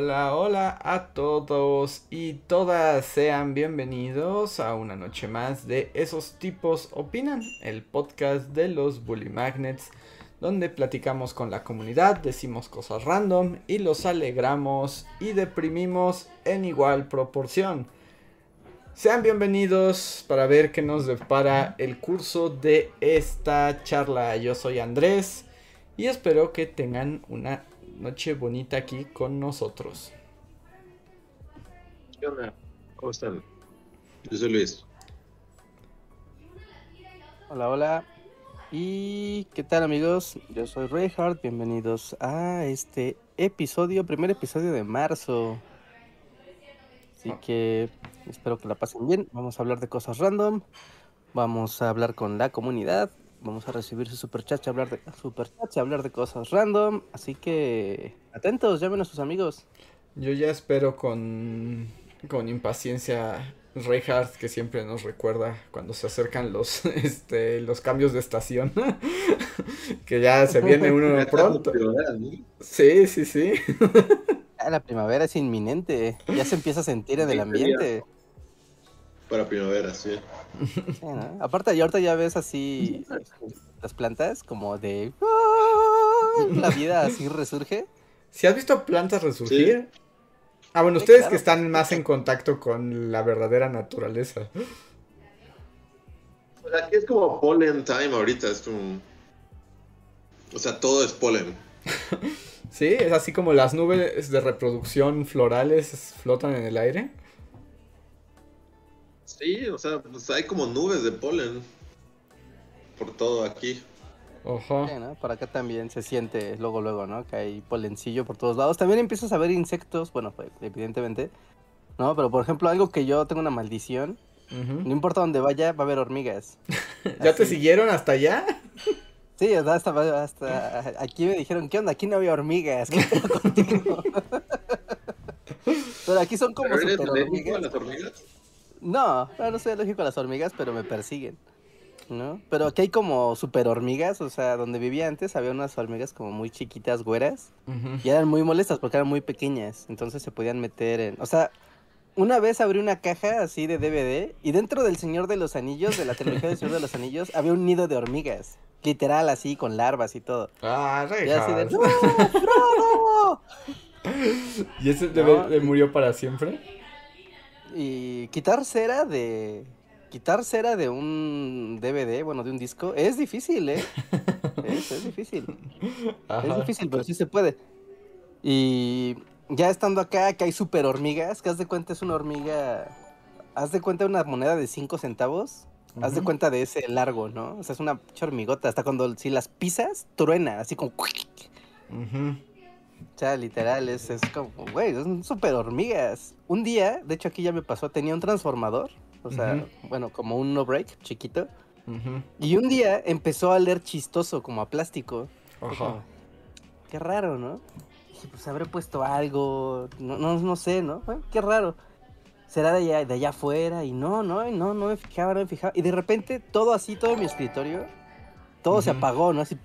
Hola, hola a todos y todas, sean bienvenidos a una noche más de Esos tipos opinan, el podcast de los Bully Magnets, donde platicamos con la comunidad, decimos cosas random y los alegramos y deprimimos en igual proporción. Sean bienvenidos para ver qué nos depara el curso de esta charla. Yo soy Andrés y espero que tengan una noche bonita aquí con nosotros. ¿Qué onda? ¿Cómo están? Yo soy Luis. Hola, hola. ¿Y qué tal amigos? Yo soy Reinhardt. Bienvenidos a este episodio, primer episodio de marzo. Así que espero que la pasen bien. Vamos a hablar de cosas random. Vamos a hablar con la comunidad. Vamos a recibir su super chat y hablar de super y hablar de cosas random. Así que atentos, llamen a sus amigos. Yo ya espero con, con impaciencia Reinhardt que siempre nos recuerda cuando se acercan los este los cambios de estación que ya se viene uno pronto. Sí, sí, sí. La primavera es inminente, ya se empieza a sentir en el ambiente. Para primavera, sí. Aparte, y ahorita ya ves así las plantas como de... ¡Ah! La vida así resurge. ¿Si has visto plantas resurgir? Ah, bueno, ustedes que están más en contacto con la verdadera naturaleza. aquí es como polen time ahorita, es como... O sea, todo es polen. sí, es así como las nubes de reproducción florales flotan en el aire. Sí, o sea, pues hay como nubes de polen por todo aquí. Ojo. Por acá también se siente luego, luego, ¿no? Que hay polencillo por todos lados. También empiezas a ver insectos, bueno, pues, evidentemente, ¿no? Pero por ejemplo, algo que yo tengo una maldición, no importa dónde vaya, va a haber hormigas. ¿Ya te siguieron hasta allá? Sí, hasta, hasta aquí me dijeron, ¿qué onda? Aquí no había hormigas. ¿Qué contigo? Pero aquí son como super hormigas. las hormigas? No, no, soy alérgico a las hormigas, pero me persiguen. ¿No? Pero aquí hay como super hormigas, o sea, donde vivía antes había unas hormigas como muy chiquitas, güeras, y eran muy molestas porque eran muy pequeñas, entonces se podían meter en... O sea, una vez abrí una caja así de DVD y dentro del Señor de los Anillos, de la trilogía del Señor de los Anillos, había un nido de hormigas. Literal, así, con larvas y todo. Ah, y así de, ¿Y ese DVD murió para siempre? Y quitar cera de. Quitar cera de un DVD, bueno, de un disco, es difícil, ¿eh? es, difícil. Es difícil, pero sí se puede. Y ya estando acá, que hay super hormigas, que haz de cuenta es una hormiga. Haz de cuenta una moneda de 5 centavos. Haz de cuenta de ese largo, ¿no? O sea, es una hormigota. Hasta cuando si las pisas, truena, así como. O sea, literal, es, es como, güey, son súper hormigas. Un día, de hecho aquí ya me pasó, tenía un transformador, o sea, bueno, como un no break chiquito. Y un día empezó a leer chistoso, como a plástico. Ajá. qué raro, ¿no? Dije, pues habré puesto algo, no, no, no sé, ¿no? qué raro. Será de allá, de allá afuera, y no, no, no, no me fijaba, no me fijaba. Y de repente, todo así, todo mi escritorio, todo se apagó, ¿no? Así,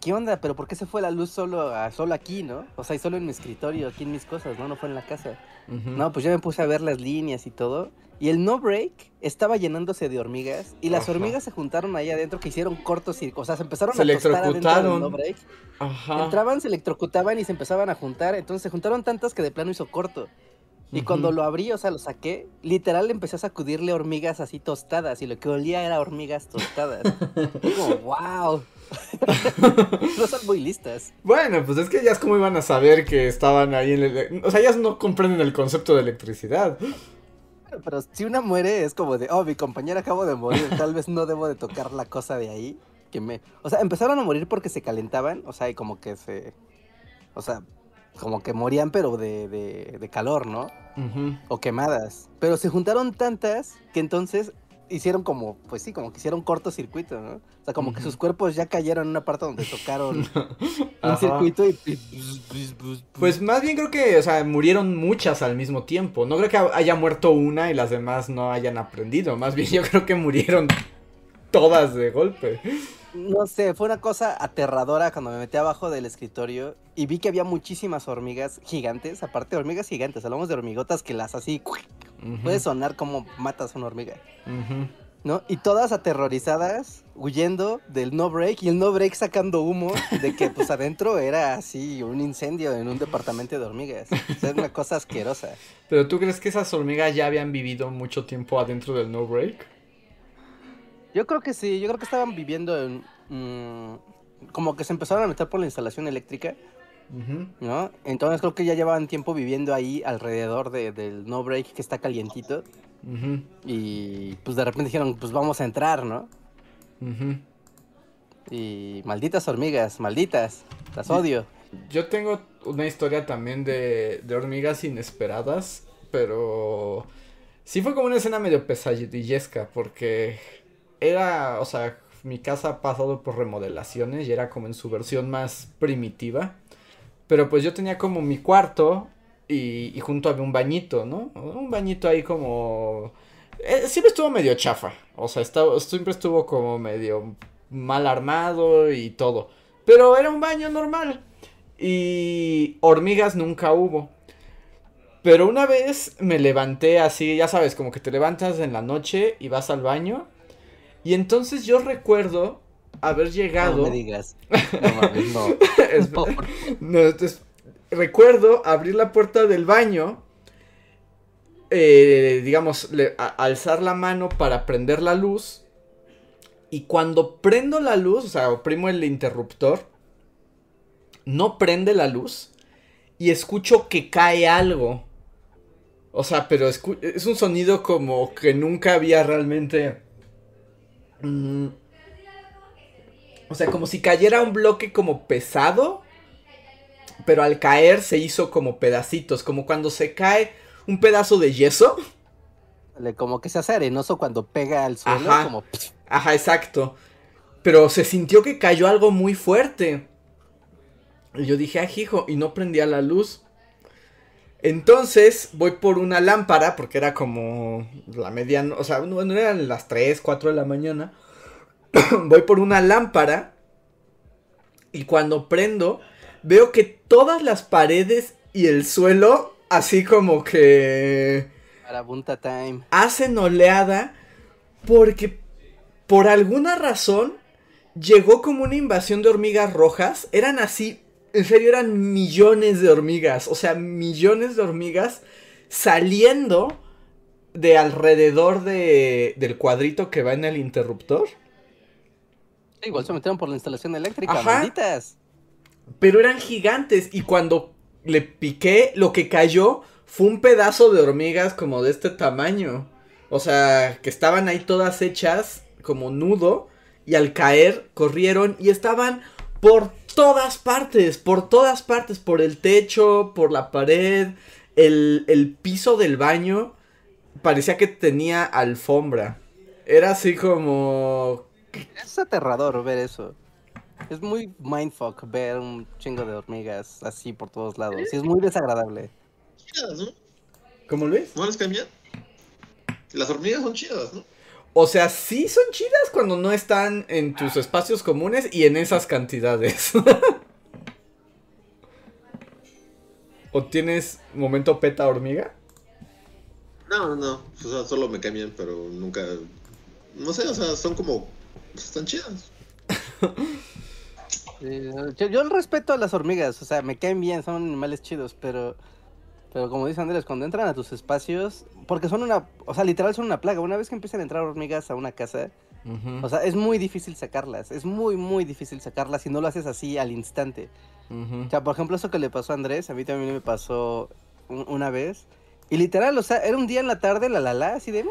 ¿qué onda? ¿Pero por qué se fue la luz solo, solo aquí, no? O sea, y solo en mi escritorio, aquí en mis cosas, ¿no? No fue en la casa. No, pues ya me puse a ver las líneas y todo. Y el no break estaba llenándose de hormigas. Y las hormigas se juntaron ahí adentro que hicieron cortos y, o sea, se empezaron a tostar adentro del no break. Entraban, se electrocutaban y se empezaban a juntar. Entonces se juntaron tantas que de plano hizo corto. Y cuando lo abrí, o sea, lo saqué, literal empecé a sacudirle hormigas así tostadas y lo que olía era hormigas tostadas. como, wow. no son muy listas. Bueno, pues es que es como iban a saber que estaban ahí en el... O sea, ellas no comprenden el concepto de electricidad. Pero si una muere es como de, oh, mi compañera acabo de morir, tal vez no debo de tocar la cosa de ahí. Que me... O sea, empezaron a morir porque se calentaban, o sea, y como que se... O sea, como que morían pero de, de, calor, ¿no? O quemadas. Pero se juntaron tantas que entonces hicieron como, pues sí, como que hicieron cortocircuito, ¿no? O sea, como que sus cuerpos ya cayeron en una parte donde tocaron un circuito y... Pues más bien creo que, o sea, murieron muchas al mismo tiempo. No creo que haya muerto una y las demás no hayan aprendido. Más bien yo creo que murieron todas de golpe. No sé, fue una cosa aterradora cuando me metí abajo del escritorio y vi que había muchísimas hormigas gigantes, aparte de hormigas gigantes, hablamos de hormigotas que las así, puede sonar como matas a una hormiga, ¿no? Y todas aterrorizadas, huyendo del no break y el no break sacando humo de que pues adentro era así un incendio en un departamento de hormigas. O sea, es una cosa asquerosa. Pero tú crees que esas hormigas ya habían vivido mucho tiempo adentro del no break? Yo creo que sí, yo creo que estaban viviendo en... Mm, como que se empezaron a meter por la instalación eléctrica, ¿no? Entonces creo que ya llevaban tiempo viviendo ahí alrededor del no break que está calientito. Y pues de repente dijeron, pues vamos a entrar, ¿no? Y malditas hormigas, malditas, las odio. Yo tengo una historia también de, de hormigas inesperadas, pero sí fue como una escena medio pesadillesca, porque era, o sea, mi casa ha pasado por remodelaciones y era como en su versión más primitiva. Pero pues yo tenía como mi cuarto y, junto había un bañito, ¿no? Un bañito ahí como... Eh, siempre estuvo medio chafa. O sea, estaba, siempre estuvo como medio mal armado y todo. Pero era un baño normal. Y hormigas nunca hubo. Pero una vez me levanté así, ya sabes, como que te levantas en la noche y vas al baño y entonces yo recuerdo haber llegado. No me digas. No mames, no. no. recuerdo abrir la puerta del baño. Eh, digamos, alzar la mano para prender la luz. Y cuando prendo la luz, o sea, oprimo el interruptor, no prende la luz y escucho que cae algo. O sea, pero es un sonido como que nunca había realmente Mm. o sea, como si cayera un bloque como pesado, pero al caer se hizo como pedacitos, como cuando se cae un pedazo de yeso. Como que se hace arenoso cuando pega al suelo. Ajá, como... Ajá, exacto. Pero se sintió que cayó algo muy fuerte. Y yo dije, ah, hijo, y no prendía la luz. Entonces voy por una lámpara, porque era como la mediana, o sea, no, eran las 3, 4 de la mañana. voy por una lámpara y cuando prendo, veo que todas las paredes y el suelo, así como que... Para time. Hacen oleada porque por alguna razón llegó como una invasión de hormigas rojas. Eran así en serio eran millones de hormigas, o sea, millones de hormigas saliendo de alrededor de, del cuadrito que va en el interruptor. igual se metieron por la instalación eléctrica, malditas. Pero eran gigantes y cuando le piqué, lo que cayó fue un pedazo de hormigas como de este tamaño. O sea, que estaban ahí todas hechas como nudo y al caer corrieron y estaban por todas partes, por todas partes, por el techo, por la pared, el, piso del baño, parecía que tenía alfombra. Era así como... Es aterrador ver eso. Es muy mindfuck ver un chingo de hormigas así por todos lados. Y es muy desagradable. Chidas, ¿no? ¿Cómo Luis? ¿No les cambian? Las hormigas son chidas, ¿no? O sea, sí son chidas cuando no están en tus espacios comunes y en esas cantidades. ¿O tienes momento peta hormiga? No, no, o sea, solo me cambian, pero nunca... No sé, o sea, son como... Están chidas. yo, yo respeto a las hormigas, o sea, me caen bien, son animales chidos, pero... Pero como dice Andrés, cuando entran a tus espacios, porque son una, o sea, literal son una plaga. Una vez que empiezan a entrar hormigas a una casa, o sea, es muy difícil sacarlas. Es muy, muy difícil sacarlas si no lo haces así al instante. O sea, por ejemplo, eso que le pasó a Andrés, a mí también me pasó una vez. Y literal, o sea, era un día en la tarde, la la la, así de,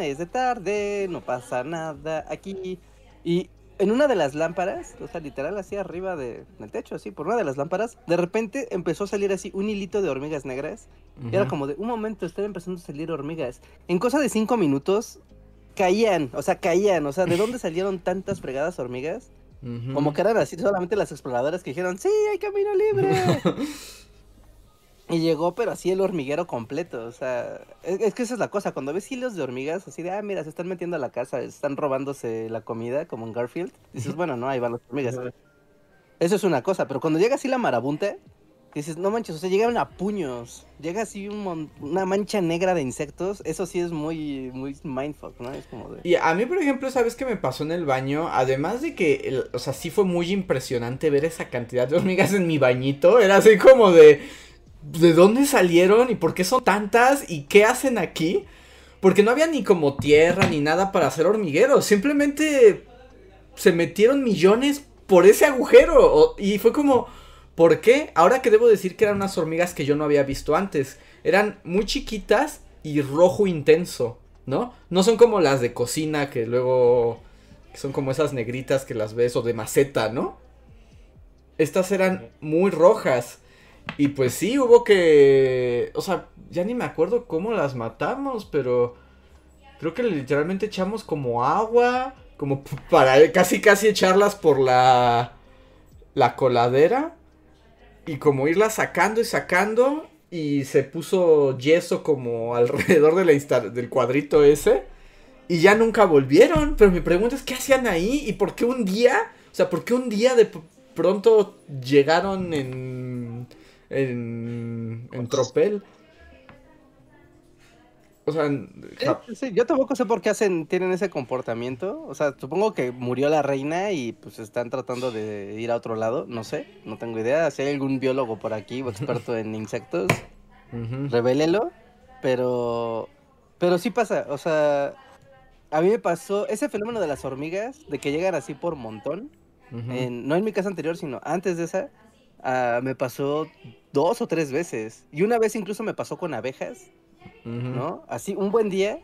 es de tarde, no pasa nada aquí. Y en una de las lámparas, o sea, literal así arriba de, del techo, así, por una de las lámparas, de repente empezó a salir así un hilito de hormigas negras. Y era como de, un momento, están empezando a salir hormigas. En cosa de cinco minutos, caían, o sea, caían, o sea, ¿de dónde salieron tantas fregadas hormigas? Como que eran así solamente las exploradoras que dijeron, sí, hay camino libre. y llegó, pero así el hormiguero completo, o sea, es, que esa es la cosa, cuando ves hilos de hormigas, así de, ah, mira, se están metiendo a la casa, están robándose la comida, como en Garfield, dices, bueno, no, ahí van las hormigas. Eso es una cosa, pero cuando llega así la marabunta, dices, no manches, o sea, llegan a puños, llega así una mancha negra de insectos, eso sí es muy, muy mindfuck, ¿no? Es como de... Y a mí, por ejemplo, ¿sabes qué me pasó en el baño? Además de que, o sea, sí fue muy impresionante ver esa cantidad de hormigas en mi bañito, era así como de, ¿de dónde salieron y por qué son tantas y qué hacen aquí? Porque no había ni como tierra ni nada para hacer hormigueros, simplemente se metieron millones por ese agujero. y fue como, ¿por qué? Ahora que debo decir que eran unas hormigas que yo no había visto antes. Eran muy chiquitas y rojo intenso, ¿no? No son como las de cocina que luego son como esas negritas que las ves o de maceta, ¿no? Estas eran muy rojas. Y pues sí, hubo que... O sea, ya ni me acuerdo cómo las matamos, pero... Creo que literalmente echamos como agua como para casi casi echarlas por la la coladera y como irlas sacando y sacando y se puso yeso como alrededor de la del cuadrito ese y ya nunca volvieron, pero mi pregunta es qué hacían ahí y por qué un día, o sea, por qué un día de pronto llegaron en en, en tropel. O sea, yo tampoco sé por qué hacen, tienen ese comportamiento. O sea, supongo que murió la reina y pues están tratando de ir a otro lado. No sé, no tengo idea. Si hay algún biólogo por aquí o experto en insectos, revélelo. Pero, pero sí pasa. O sea, a mí me pasó ese fenómeno de las hormigas, de que llegan así por montón. no en mi casa anterior, sino antes de esa. Ah, me pasó dos o tres veces. Y una vez incluso me pasó con abejas ¿no? Así, un buen día,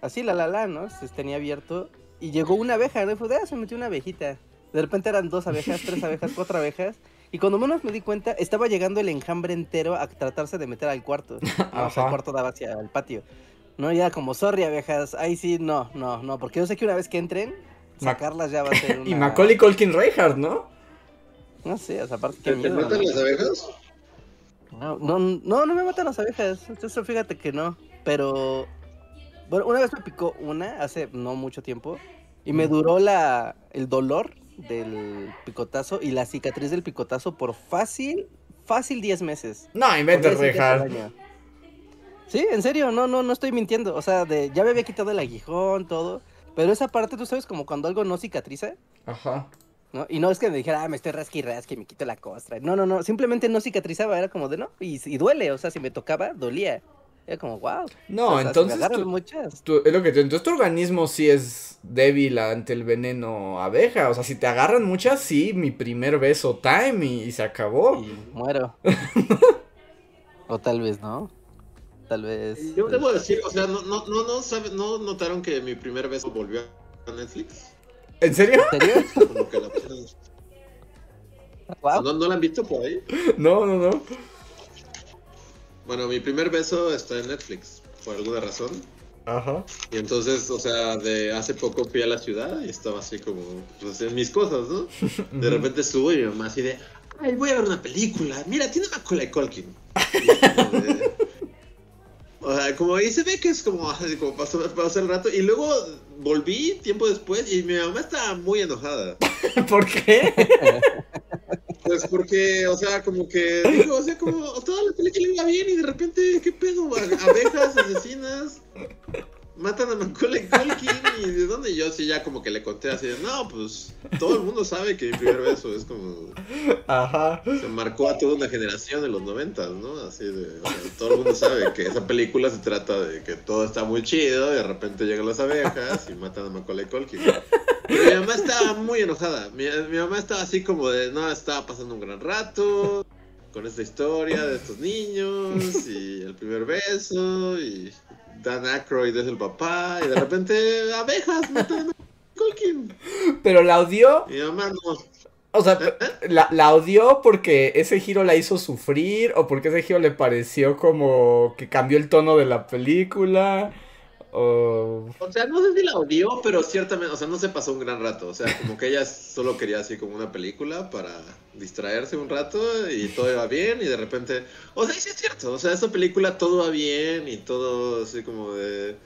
así la la la, ¿no? Se tenía abierto y llegó una abeja, ¿no? Y fue, ah, se metió una abejita. De repente eran dos abejas, tres abejas, cuatro abejas. Y cuando menos me di cuenta, estaba llegando el enjambre entero a tratarse de meter al cuarto. O sea, el cuarto daba hacia el patio. No, ya como, sorry, abejas. Ahí sí, no, no, no. Porque yo sé que una vez que entren, sacarlas ya va a ser una... y Macaulay Colkin Reinhardt, ¿no? No sé, o sea, aparte que... ¿Te matan las abejas? No, no, no, me matan las abejas. Eso fíjate que no. Pero. Bueno, una vez me picó una hace no mucho tiempo. Y me duró la, el dolor del picotazo y la cicatriz del picotazo por fácil, fácil 10 meses. No, inventes, Rejar. Sí, en serio, no, no, no estoy mintiendo. O sea, de, ya me había quitado el aguijón, todo. Pero esa parte, tú sabes, como cuando algo no cicatriza. Ajá. ¿No? Y no es que me dijera, ah, me estoy rasqui rasqui, me quito la costra. No, no, no, simplemente no cicatrizaba, era como de no, y, duele, o sea, si me tocaba, dolía. Era como, wow. No, entonces. muchas. es lo que entonces tu organismo sí es débil ante el veneno abeja. O sea, si te agarran muchas, sí, mi primer beso time y, se acabó. Y muero. o tal vez no. Tal vez. Yo debo decir, o sea, no, no, no, no, no notaron que mi primer beso volvió a Netflix. ¿En serio? ¿En serio? ¿No, ¿No la han visto por ahí? No, no, no. Bueno, mi primer beso está en Netflix, por alguna razón. Ajá. Y entonces, o sea, de hace poco fui a la ciudad y estaba así como, pues en mis cosas, ¿no? De repente subo y mi mamá así de, ay, voy a ver una película. Mira, tiene Macaulay Colkin. Como ahí se ve que es como, así como pasó, pasó el rato. Y luego volví tiempo después y mi mamá estaba muy enojada. ¿Por qué? Pues porque, o sea, como que, digo, o sea, como toda la película iba bien y de repente, ¿qué pedo? Abejas, asesinas matan a Macaulay Culkin y de dónde yo sí ya como que le conté así de, no, pues todo el mundo sabe que mi primer beso es como... Ajá. Se marcó a toda una generación en los noventas, ¿no? Así de, todo el mundo sabe que esa película se trata de que todo está muy chido y de repente llegan las abejas y matan a Macaulay Culkin. mi mamá estaba muy enojada, mi, mi mamá estaba así como de, no, estaba pasando un gran rato con esta historia de estos niños y el primer beso y Dan Aykroyd es el papá y de repente abejas matan a. Pero la odió. Mi mamá no. O sea, ¿Eh? la, la, odió porque ese giro la hizo sufrir o porque ese giro le pareció como que cambió el tono de la película. O... O sea, no sé si la odió, pero ciertamente, o sea, no se pasó un gran rato. O sea, como que ella solo quería así como una película para distraerse un rato y todo iba bien y de repente... O sea, sí es cierto, o sea, esa película todo va bien y todo así como de...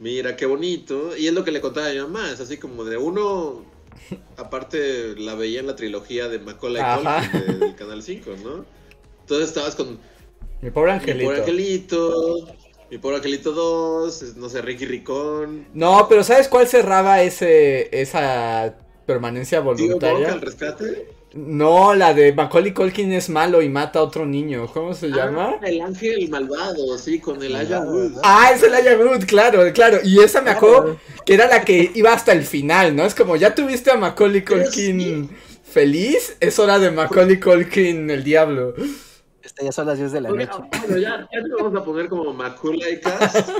Mira, qué bonito. Y es lo que le contaba a mi mamá, es así como de uno... Aparte la veía en la trilogía de Macaulay. Culkin de- del Canal 5, ¿no? Entonces estabas con Mi pobre Mi angelito. pobre angelito, mi pobre angelito 2, no sé, Ricky Ricón. No, pero ¿sabes cuál cerraba ese esa permanencia voluntaria? al rescate. No, la de Macaulay Culkin es malo y mata a otro niño. ¿Cómo se llama? Ah, el ángel malvado, sí, con el Aya Malvado, Wood. ¿no? Ah, es el Aya Wood, claro, claro. Y esa me acuerdo que era la que iba hasta el final, ¿no? Es como, ya tuviste a Macaulay Pero Culkin feliz, es hora de Macaulay Culkin el diablo. Este, ya son las 10 de la noche. bueno, ya, ya te vamos a poner como Macaulay Cast.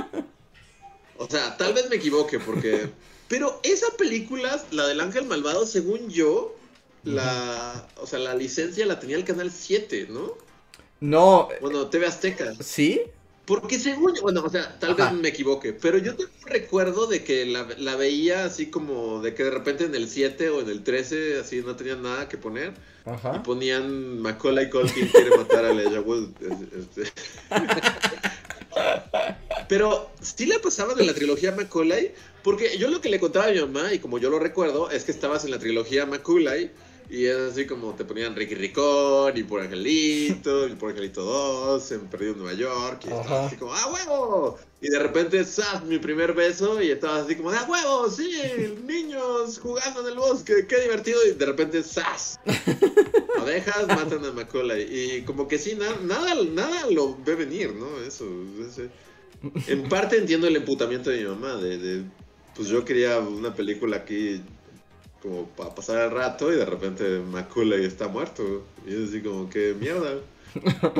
O sea, tal vez me equivoque, porque. Pero esa película, la del ángel malvado, según yo, la. O sea, la licencia la tenía el canal 7, ¿no? No, Bueno, TV Azteca. ¿sí? Porque según, bueno, o sea, tal Ajá. vez me equivoque, pero yo tengo un recuerdo de que la, la veía así como de que de repente en el 7 o en el 13 así no tenían nada que poner y Ajá. ponían Macaulay Culkin quiere matar a Elijah Wood. Este. Pero sí la pasaban en la trilogía Macaulay, porque yo lo que le contaba a mi mamá, y como yo lo recuerdo, es que estabas en la trilogía Macaulay, y es así como te ponían Ricky Ricón, y por Angelito, y por Angelito 2, en Perdido en Nueva York, y estabas así como, ¡ah, huevo! Y de repente, ¡zas! Mi primer beso, y estabas así como, ¡ah, huevo! ¡Sí! Niños jugando en el bosque, ¡qué divertido! Y de repente, ¡zas! Abejas matan a Macaulay. Y como que sí, na- nada, nada lo ve venir, ¿no? Eso. ese- En parte entiendo el emputamiento de mi mamá. De, de, pues yo quería una película aquí como para pasar el rato y de repente Macaulay está muerto. Y es así como que mierda.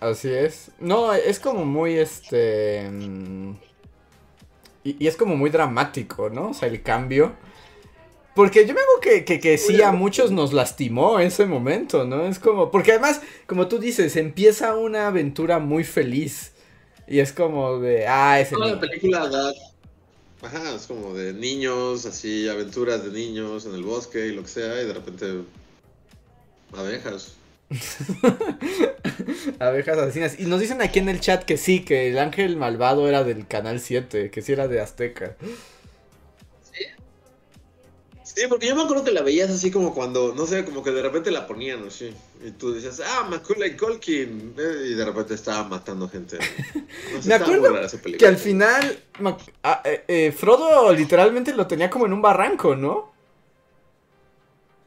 Así es. No, es como muy este. mm, Y, y es como muy dramático, ¿no? O sea, el cambio. Porque yo me hago que, que, que sí a muchos nos lastimó ese momento, ¿no? Es como. Porque además, como tú dices, empieza una aventura muy feliz. Y es como de. Ah, ese. Toda la ni- película da. Ajá, es como de niños, así, aventuras de niños en el bosque y lo que sea, y de repente. Abejas. Abejas asesinas. Y nos dicen aquí en el chat que sí, que el ángel malvado era del canal 7, que sí era de Azteca. Sí, porque yo me acuerdo que la veías así como cuando, no sé, como que de repente la ponían así. Y tú decías, ah, Macaulay Culkin. eh, y de repente estaba matando gente. No sé, Me acuerdo. Que al final. Mac- ah, eh, eh, Frodo literalmente lo tenía como en un barranco, ¿no?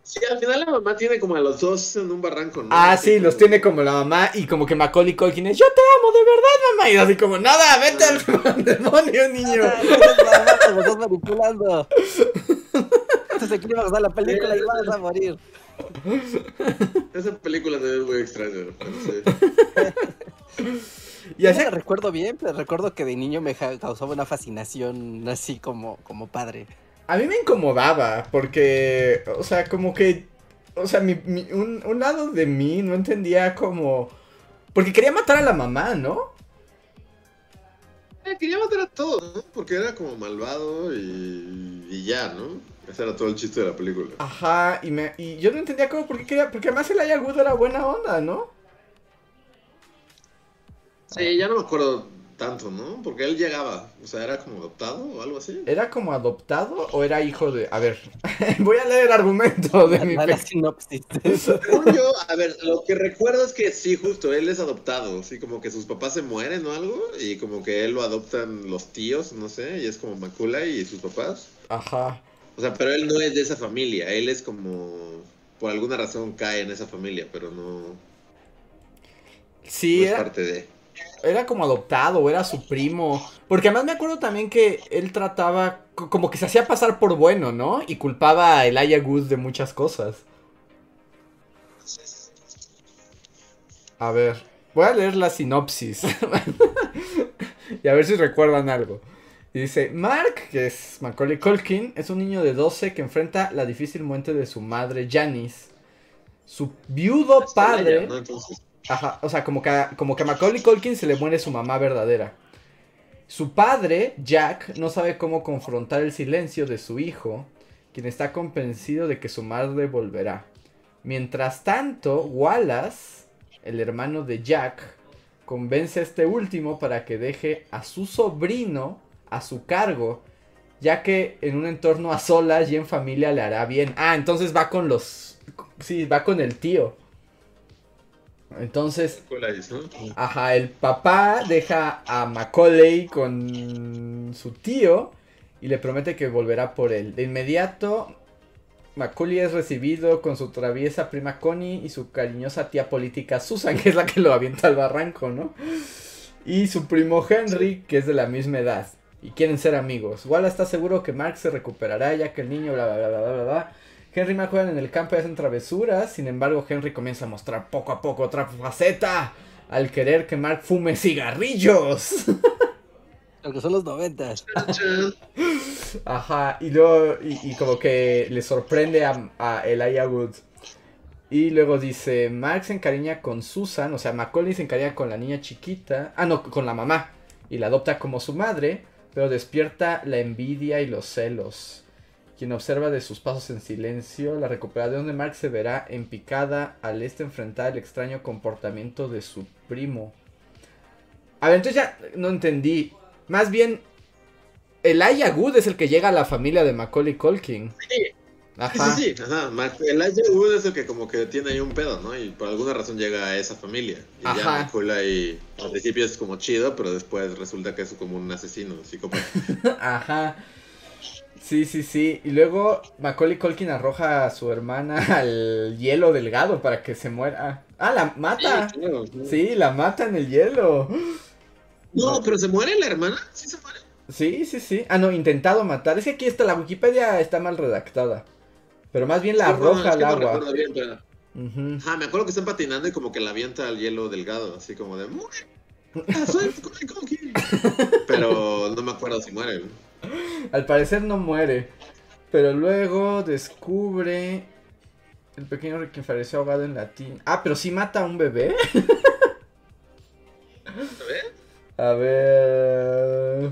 Sí, al final la mamá tiene como a los dos en un barranco, ¿no? Ah, sí, los como- tiene como la mamá y como que Macaulay Culkin es, yo te amo de verdad, mamá. Y así como, nada, vete al demonio, niño. Los dos manipulando. Este es el clímax de la película y vas a morir. Esa película también es muy extraña. sí. Y así, la recuerdo bien, pero recuerdo que de niño me causaba una fascinación así como, como padre. a mí me incomodaba porque, o sea, como que, o sea, mi, mi- un, un lado de mí no entendía como... Porque quería matar a la mamá, ¿no? Eh, quería matar a todos, ¿no? Porque era como malvado y, y ya, ¿no? Ese era todo el chiste de la película. Ajá, y, me, y yo no entendía cómo, porque quería, porque además el Aya Wood era buena onda, ¿no? Sí, ya no me acuerdo tanto, ¿no? Porque él llegaba, o sea, era como adoptado o algo así. ¿Era como adoptado o era hijo de...? A ver, voy a leer argumento de mi... La sinopsis de eso. Según yo, a ver, lo que recuerdo es que sí, justo, él es adoptado, sí, como que sus papás se mueren o algo, y como que él lo adoptan los tíos, no sé, y es como Macaulay y sus papás. Ajá. O sea, pero él no es de esa familia, él es como, por alguna razón cae en esa familia, pero no, no Sí, es era, parte de... era como adoptado, era su primo. Porque además me acuerdo también que él trataba, co- como que se hacía pasar por bueno, ¿no? Y culpaba a Elijah Wood de muchas cosas. A ver, voy a leer la sinopsis. y a ver si recuerdan algo. Y dice, Mark, que es Macaulay Culkin, es un niño de 12 que enfrenta la difícil muerte de su madre Janice. Su viudo padre... Ajá, o sea, como que, a, como que a Macaulay Culkin se le muere su mamá verdadera. Su padre, Jack, no sabe cómo confrontar el silencio de su hijo, quien está convencido de que su madre volverá. Mientras tanto, Wallace, el hermano de Jack, convence a este último para que deje a su sobrino a su cargo, ya que en un entorno a solas y en familia le hará bien. Ah, entonces va con los... Sí, va con el tío. Entonces, ajá, el papá deja a Macaulay con su tío y le promete que volverá por él. De inmediato, Macaulay es recibido con su traviesa prima Connie y su cariñosa tía política Susan, que es la que lo avienta al barranco, ¿no? Y su primo Henry, que es de la misma edad. Y quieren ser amigos. Wallace está seguro que Mark se recuperará ya que el niño bla bla bla bla bla bla. Henry y Mark juegan en el campo y hacen travesuras. Sin embargo, Henry comienza a mostrar poco a poco otra faceta. Al querer que Mark fume cigarrillos. Aunque son los noventas. Ajá, y luego, y, como que le sorprende a, a Elijah Wood. Y luego dice, Mark se encariña con Susan, o sea, Macaulay se encariña con la niña chiquita, ah, no, con la mamá, y la adopta como su madre, pero despierta la envidia y los celos. Quien observa de sus pasos en silencio, la recuperación de Mark se verá en picada al este enfrentar el extraño comportamiento de su primo. A ver, entonces ya no entendí. Más bien, Elijah Wood es el que llega a la familia de Macaulay Culkin. Sí. Ajá. Sí, sí, Ajá. Elijah Wood es el que como que tiene ahí un pedo, ¿no? Y por alguna razón llega a esa familia. Y Ajá. ya Macaulay al principio es como chido, pero después resulta que es como un asesino, psicópata. Ajá. Sí, sí, sí. Y luego Macaulay Culkin arroja a su hermana al hielo delgado para que se muera. Ah, la mata. Sí, la mata en el hielo. No, pero se muere la hermana. Sí se muere. Sí, sí, sí. Ah, no, intentado matar. Es que aquí está, la Wikipedia está mal redactada. Pero más bien la arroja al agua. Ah, me acuerdo que están patinando y como que la avienta al hielo delgado, así como de... Ah, soy Pero no me acuerdo si muere. Al parecer no muere. Pero luego descubre... El pequeño que falleció ahogado en latín. Ah, pero sí mata a un bebé. ¿A ver? A ver...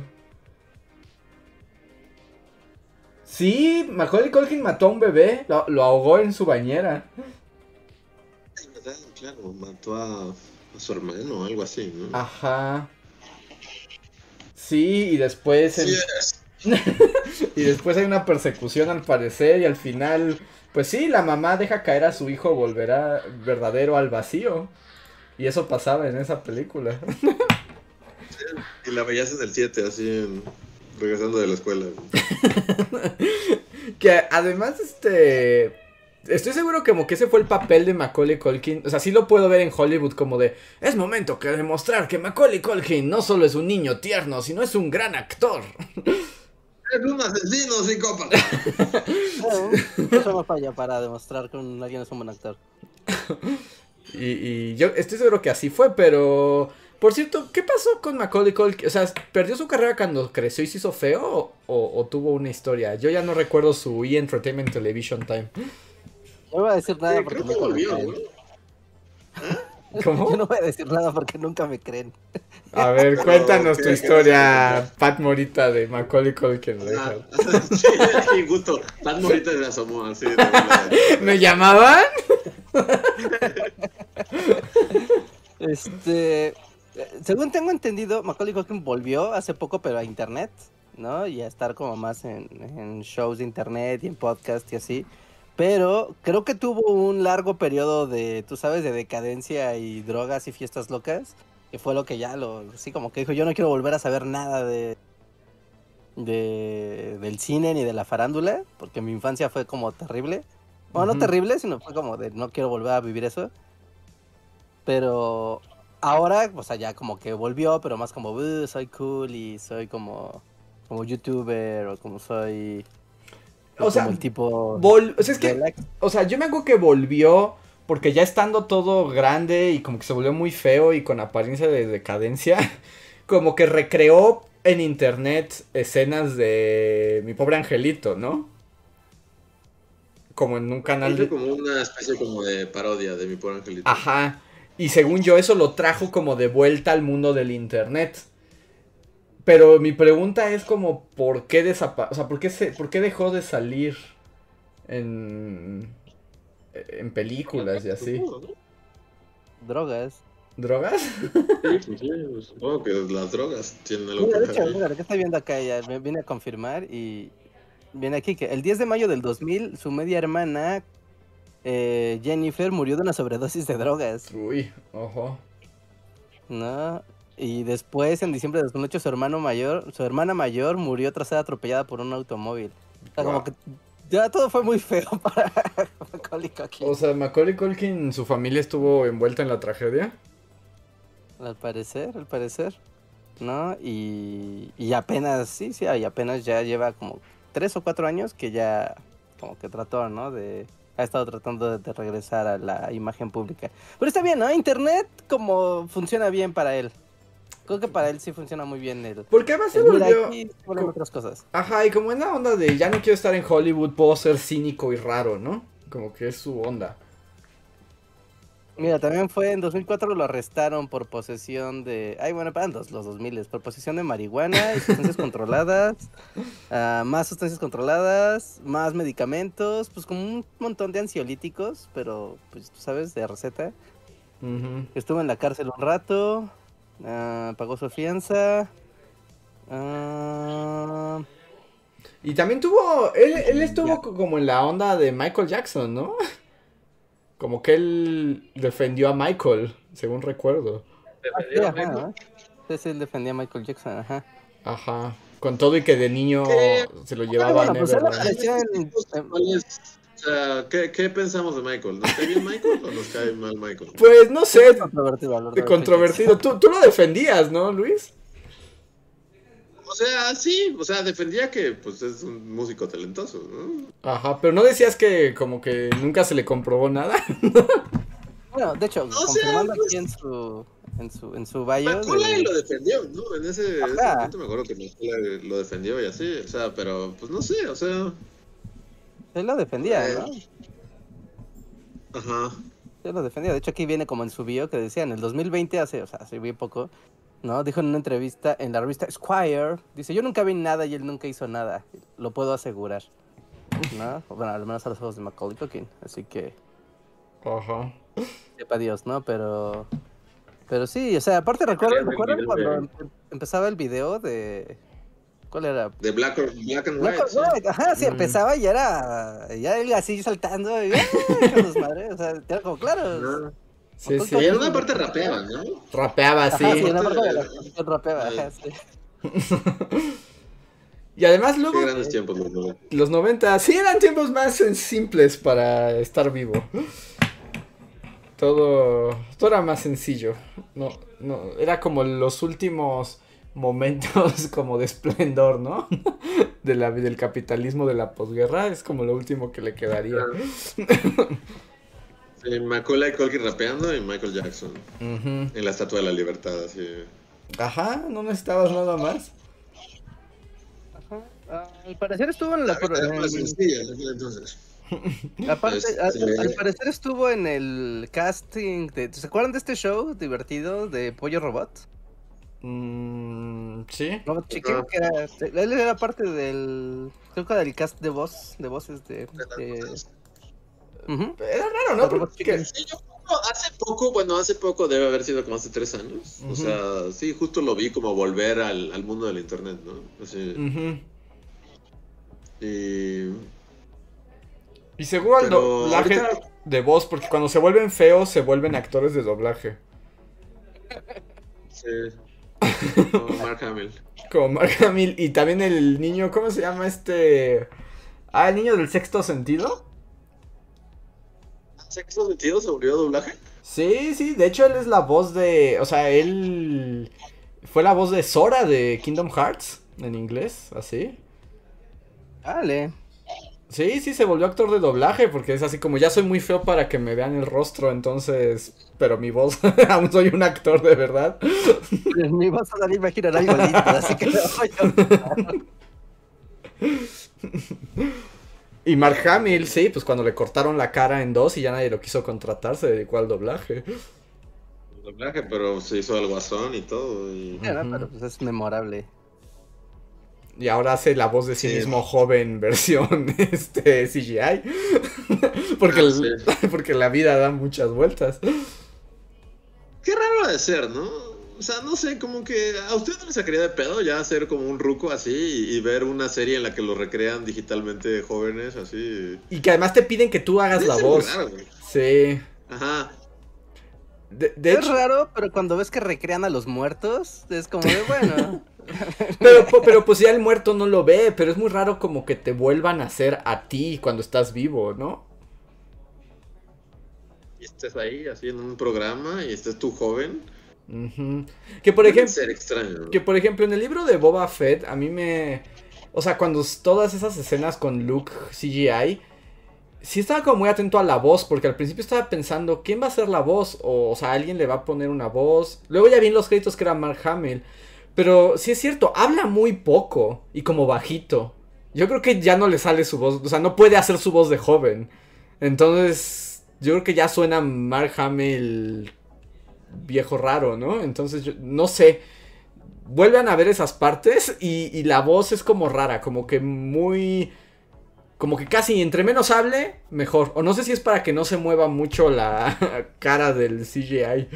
Sí, Macaulay Culkin mató a un bebé, lo, ahogó en su bañera. Claro, mató a, su hermano o algo así, ¿no? Ajá. Sí, y después... y después hay una persecución al parecer y al final... Pues sí, la mamá deja caer a su hijo, volverá verdadero al vacío. Y eso pasaba en esa película. y la veías en el 7, así en regresando de la escuela. que además, este. Estoy seguro que como que ese fue el papel de Macaulay Culkin. O sea, sí lo puedo ver en Hollywood como de. Es momento que demostrar que Macaulay Culkin no solo es un niño tierno, sino es un gran actor. Es un asesino psicópata. eso no falla para demostrar que alguien es un buen actor. y, y yo estoy seguro que así fue, pero por cierto, ¿qué pasó con Macaulay Culkin? O sea, ¿perdió su carrera cuando creció y se hizo feo o, tuvo una historia? Yo ya no recuerdo su E! Entertainment Television Time. No voy a decir nada porque nunca me creen. ¿Cómo? Yo no voy a decir nada porque nunca me creen. A ver, cuéntanos tu historia, Pat Morita de Macaulay Culkin. Ah, sí, gusto. Pat Morita se asomó así. ¿Me llamaban? Este, según tengo entendido, Macaulay Culkin volvió hace poco, pero a internet, ¿no? Y a estar como más en, shows de internet y en podcast y así. Pero creo que tuvo un largo periodo de, tú sabes, de decadencia y drogas y fiestas locas. Que fue lo que ya lo, sí, como que dijo, yo no quiero volver a saber nada de, de del cine ni de la farándula, porque mi infancia fue como terrible. Bueno, no terrible, sino fue como de no quiero volver a vivir eso. Pero ahora, o sea, ya como que volvió, pero más como, soy cool y soy como, como youtuber o como soy... O sea, el tipo... o, sea, es que, o sea, yo me acuerdo que volvió porque ya estando todo grande y como que se volvió muy feo y con apariencia de decadencia, como que recreó en internet escenas de mi pobre angelito, ¿no? Como en un canal de... como una especie como de parodia de mi pobre angelito. Ajá. Y según yo, eso lo trajo como de vuelta al mundo del internet. Pero mi pregunta es como, ¿por qué desapa o sea, ¿por qué, se, ¿por qué dejó de salir en, en películas y así? Drogas. ¿Drogas? Sí, sí, supongo que las drogas tienen algo Mira, que de hecho, ver. mira, lo que estoy viendo acá ya me viene a confirmar y viene aquí que el 10 de mayo del 2000 su media hermana eh, Jennifer murió de una sobredosis de drogas, Uy, ojo. ¿no? Y después en diciembre de 2008 su hermano mayor, su hermana mayor murió tras ser atropellada por un automóvil. O sea, como que ya todo fue muy feo para Macaulay Culkin. O sea, Macaulay Culkin, su familia estuvo envuelta en la tragedia. Al parecer, al parecer. ¿No? Y, y apenas, sí, sí, y apenas ya lleva como tres o cuatro años que ya como que trató, ¿no? De, ha estado tratando de, regresar a la imagen pública. Pero está bien, ¿no? Internet como funciona bien para él. Creo que para él sí funciona muy bien el... Porque además se volvió... vuelven otras cosas. Ajá, y como en la onda de ya no quiero estar en Hollywood, puedo ser cínico y raro, ¿no? Como que es su onda. Mira, también fue en 2004 lo arrestaron por posesión de... Ay, bueno, para los, los 2000, por posesión de marihuana y sustancias controladas, ah, más sustancias controladas, más medicamentos, pues como un montón de ansiolíticos, pero pues tú sabes, de receta. Estuvo en la cárcel un rato, ah, pagó su fianza. ah, Y también tuvo, él, él estuvo co- como en la onda de Michael Jackson, ¿no? Como que él defendió a Michael, según recuerdo. ajá, ¿no? Sí, sí, él defendía a Michael Jackson, ajá. Ajá. Con todo y que de niño ¿Qué? se lo llevaba a bueno, pues él Neverland. ¿qué, ¿qué pensamos de Michael? ¿Nos cae bien Michael o nos cae mal Michael? Pues no sé, Controvertido, controvertido. Tú, tú lo defendías, ¿no, Luis? O sea, sí, o sea, defendía que pues es un músico talentoso, ¿no? Ajá, pero no decías que como que nunca se le comprobó nada. Bueno, de hecho, O sea, confirmando pues- aquí en su en su en su bio de- lo defendió, ¿no? En ese, ese momento me acuerdo que Macaulay lo defendió y así, o sea, pero pues no sé, o sea, él lo defendía, ¿no? ajá. Él lo defendía. De hecho, aquí viene como en su bio que decía en el 2020 hace, o sea, hace bien poco, ¿no? Dijo en una entrevista en la revista Squire, dice, "Yo nunca vi nada y él nunca hizo nada, lo puedo asegurar." ¿No? Bueno, al menos a los ojos de Macaulay Culkin, así que Ajá. sepa Dios, ¿no? Pero pero sí, o sea, aparte recuerdo, recuerdan cuando de- em- empezaba el video de ¿Cuál era? De Black, or- Black and Black White. or sí. Ajá, sí, Mm. empezaba y era. Ya él así saltando. Y, con sus madres, O sea, era como claro. Sí, sí. en una parte rapeaba, ¿no? Rapeaba así. Ajá, sí, en Aparte parte de la canción rapeaba, ajá, sí. Y además luego Qué grandes tiempos los noventa. los 90 sí eran tiempos más simples para estar vivo. Todo, todo era más sencillo. No, no, era como los últimos momentos como de esplendor, ¿no? De la, del capitalismo de la posguerra es como lo último que le quedaría. Sí, Macaulay Culkin rapeando y Michael Jackson en la Estatua de la Libertad, así. Ajá, no necesitabas nada más. Ajá. Ah, Al parecer estuvo en la. Sencilla entonces. Aparte, Este- al, al parecer estuvo en el casting de. ¿Se acuerdan de este show divertido de Pollo Robot? Mm, sí. Robot Chicken, que era. Él era parte del. Creo que del cast de voz, de voces de. de- Era raro, ¿no? El Porque-. Sí, yo hace poco, bueno, hace poco debe haber sido como hace tres años. O sea, sí, justo lo vi como volver al, al mundo del internet, ¿no? Así, y... Y seguro al Pero doblaje ahorita- de voz, porque cuando se vuelven feos se vuelven actores de doblaje. Sí. Como Mark Hamill. Como Mark Hamill. Y también el niño, ¿cómo se llama este? Ah, el niño del sexto sentido. ¿Sexto sentido se volvió doblaje? Sí, sí, de hecho él es la voz de. O sea, él. Fue la voz de Sora de Kingdom Hearts en inglés, así. Vale. Sí, sí, se volvió actor de doblaje porque es así como ya soy muy feo para que me vean el rostro, entonces. Pero mi voz, aún soy un actor de verdad. Mi voz a Dani va a girar algo lindo, así que lo voy a- Y Mark Hamill, sí, pues cuando le cortaron la cara en dos y ya nadie lo quiso contratar, se dedicó al doblaje. Doblaje, pero se hizo al guasón y todo. Y... Pero pues es memorable. Y ahora hace la voz de sí, mismo joven versión este CGI. porque, ah, porque la vida da muchas vueltas. Qué raro de ser, ¿no? O sea, no sé, como que a usted no le sacaría de pedo ya hacer como un ruco así y, ver una serie en la que lo recrean digitalmente jóvenes, así. Y que además te piden que tú hagas la voz. sí. Ajá. es raro, pero cuando ves que recrean a los muertos, es como de bueno. pero, pero pues ya el muerto no lo ve, pero es muy raro como que te vuelvan a hacer a ti cuando estás vivo, ¿no? Y estés ahí, así en un programa, y estés tú joven Que por ejemplo. Que por ejemplo, en el libro de Boba Fett, a mí me. O sea, cuando todas esas escenas con Luke CGI. Sí estaba como muy atento a la voz, porque al principio estaba pensando, ¿quién va a ser la voz? O, o sea, alguien le va a poner una voz. Luego ya vi en los créditos que era Mark Hamill. Pero sí es cierto, habla muy poco y como bajito. Yo creo que ya no le sale su voz, o sea, no puede hacer su voz de joven. Entonces, yo creo que ya suena Mark Hamill viejo raro, ¿no? Entonces, yo, no sé. Vuelven a ver esas partes y, la voz es como rara, como que muy... Como que casi entre menos hable, mejor. O no sé si es para que no se mueva mucho la cara del CGI.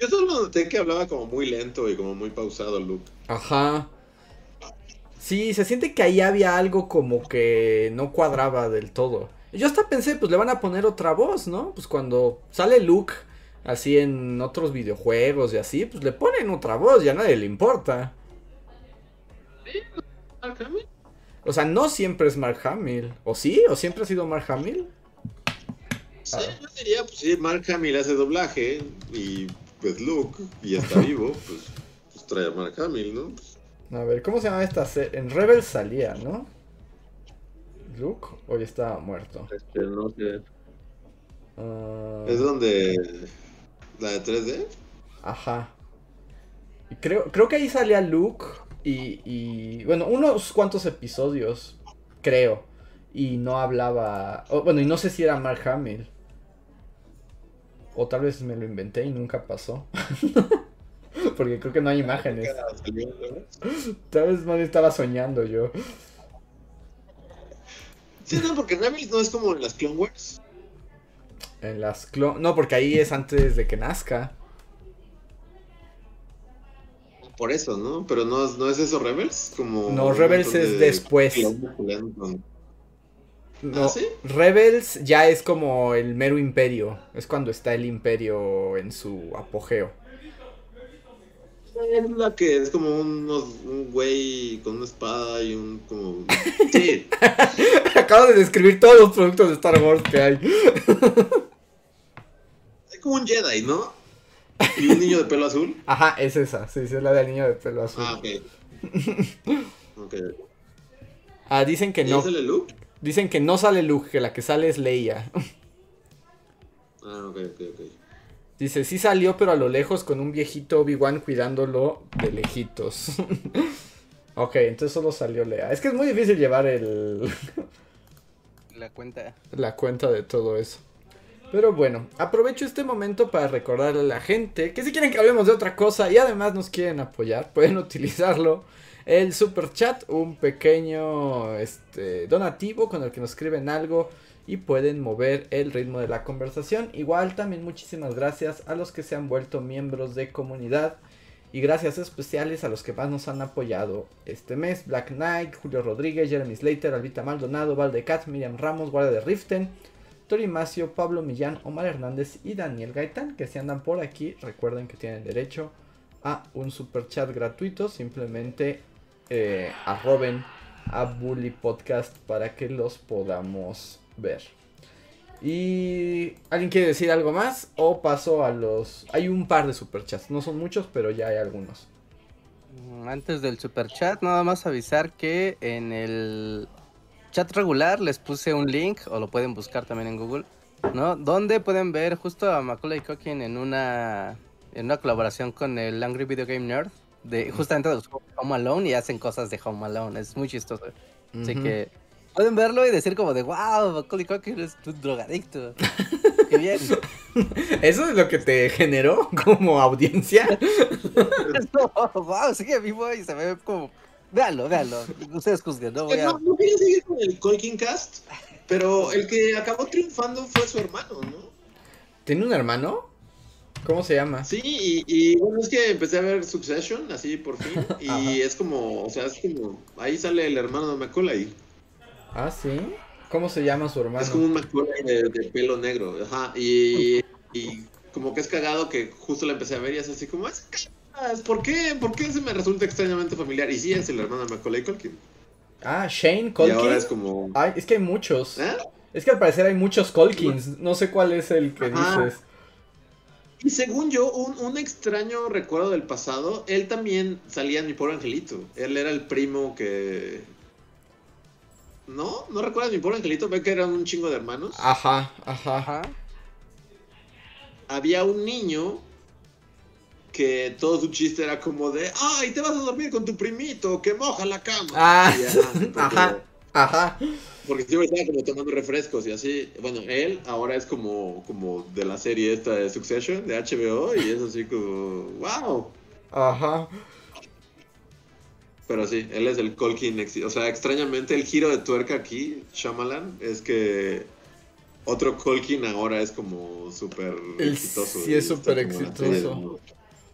Yo solo noté que hablaba como muy lento y como muy pausado Luke. Ajá. Sí, se siente que ahí había algo como que no cuadraba del todo. Yo hasta pensé, pues le van a poner otra voz, ¿no? Pues cuando sale Luke así en otros videojuegos y así, pues le ponen otra voz, ya a nadie le importa. O sea, no siempre es Mark Hamill. ¿O sí? ¿O siempre ha sido Mark Hamill? Sí, yo diría, pues sí, Mark Hamill hace doblaje y pues Luke y está vivo, pues, pues, trae a Mark Hamill, ¿no? A ver, ¿cómo se llama esta serie? En Rebel salía, ¿no? Luke hoy está muerto. Este, no sé. Ah. Es donde ¿La de 3D? Ajá. Creo, creo que ahí salía Luke y, y, Bueno, unos cuantos episodios, creo. Y no hablaba... bueno, y no sé si era Mark Hamill. O tal vez me lo inventé y nunca pasó. porque creo que no hay imágenes. Tal vez no estaba soñando yo. Sí, no, porque Hamill no es como en las Clone Wars. En las No, porque ahí es antes de que nazca. Por eso, ¿no? Pero no, no es eso Rebels, como. No, Rebels es después. No, ¿Ah, Rebels ya es como el mero imperio. Es cuando está el imperio en su apogeo. Es la que es como un, un güey con una espada y un como. Sí. Acabo de describir todos los productos de Star Wars que hay. como un Jedi, ¿no? ¿Y un niño de pelo azul? Ajá, es esa, sí, sí, es la del niño de pelo azul. Ah, ok. ok. Ah, dicen que no. sale Luke? Dicen que no sale Luke, que la que sale es Leia. ah, ok, ok, ok. Dice, sí salió, pero a lo lejos con un viejito Obi-Wan cuidándolo de lejitos. ok, entonces solo salió Leia. Es que es muy difícil llevar el... la cuenta. La cuenta de todo eso. Pero bueno, aprovecho este momento para recordarle a la gente que si quieren que hablemos de otra cosa y además nos quieren apoyar, pueden utilizarlo. El super chat, un pequeño este, donativo con el que nos escriben algo y pueden mover el ritmo de la conversación. Igual también muchísimas gracias a los que se han vuelto miembros de comunidad y gracias especiales a los que más nos han apoyado este mes. Black Knight, Julio Rodríguez, Jeremy Slater, Albita Maldonado, Valdecat, Miriam Ramos, Guardia de Riften. Tori Macio, Pablo Millán, Omar Hernández y Daniel Gaitán, que si andan por aquí, recuerden que tienen derecho a un super chat gratuito. Simplemente eh, arroben a Bully Podcast para que los podamos ver. ¿Y alguien quiere decir algo más? ¿O paso a los... Hay un par de superchats, no son muchos, pero ya hay algunos. Antes del superchat, nada más avisar que en el chat regular les puse un link, o lo pueden buscar también en Google, ¿no? Donde pueden ver justo a Macaulay Culkin en una, en una colaboración con el Angry Video Game Nerd, de justamente de Home Alone, y hacen cosas de Home Alone, es muy chistoso. Así que pueden verlo y decir como de, wow, Macaulay Culkin es un drogadicto. Qué bien. ¿Eso es lo que te generó como audiencia? wow, sigue vivo y se ve como Véanlo, véanlo. Ustedes juzguen, no voy a... No, no quería seguir con el Colkin Cast, pero el que acabó triunfando fue su hermano, ¿no? ¿Tiene un hermano? ¿Cómo se llama? Sí, y, y, bueno, es que empecé a ver Succession, así por fin, y es como, o sea, es como, ahí sale el hermano de Macaulay. Ah, sí. ¿Cómo se llama su hermano? Es como un Macaulay de, de pelo negro, ajá, y, y, como que es cagado que justo la empecé a ver y es así como, es ¿por qué? ¿Por qué se me resulta extrañamente familiar? Y sí, es el hermano de Macaulay Culkin. Ah, Shane Colkin. Y ahora es como... Ay, es que hay muchos. ¿Eh? Es que al parecer hay muchos Colkins. No sé cuál es el que Ajá. dices. Y según yo, un, un, extraño recuerdo del pasado, él también salía en Mi Pobre Angelito. Él era el primo que... ¿No? ¿No recuerdas Mi Pobre Angelito? ¿Ve que eran un chingo de hermanos? Ajá, ajá. Ajá. Había un niño que todo su chiste era como de, ay, te vas a dormir con tu primito, que moja la cama. Ah, ajá, porque- ajá, ajá. Porque siempre estaba como tomando refrescos y así. Bueno, él ahora es como, como de la serie esta de Succession, de HBO, y es así como, wow. Ajá. Pero sí, él es el Colkin. O sea, extrañamente el giro de tuerca aquí, Shyamalan, es que otro Colkin ahora es como súper exitoso. sí es súper exitoso.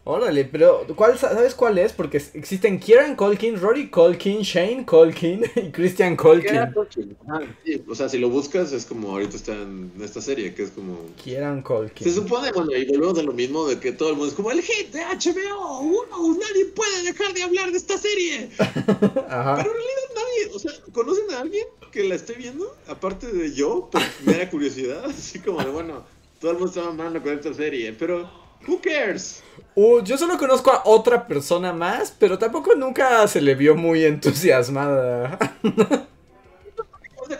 Órale, pero ¿cuál, ¿sabes cuál es? Porque existen Kieran Colkin, Rory Colkin, Shane Colkin y Christian Colkin. Ah, sí, O sea, si lo buscas es como ahorita está en esta serie, que es como... Kieran Colkin. Se supone, bueno, y volvemos a lo mismo de que todo el mundo es como el hit de HBO, uno, nadie puede dejar de hablar de esta serie. Ajá. Pero en realidad nadie, o sea, ¿conocen a alguien que la esté viendo? Aparte de yo, por mera curiosidad, así como de, bueno, todo el mundo está mamando con esta serie, pero who cares? Uh, yo solo conozco a otra persona más, pero tampoco nunca se le vio muy entusiasmada.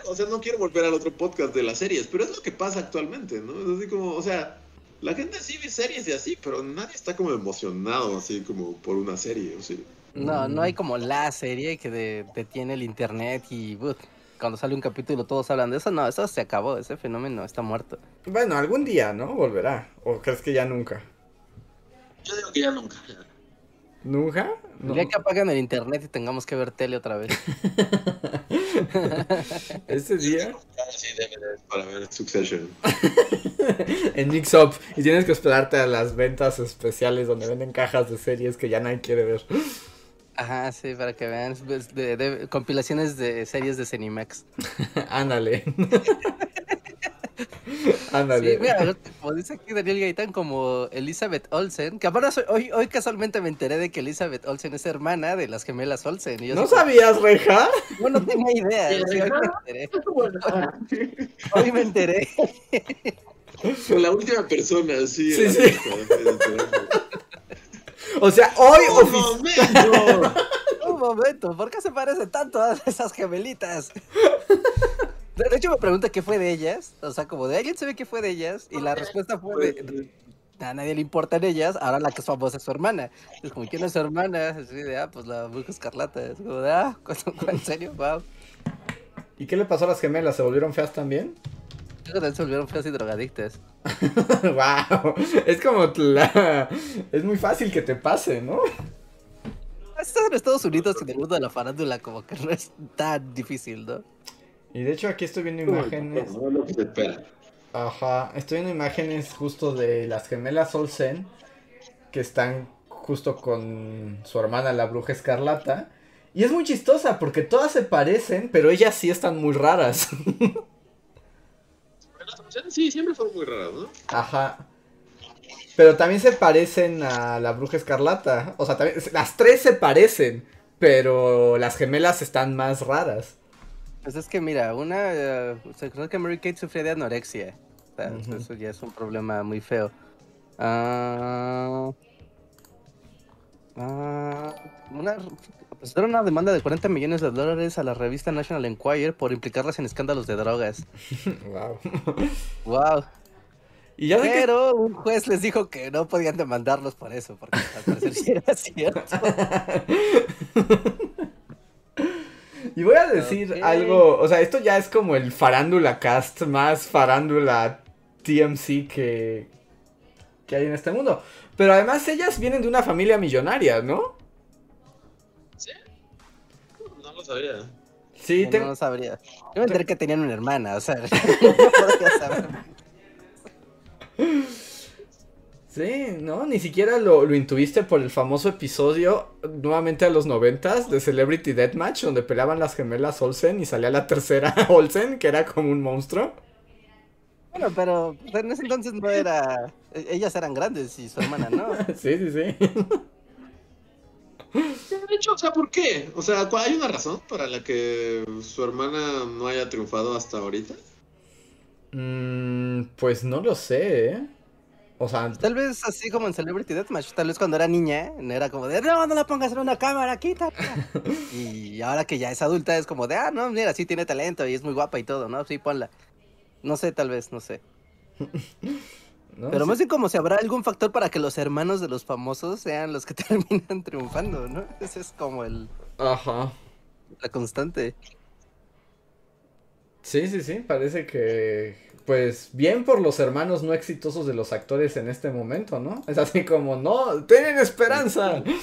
O sea, no quiero volver al otro podcast de las series, pero es lo que pasa actualmente, ¿no? Es así como, o sea, la gente sí ve series y así, pero nadie está como emocionado así como por una serie, ¿o sí? No, no hay como la serie que de- detiene el internet y uf, cuando sale un capítulo todos hablan de eso. No, eso se acabó, ese fenómeno está muerto. Bueno, algún día, ¿no? Volverá. ¿O crees que ya nunca? Yo digo que ya nunca. ¿Nunca? El No. día que apagan el internet y tengamos que ver tele otra vez. Ese día para ver Succession. en Mix Up y tienes que esperarte a las ventas especiales donde venden cajas de series que ya nadie quiere ver. Ajá, sí, para que vean pues, de- de- compilaciones de series de Cenimax. Ándale. Sí, Ándale. mira, como dice aquí Daniel Gaitán, como Elizabeth Olsen, que aparte soy- hoy, hoy casualmente me enteré de que Elizabeth Olsen es hermana de las gemelas Olsen. Y yo ¿No sabías, Reja? Yo no tenía idea, sí, hoy me enteré. Hoy me enteré. La última persona, sí. Sí, sí. O sea, hoy ¡Un oficial. momento! Un momento, ¿por qué se parecen tanto a esas gemelitas? De hecho me pregunta qué fue de ellas, o sea, como de alguien se ve qué fue de ellas, y la respuesta fue de, a nadie le importan ellas, ahora la que es famosa es su hermana. Es como, ¿quién es su hermana? Así de, ah, pues la bruja escarlata. Es como de, ah, ¿en serio? Wow. ¿Y qué le pasó a las gemelas? ¿Se volvieron feas también? Creo que también se volvieron feas y drogadictas. wow. Es como la... Es muy fácil que te pase, ¿no? Estás en Estados Unidos y en el mundo de la farándula como que no es tan difícil, ¿no? Y de hecho aquí estoy viendo imágenes. No. Ajá, estoy viendo imágenes justo de las gemelas Olsen que están justo con su hermana la bruja escarlata. Y es muy chistosa porque todas se parecen, pero ellas sí están muy raras. Sí, siempre fueron muy raras, ¿no? Ajá. Pero también se parecen a la bruja escarlata. O sea, también, las tres se parecen, pero las gemelas están más raras. Pues es que mira, una, eh, se cree que Mary Kate sufría de anorexia. O sea, Ujú. Eso ya es un problema muy feo. Ah, ah, una, presentaron una demanda de 40 millones de dólares a la revista National Enquirer por implicarlas en escándalos de drogas. wow. Wow. Y ya sé que Pero un juez les dijo que no podían demandarlos por eso, porque al parecer sí era cierto. Y voy a decir algo, o sea, esto ya es como el farándula cast más farándula TMC que, que hay en este mundo. Pero además ellas vienen de una familia millonaria, ¿no? Sí. lo sabía. Sí, No, te- no sabría. Yo me enteré que tenían una hermana, o sea, no podría saber. Sí, no, ni siquiera lo, lo intuiste por el famoso episodio, nuevamente a los noventas, de Celebrity Deathmatch, donde peleaban las gemelas Olsen y salía la tercera Olsen, que era como un monstruo. Bueno, pero en ese entonces no era. e- Ellas eran grandes y su hermana no. Sí, sí, sí. De hecho, o sea, ¿por qué? O sea, ¿cuál- ¿hay una razón para la que su hermana no haya triunfado hasta ahorita? Mm, pues no lo sé, ¿eh? O sea, Tal vez así como en Celebrity Deathmatch, tal vez cuando era niña, no era como de, no, no la pongas en una cámara, quítala. y ahora que ya es adulta, es como de, ah, no, mira, sí tiene talento y es muy guapa y todo, ¿no? Sí, ponla. No sé, tal vez, no sé. ¿no? Pero Sí. más bien como si habrá algún factor para que los hermanos de los famosos sean los que terminan triunfando, ¿no? Ese es como el, Ajá. la constante. Sí, sí, sí, parece que, pues, bien por los hermanos no exitosos de los actores en este momento, ¿no? Es así como, no, tienen esperanza.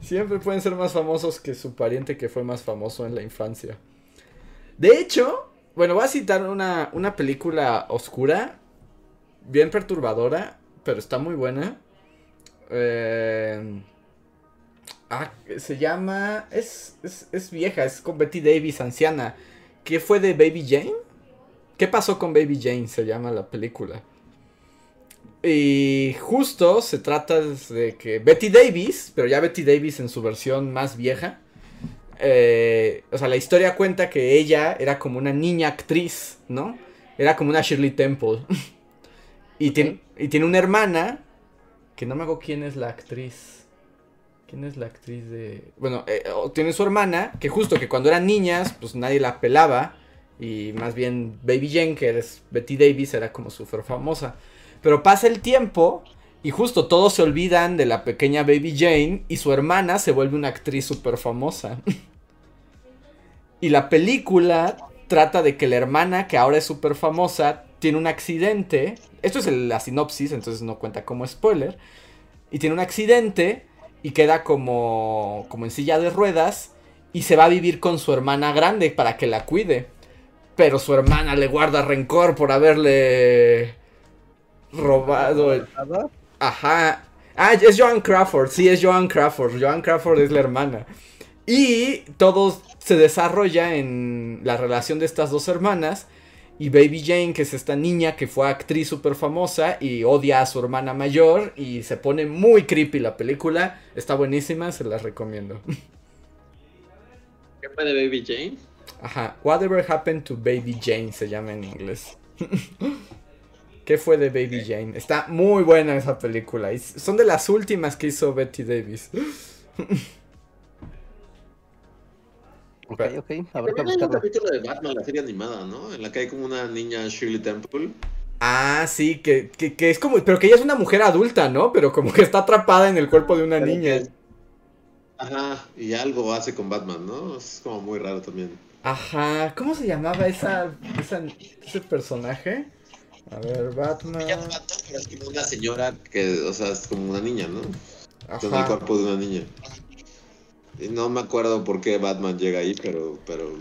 Siempre pueden ser más famosos que su pariente que fue más famoso en la infancia. De hecho, bueno, voy a citar una, una película oscura, bien perturbadora, pero está muy buena. Eh, ah, se llama... Es, es, es vieja, es con Betty Davis, anciana. ¿Qué fue de Baby Jane? ¿Qué pasó con Baby Jane? Se llama la película. Y justo se trata de que Betty Davis, pero ya Betty Davis en su versión más vieja, eh, o sea, la historia cuenta que ella era como una niña actriz, ¿no? Era como una Shirley Temple. y, tiene, y tiene una hermana, que no me hago quién es la actriz. ¿Quién es la actriz de...? Bueno, eh, tiene su hermana, que justo que cuando eran niñas, pues nadie la pelaba. Y más bien Baby Jane, que es Betty Davis, era como súper famosa. Pero pasa el tiempo y justo todos se olvidan de la pequeña Baby Jane y su hermana se vuelve una actriz súper famosa. y la película trata de que la hermana, que ahora es súper famosa, tiene un accidente. Esto es la sinopsis, entonces no cuenta como spoiler. Y tiene un accidente y queda como, como en silla de ruedas y se va a vivir con su hermana grande para que la cuide. Pero su hermana le guarda rencor por haberle robado el... Ajá. Ah, es Joan Crawford. Sí, es Joan Crawford. Joan Crawford es la hermana. Y todo se desarrolla en la relación de estas dos hermanas. Y Baby Jane, que es esta niña que fue actriz súper famosa y odia a su hermana mayor. Y se pone muy creepy la película. Está buenísima, se las recomiendo. ¿Qué fue de Baby Jane? Ajá. Whatever happened to Baby Jane se llama en inglés. ¿Qué fue de Baby Jane? Está muy buena esa película. Y son de las últimas que hizo Betty Davis. Ok, ok, habrá que También hay un capítulo de Batman, la serie animada, ¿no? En la que hay como una niña Shirley Temple. Ah, sí, que, que, que es como. Pero que ella es una mujer adulta, ¿no? Pero como que está atrapada en el cuerpo de una Pero niña. que- Ajá, y algo hace con Batman, ¿no? Es como muy raro también. Ajá. ¿Cómo se llamaba esa, esa- ese personaje? A ver, Batman. Ella es Batman, pero es como una señora que, o sea, es como una niña, ¿no? Está en el Ajá. cuerpo de una niña. Y no me acuerdo por qué Batman llega ahí, pero, pero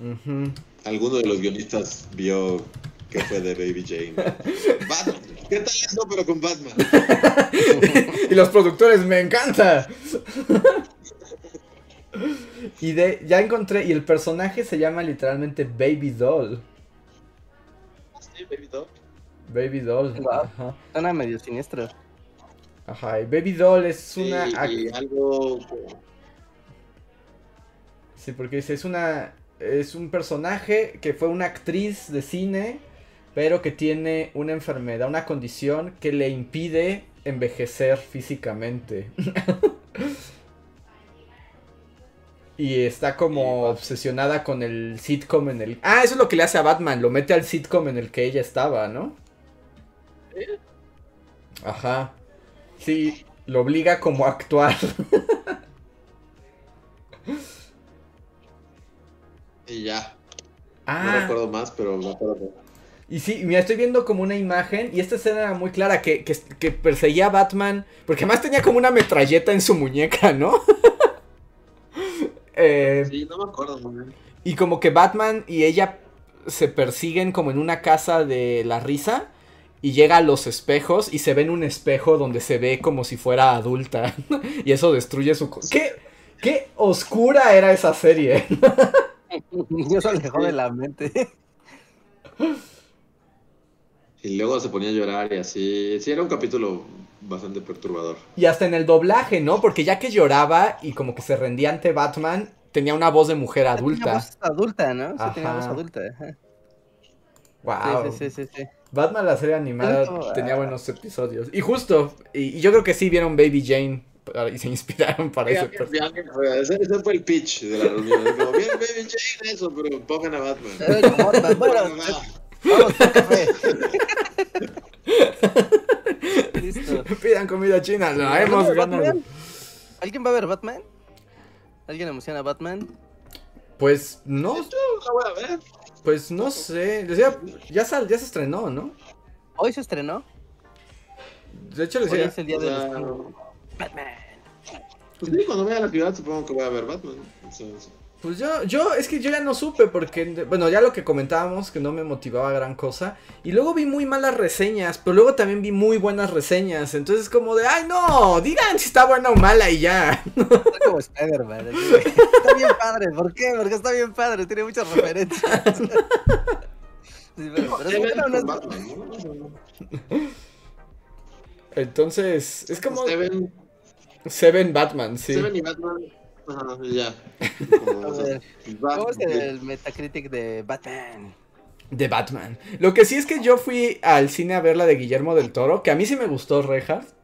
Ujú. alguno de los guionistas vio que fue de Baby Jane. Batman, ¿qué tal eso pero con Batman? y los productores, me encanta. y de, ya encontré, y el personaje se llama literalmente Baby Doll. Sí, Baby Doll. Baby Doll. Ajá. Suena medio siniestro. Ajá. Y Baby Doll es Sí, una. y algo Sí, porque dice, es una. Es un personaje que fue una actriz de cine, pero que tiene una enfermedad, una condición que le impide envejecer físicamente. y está como obsesionada con el sitcom en el. Ah, eso es lo que le hace a Batman, lo mete al sitcom en el que ella estaba, ¿no? Ajá. Sí, lo obliga como a actuar. y ya. No Ah. recuerdo más, pero me acuerdo. Y sí, mira, estoy viendo como una imagen y esta escena era muy clara que, que, perseguía a Batman, porque además tenía como una metralleta en su muñeca, ¿no? eh, sí, no me acuerdo muy Y como que Batman y ella se persiguen como en una casa de la risa y llega a los espejos y se ve en un espejo donde se ve como si fuera adulta y eso destruye su... ¿Qué, qué oscura era esa serie? Yo se dejó de la mente. Y luego se ponía a llorar y así. Sí, era un capítulo bastante perturbador. Y hasta en el doblaje, ¿no? Porque ya que lloraba y como que se rendía ante Batman, tenía una voz de mujer adulta. Tenía voz adulta, ¿no? Sí, tenía voz adulta. Wow. Sí, sí, sí, sí, Batman, la serie animada, tenía buenos episodios. Y justo, y, yo creo que sí vieron Baby Jane y se inspiraron para ese ese, ese fue el pitch de la reunión. Como, Baby Jane eso, pero pongan a Batman. Eh, bueno, Vamos café. Listo. Pidan comida china, lo hemos ganado. ¿Alguien va a ver Batman? ¿Alguien emociona a Batman? Pues no. Pues no sé. Decía, ya, sal, ya se estrenó, ¿no? ¿Hoy se estrenó? De hecho, decía. Hoy es el día de Batman. Pues sí, cuando vaya a la ciudad supongo que voy a ver Batman. Pues yo, yo, es que yo ya no supe porque, bueno, ya lo que comentábamos, que no me motivaba gran cosa. Y luego vi muy malas reseñas, pero luego también vi muy buenas reseñas. Entonces como de, ay no, digan si está buena o mala y ya. Está como Spider-Man. Está bien padre, ¿por qué? Porque está bien padre, tiene muchas referencias. Entonces, es como... Seven. Seven Batman, sí. Seven y Batman ya. ¿Cómo es el Metacritic de Batman? De Batman. Lo que sí es que yo fui al cine a ver la de Guillermo del Toro, que a mí sí me gustó, Rejas.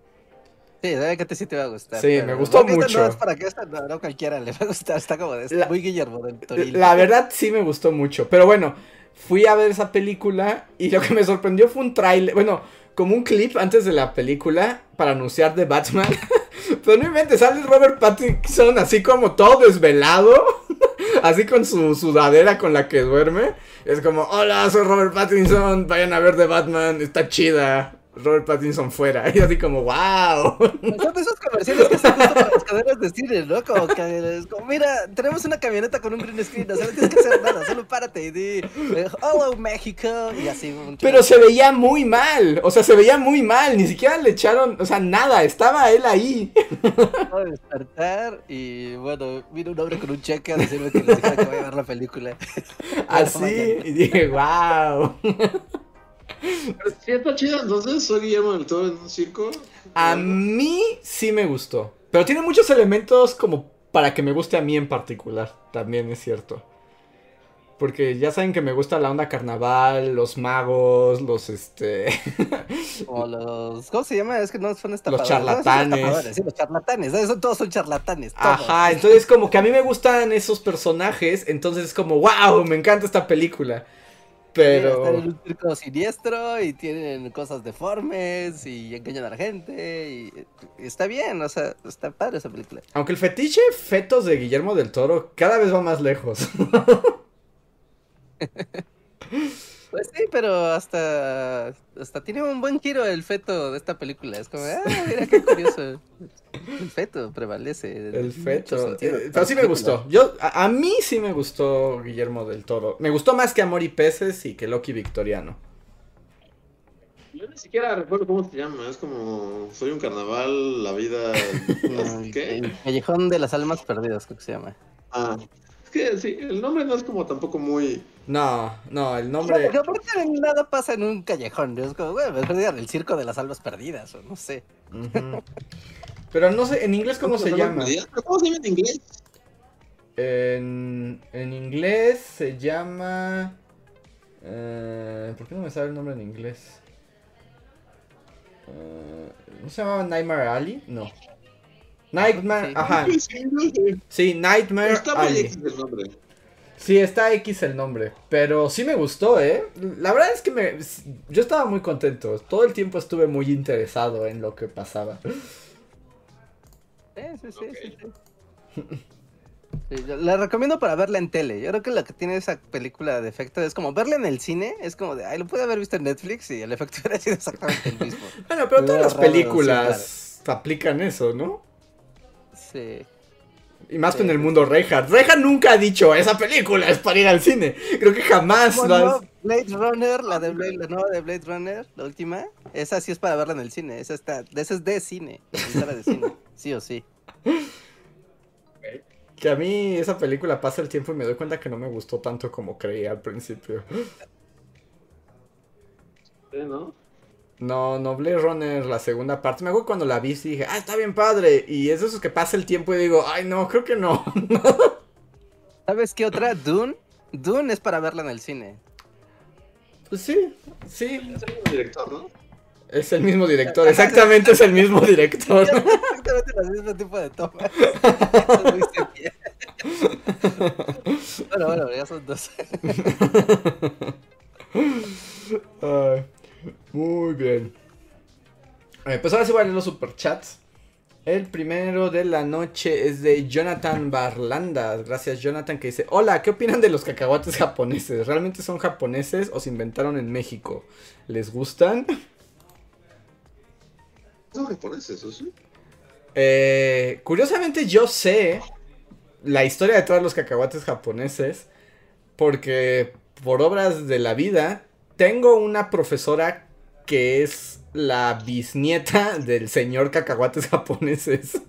Sí, debe que te sí te va a gustar. Sí, me gustó mucho. No es para que esta no, cualquiera le va a gustar, está como de muy Guillermo del Toro. La verdad sí me gustó mucho, pero bueno, fui a ver esa película y lo que me sorprendió fue un trailer, bueno, como un clip antes de la película para anunciar de Batman. Pero no inventes, sale Robert Pattinson así como todo desvelado. así con su sudadera con la que duerme. Es como, hola, soy Robert Pattinson, vayan a ver de Batman, está chida. Robert Pattinson fuera. Y así como, wow. Son de esos comerciales que se justo para las cadenas de cine, ¿no? Como que, como, mira, tenemos una camioneta con un green screen, no tienes que hacer nada, solo párate y di, hello México, y así. Pero se veía muy mal, o sea, se veía muy mal, ni siquiera le echaron, o sea, nada, estaba él ahí. Despertar y, bueno, vino un hombre con un cheque a decirme que les que voy a ver la película. Así, y dije, wow. Si está chido, entonces soy Guillermo del Toro en un circo. A mí sí me gustó. Pero tiene muchos elementos como para que me guste a mí en particular. También es cierto. Porque ya saben que me gusta la onda carnaval, los magos, los este. o los. ¿Cómo se llama? Es que no son estafadores. Los charlatanes. sí, los charlatanes. todos son charlatanes. Ajá, entonces como que a mí me gustan esos personajes. Entonces es como, wow, me encanta esta película. Pero. Están en un circo siniestro y tienen cosas deformes y engañan a la gente. Y, está bien, o sea, está padre esa película. Aunque el fetiche fetos de Guillermo del Toro cada vez va más lejos. Pues sí, pero hasta, hasta tiene un buen giro el feto de esta película. Es como, ah, mira qué curioso. El feto prevalece. El feto. Eh, pero sí me gustó. Yo, a, mí sí me gustó Guillermo del Toro. Me gustó más que Amor y Peces y que Loki Victoriano. Yo ni siquiera recuerdo cómo se llama. Es como, soy un carnaval, la vida... ¿Qué? El Callejón de las Almas Perdidas, creo que se llama. Ah, que sí, el nombre no es como tampoco muy. No, no, el nombre. Pero aparte nada pasa en un callejón. Es como, güey, mejor digan el circo de las almas perdidas, o no sé. Pero no sé, en inglés, ¿cómo se llama? ¿Cómo se llama en inglés? En, en inglés se llama. Eh, ¿Por qué no me sabe el nombre en inglés? Eh, ¿No se llamaba Nightmare Alley? No. Nightmare, ajá. Sí, Nightmare. Está X el nombre. Sí, está X el nombre. Pero sí me gustó, ¿eh? La verdad es que me. Yo estaba muy contento. Todo el tiempo estuve muy interesado en lo que pasaba. Sí, sí, sí, sí. La recomiendo para verla en tele. Yo creo que lo que tiene esa película de efecto es como verla en el cine. Es como de, ay, lo pude haber visto en Netflix y el efecto hubiera sido exactamente el mismo. bueno, pero todas las películas aplican eso, ¿no? Sí. Y más con el mundo Reinhardt. Reinhardt nunca ha dicho, esa película es para ir al cine. Creo que jamás lo has... Blade Runner, la de Blade, la nueva de Blade Runner, la última, esa sí es para verla en el cine. Esa, está, esa es de cine, de cine, sí o sí. Que a mí esa película pasa el tiempo y me doy cuenta que no me gustó tanto como creía al principio. ¿No? No, no, Blade Runner, la segunda parte. Me acuerdo cuando la vi y dije, ah, está bien padre. Y es eso que pasa el tiempo y digo, ay, no, creo que no. ¿Sabes qué otra? Dune. Dune es para verla en el cine. Pues sí, sí. Es el mismo director, ¿no? Es el mismo director, exactamente es el mismo director. exactamente el mismo tipo de tomas. bueno, bueno, ya son dos. Muy bien. Eh, pues ahora sí voy a leer los superchats. El primero de la noche es de Jonathan Barlandas. Gracias, Jonathan, que dice: Hola, ¿qué opinan de los cacahuates japoneses? ¿Realmente son japoneses o se inventaron en México? ¿Les gustan? Son japoneses, ¿o sí? Eh, curiosamente, yo sé la historia de todos los cacahuates japoneses. Porque por obras de la vida, tengo una profesora que es la bisnieta del señor cacahuates japoneses.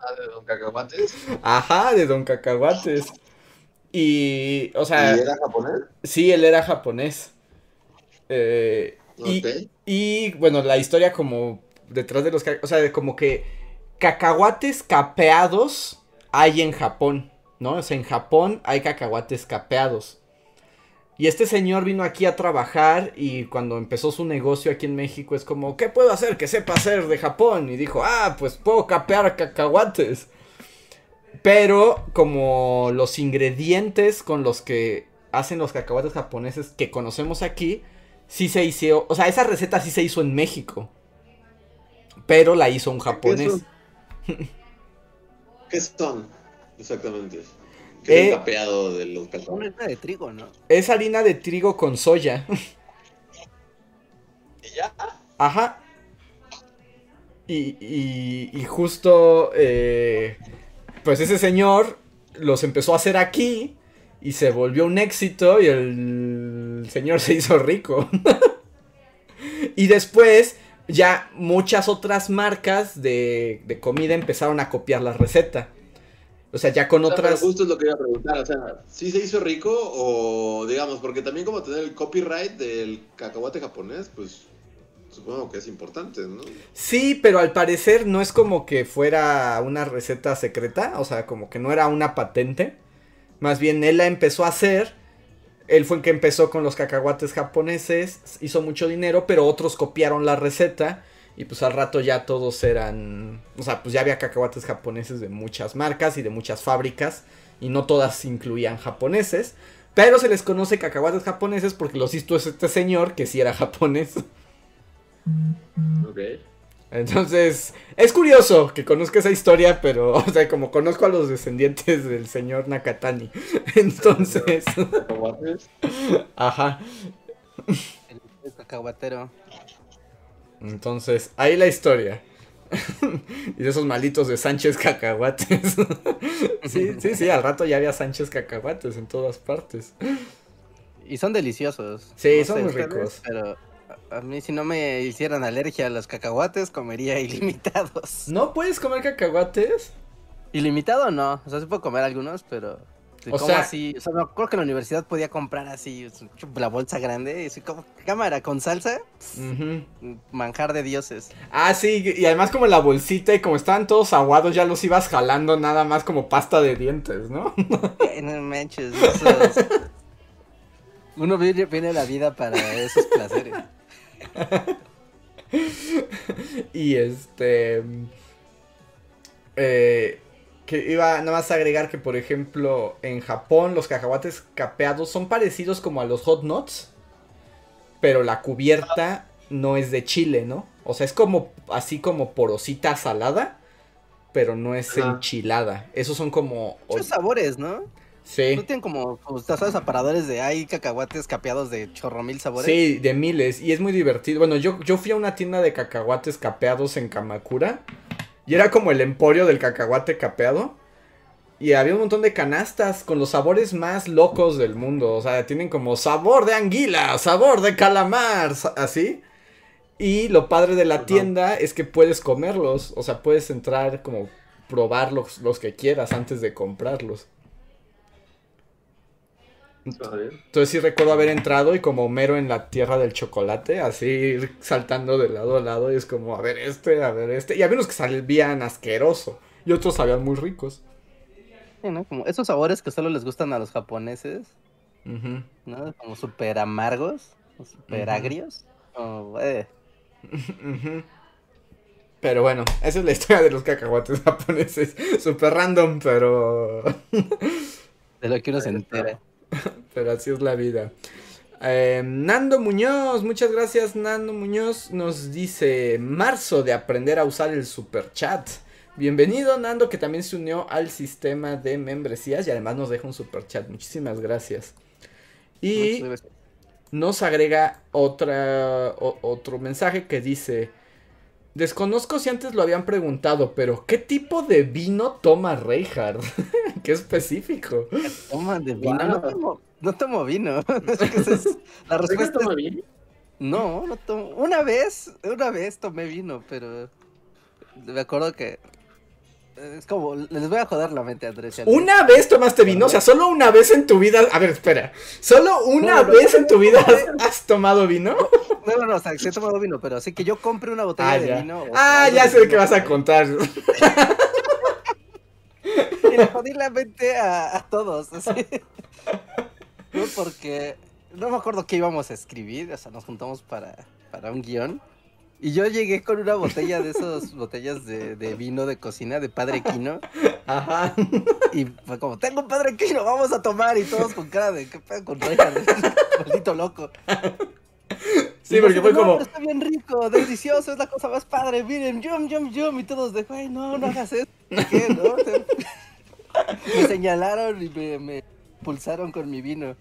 Ah, de Don Cacahuates. Ajá, de Don Cacahuates. Y, o sea. ¿Y era japonés? Sí, él era japonés. Eh, y, bueno, la historia como detrás de los... O sea, como que cacahuates capeados hay en Japón, ¿no? O sea, en Japón hay cacahuates capeados. Y este señor vino aquí a trabajar y cuando empezó su negocio aquí en México es como, ¿qué puedo hacer que sepa hacer de Japón? Y dijo, ah, pues puedo capear cacahuates. Pero como los ingredientes con los que hacen los cacahuates japoneses que conocemos aquí, sí se hizo, o sea, esa receta sí se hizo en México. Pero la hizo un japonés. ¿Qué son? Exactamente. ¿Qué es el eh, capeado de los harina de trigo, ¿no? Es harina de trigo con soya. ¿Y ya? Ajá. Y, y, y justo, eh, pues ese señor los empezó a hacer aquí y se volvió un éxito y el señor se hizo rico. y después ya muchas otras marcas de, de, comida empezaron a copiar la receta. O sea, ya con otras. Pero justo es lo que iba a preguntar. O sea, ¿sí se hizo rico o, digamos, porque también como tener el copyright del cacahuate japonés, pues supongo que es importante, ¿no? Sí, pero al parecer no es como que fuera una receta secreta. O sea, como que no era una patente. Más bien él la empezó a hacer. Él fue el que empezó con los cacahuates japoneses. Hizo mucho dinero, pero otros copiaron la receta. Y pues al rato ya todos eran. O sea, pues ya había cacahuates japoneses de muchas marcas y de muchas fábricas. Y no todas incluían japoneses. Pero se les conoce cacahuates japoneses porque los hizo este señor que sí era japonés. Ok. Entonces, es curioso que conozca esa historia, pero, o sea, como conozco a los descendientes del señor Nakatani. Entonces. Ajá. El cacahuatero. Entonces, ahí la historia. y de esos malitos de Sánchez cacahuates. sí, sí, sí, al rato ya había Sánchez cacahuates en todas partes. Y son deliciosos. Sí, son muy ricos. Pero a mí si no me hicieran alergia a los cacahuates, comería ilimitados. ¿No puedes comer cacahuates? Ilimitado no, o sea, sí puedo comer algunos, pero o sea, así, o sea, me acuerdo que en la universidad podía comprar así la bolsa grande, y así como cámara con salsa, manjar de dioses. Ah, sí, y además como la bolsita y como estaban todos aguados, ya los ibas jalando nada más como pasta de dientes, ¿no? no manches, Uno viene la vida para esos placeres. y este... Eh, que iba nada más a agregar que, por ejemplo, en Japón los cacahuates capeados son parecidos como a los hot nuts, pero la cubierta no es de chile, ¿no? O sea, es como así como porosita salada pero no es enchilada. Esos son como... Muchos sabores, ¿no? Sí. ¿No tienen como, sabes, aparadores de hay cacahuates capeados de chorro mil sabores? Sí, de miles. Y es muy divertido. Bueno, yo, yo fui a una tienda de cacahuates capeados en Kamakura. Y era como el emporio del cacahuate capeado. Y había un montón de canastas con los sabores más locos del mundo. O sea, tienen como sabor de anguila, sabor de calamar, así. Y lo padre de la tienda es que puedes comerlos. O sea, puedes entrar como probar los, los que quieras antes de comprarlos. Entonces sí recuerdo haber entrado y como mero en la tierra del chocolate, así ir saltando de lado a lado y es como, a ver este, a ver este. Y había unos que salían asqueroso y otros sabían muy ricos. Sí, ¿no? Como esos sabores que solo les gustan a los japoneses, ¿no? Como súper amargos, súper agrios. Eh. Pero bueno, esa es la historia de los cacahuates japoneses. Súper random, pero... de lo que uno se entera. Pero así es la vida. Eh, Nando Muñoz, muchas gracias Nando Muñoz. Nos dice marzo de aprender a usar el super chat. Bienvenido Nando que también se unió al sistema de membresías y además nos deja un super chat. Muchísimas gracias. Y nos agrega otra, otro mensaje que dice... Desconozco si antes lo habían preguntado, pero ¿qué tipo de vino toma Reinhardt? Qué específico. Toma de vino. No, tomo, vino. la respuesta. Vino? No, no tomo. Una vez, una vez tomé vino, pero me acuerdo que es como, les voy a joder la mente, Andrés. ¿Una vez tomaste vino? O sea, solo una vez en tu vida. A ver, espera. ¿Solo una vez en tu vida has, tomado vino? No, no, no, o sea, sí he tomado vino, pero así que yo compre una botella ah, de vino. Ah, ya sé que vas a contar. y le jodí la mente a, todos. Así. No, porque no me acuerdo qué íbamos a escribir, o sea, nos juntamos para, para un guion. Y yo llegué con una botella de esas botellas de, de, vino de cocina de Padre Quino. Ajá. Y fue como, tengo un Padre Quino, vamos a tomar. Y todos con cara de, ¿qué pedo con Reina? Maldito loco. Sí, porque fue como. está bien rico, delicioso, es la cosa más padre. Miren, yum, yum, yum. Y todos de, güey, no, no hagas eso. ¿Qué, no? me señalaron y me, me pulsaron con mi vino.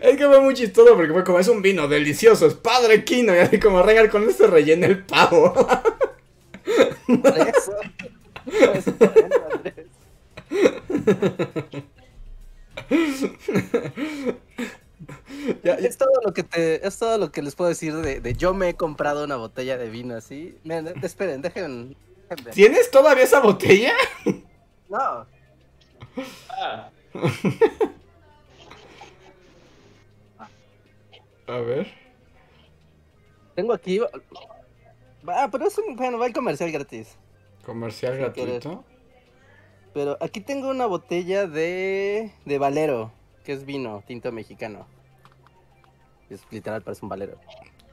es que fue muy chistoso porque fue como es un vino delicioso, es padre quino y así como regar con este relleno el pavo. Por eso. Es todo lo que te, es todo lo que les puedo decir de, de yo me he comprado una botella de vino así. Miren, esperen, dejen, ¿Tienes todavía esa botella? No. Ah. A ver. Tengo aquí. Ah, pero es un. Bueno, va el comercial gratis. ¿Comercial gratuito? Pero aquí tengo una botella de. de Valero, que es vino, tinto mexicano. Es literal, parece un Valero.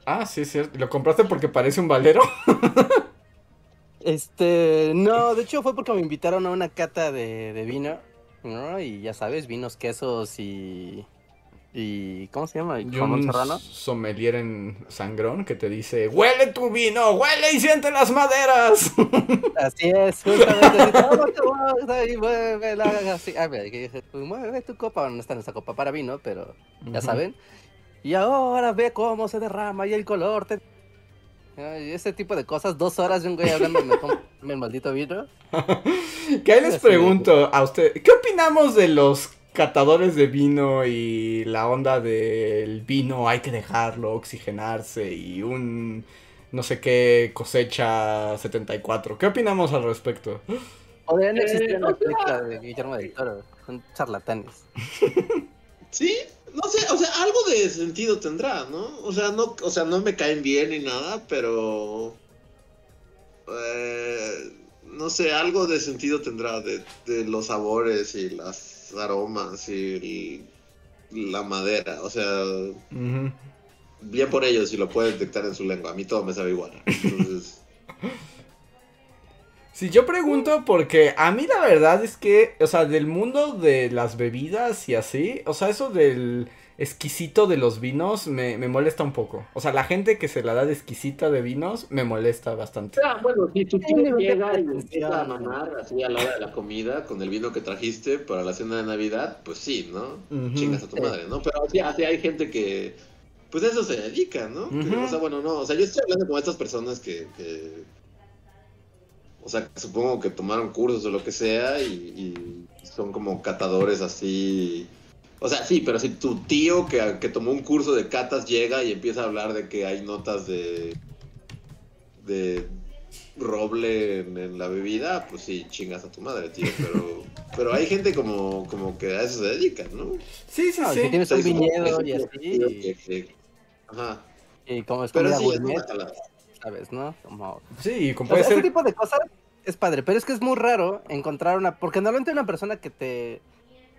Ah, sí, es cierto. ¿Lo compraste porque parece un Valero? este. No, de hecho fue porque me invitaron a una cata de, de vino. ¿no? Y ya sabes, vinos, quesos y. y ¿Cómo se llama? ¿Jamón serrano? Sommelier en sangrón que te dice: ¡Huele tu vino! ¡Huele y siente las maderas! Así es, justamente. mueve tu copa. no está en esa copa para vino, pero ya saben. Y ahora ve cómo se derrama y el color te ese tipo de cosas, dos horas de un güey hablando me el maldito vino. que ahí les pregunto a usted, ¿qué opinamos de los catadores de vino y la onda del vino hay que dejarlo oxigenarse y un no sé qué cosecha 74? ¿Qué opinamos al respecto? Podrían existir una película de Guillermo del Toro, son charlatanes. Sí, no sé, o sea, algo de sentido tendrá, ¿no? O sea, no, o sea, no me caen bien ni nada, pero eh, no sé, algo de sentido tendrá de, los sabores y las aromas y, la madera, o sea, bien por ellos si lo pueden detectar en su lengua. A mí todo me sabe igual. Entonces. Si yo pregunto porque a mí la verdad es que, o sea, del mundo de las bebidas y así, o sea, eso del exquisito de los vinos me, molesta un poco. O sea, la gente que se la da de exquisita de vinos me molesta bastante. Ah, bueno, si tu tío llega y empieza a mamar así a la hora de la comida con el vino que trajiste para la cena de Navidad, pues sí, ¿no? Chingas a tu madre, ¿no? Pero sí, así hay gente que, pues eso se dedica, ¿no? o sea, bueno, no, o sea, yo estoy hablando con estas personas que, que o sea, supongo que tomaron cursos o lo que sea y son como catadores así o sea, sí, pero si tu tío que, que, tomó un curso de catas llega y empieza a hablar de que hay notas de. de roble en, la bebida, pues sí, chingas a tu madre, tío. Pero, pero hay gente como, como que a eso se dedica, ¿no? Sí, sí, sí. Si tienes un viñedo y así. ajá. Y como es pero sí, ¿sabes, no? Como... Sí, como puede ser... Ese tipo de cosas es padre, pero es que es muy raro encontrar una. Porque normalmente una persona que te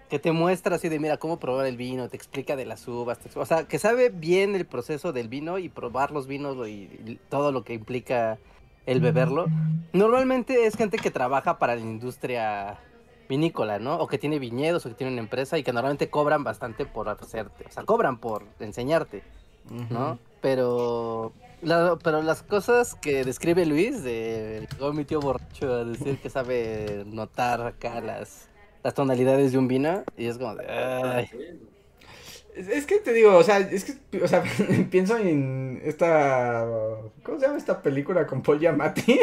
que te muestra así de, mira, cómo probar el vino, te explica de las uvas, o sea, que sabe bien el proceso del vino y probar los vinos y, todo lo que implica el beberlo. Normalmente es gente que trabaja para la industria vinícola, ¿no? O que tiene viñedos o que tiene una empresa y que normalmente cobran bastante por hacerte, o sea, cobran por enseñarte, ¿no? Pero pero las cosas que describe Luis, de oh, mi tío borracho a decir que sabe notar acá las las tonalidades de un vino y es como de... Ay. Es, que te digo, o sea, es que, o sea, pienso en esta, ¿cómo se llama esta película con Paul Giamatti?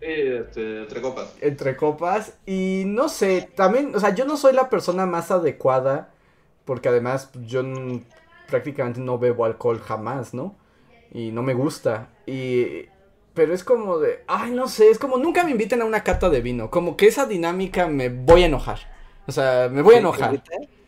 sí, este, entre copas. Entre copas y no sé, también, o sea, yo no soy la persona más adecuada porque además yo prácticamente no bebo alcohol jamás, ¿no? Y no me gusta. Y pero es como de, ay, no sé, es como nunca me inviten a una cata de vino, como que esa dinámica me voy a enojar. O sea, me voy a enojar.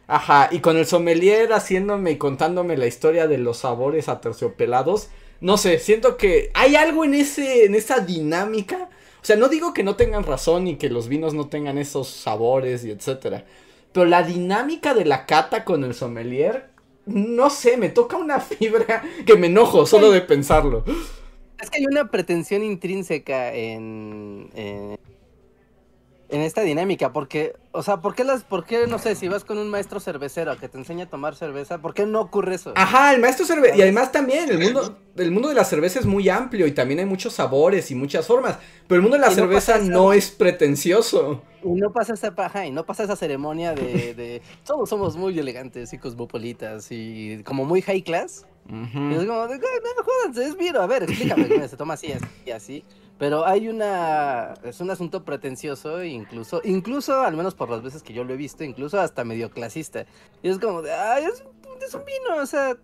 Ajá, y con el sommelier haciéndome y contándome la historia de los sabores aterciopelados, no sé, siento que hay algo en ese en esa dinámica. O sea, no digo que no tengan razón y que los vinos no tengan esos sabores y etcétera, pero la dinámica de la cata con el sommelier, no sé, me toca una fibra que me enojo solo de pensarlo. Es que hay una pretensión intrínseca en, en, esta dinámica, porque, o sea, ¿por qué las, por qué, no sé, si vas con un maestro cervecero que te enseña a tomar cerveza, ¿por qué no ocurre eso? Ajá, el maestro cervecero, y además también, el mundo, el mundo de la cerveza es muy amplio y también hay muchos sabores y muchas formas, pero el mundo de la cerveza no, es pretencioso. Y no pasa esa paja, y no pasa esa ceremonia de, de todos somos muy elegantes y cosmopolitas y como muy high class. Y es como, no, jódanse, es vino, a ver, explícame, se toma así, así, así. Pero hay una, es un asunto pretencioso, incluso, incluso, al menos por las veces que yo lo he visto, incluso hasta medio clasista. Y es como de, ay, es, es un vino, o sea,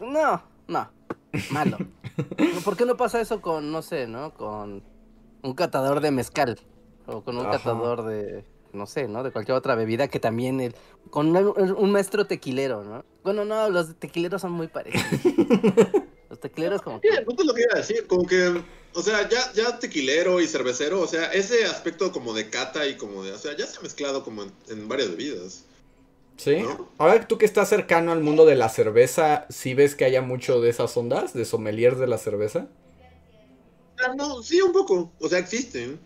no, no, malo. ¿Por qué no pasa eso con, no sé, no? Con un catador de mezcal, o con un catador de no sé, ¿no? De cualquier otra bebida que también el, con un, maestro tequilero, ¿no? Bueno, no, los tequileros son muy parecidos. los tequileros como que... Sí, lo que iba a decir, como que, o sea, ya, ya tequilero y cervecero, o sea, ese aspecto como de cata y como de, o sea, ya se ha mezclado como en, varias bebidas. Sí. Ahora tú que estás cercano al mundo de la cerveza, ¿sí ves que haya mucho de esas ondas, de sommelier de la cerveza? Ah, no, sí, un poco. O sea, existen.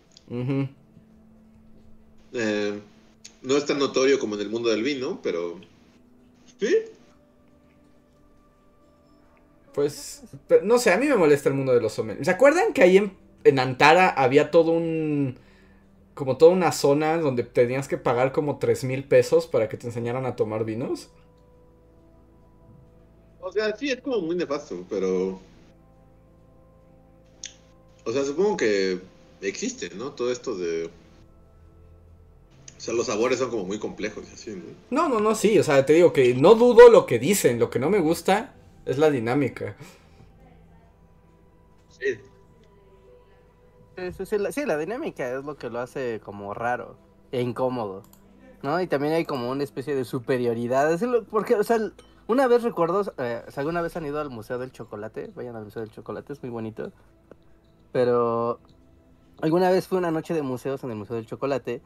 Eh, no es tan notorio como en el mundo del vino, pero... ¿Sí? Pues, no sé, a mí me molesta el mundo de los sommeliers. ¿Se acuerdan que ahí en, Antara había todo un... como toda una zona donde tenías que pagar como 3 mil pesos para que te enseñaran a tomar vinos? O sea, sí, es como muy nefasto, pero... O sea, supongo que existe, ¿no? Todo esto de o sea, los sabores son como muy complejos así, ¿no? No, no, no, sí. O sea, te digo que no dudo lo que dicen. Lo que no me gusta es la dinámica. Sí. Sí, sí, la, dinámica es lo que lo hace como raro e incómodo. ¿No? Y también hay como una especie de superioridad. porque, o sea, una vez recuerdo, eh, o sea, alguna vez han ido al Museo del Chocolate. Vayan al Museo del Chocolate, es muy bonito. Pero alguna vez fue una noche de museos en el Museo del Chocolate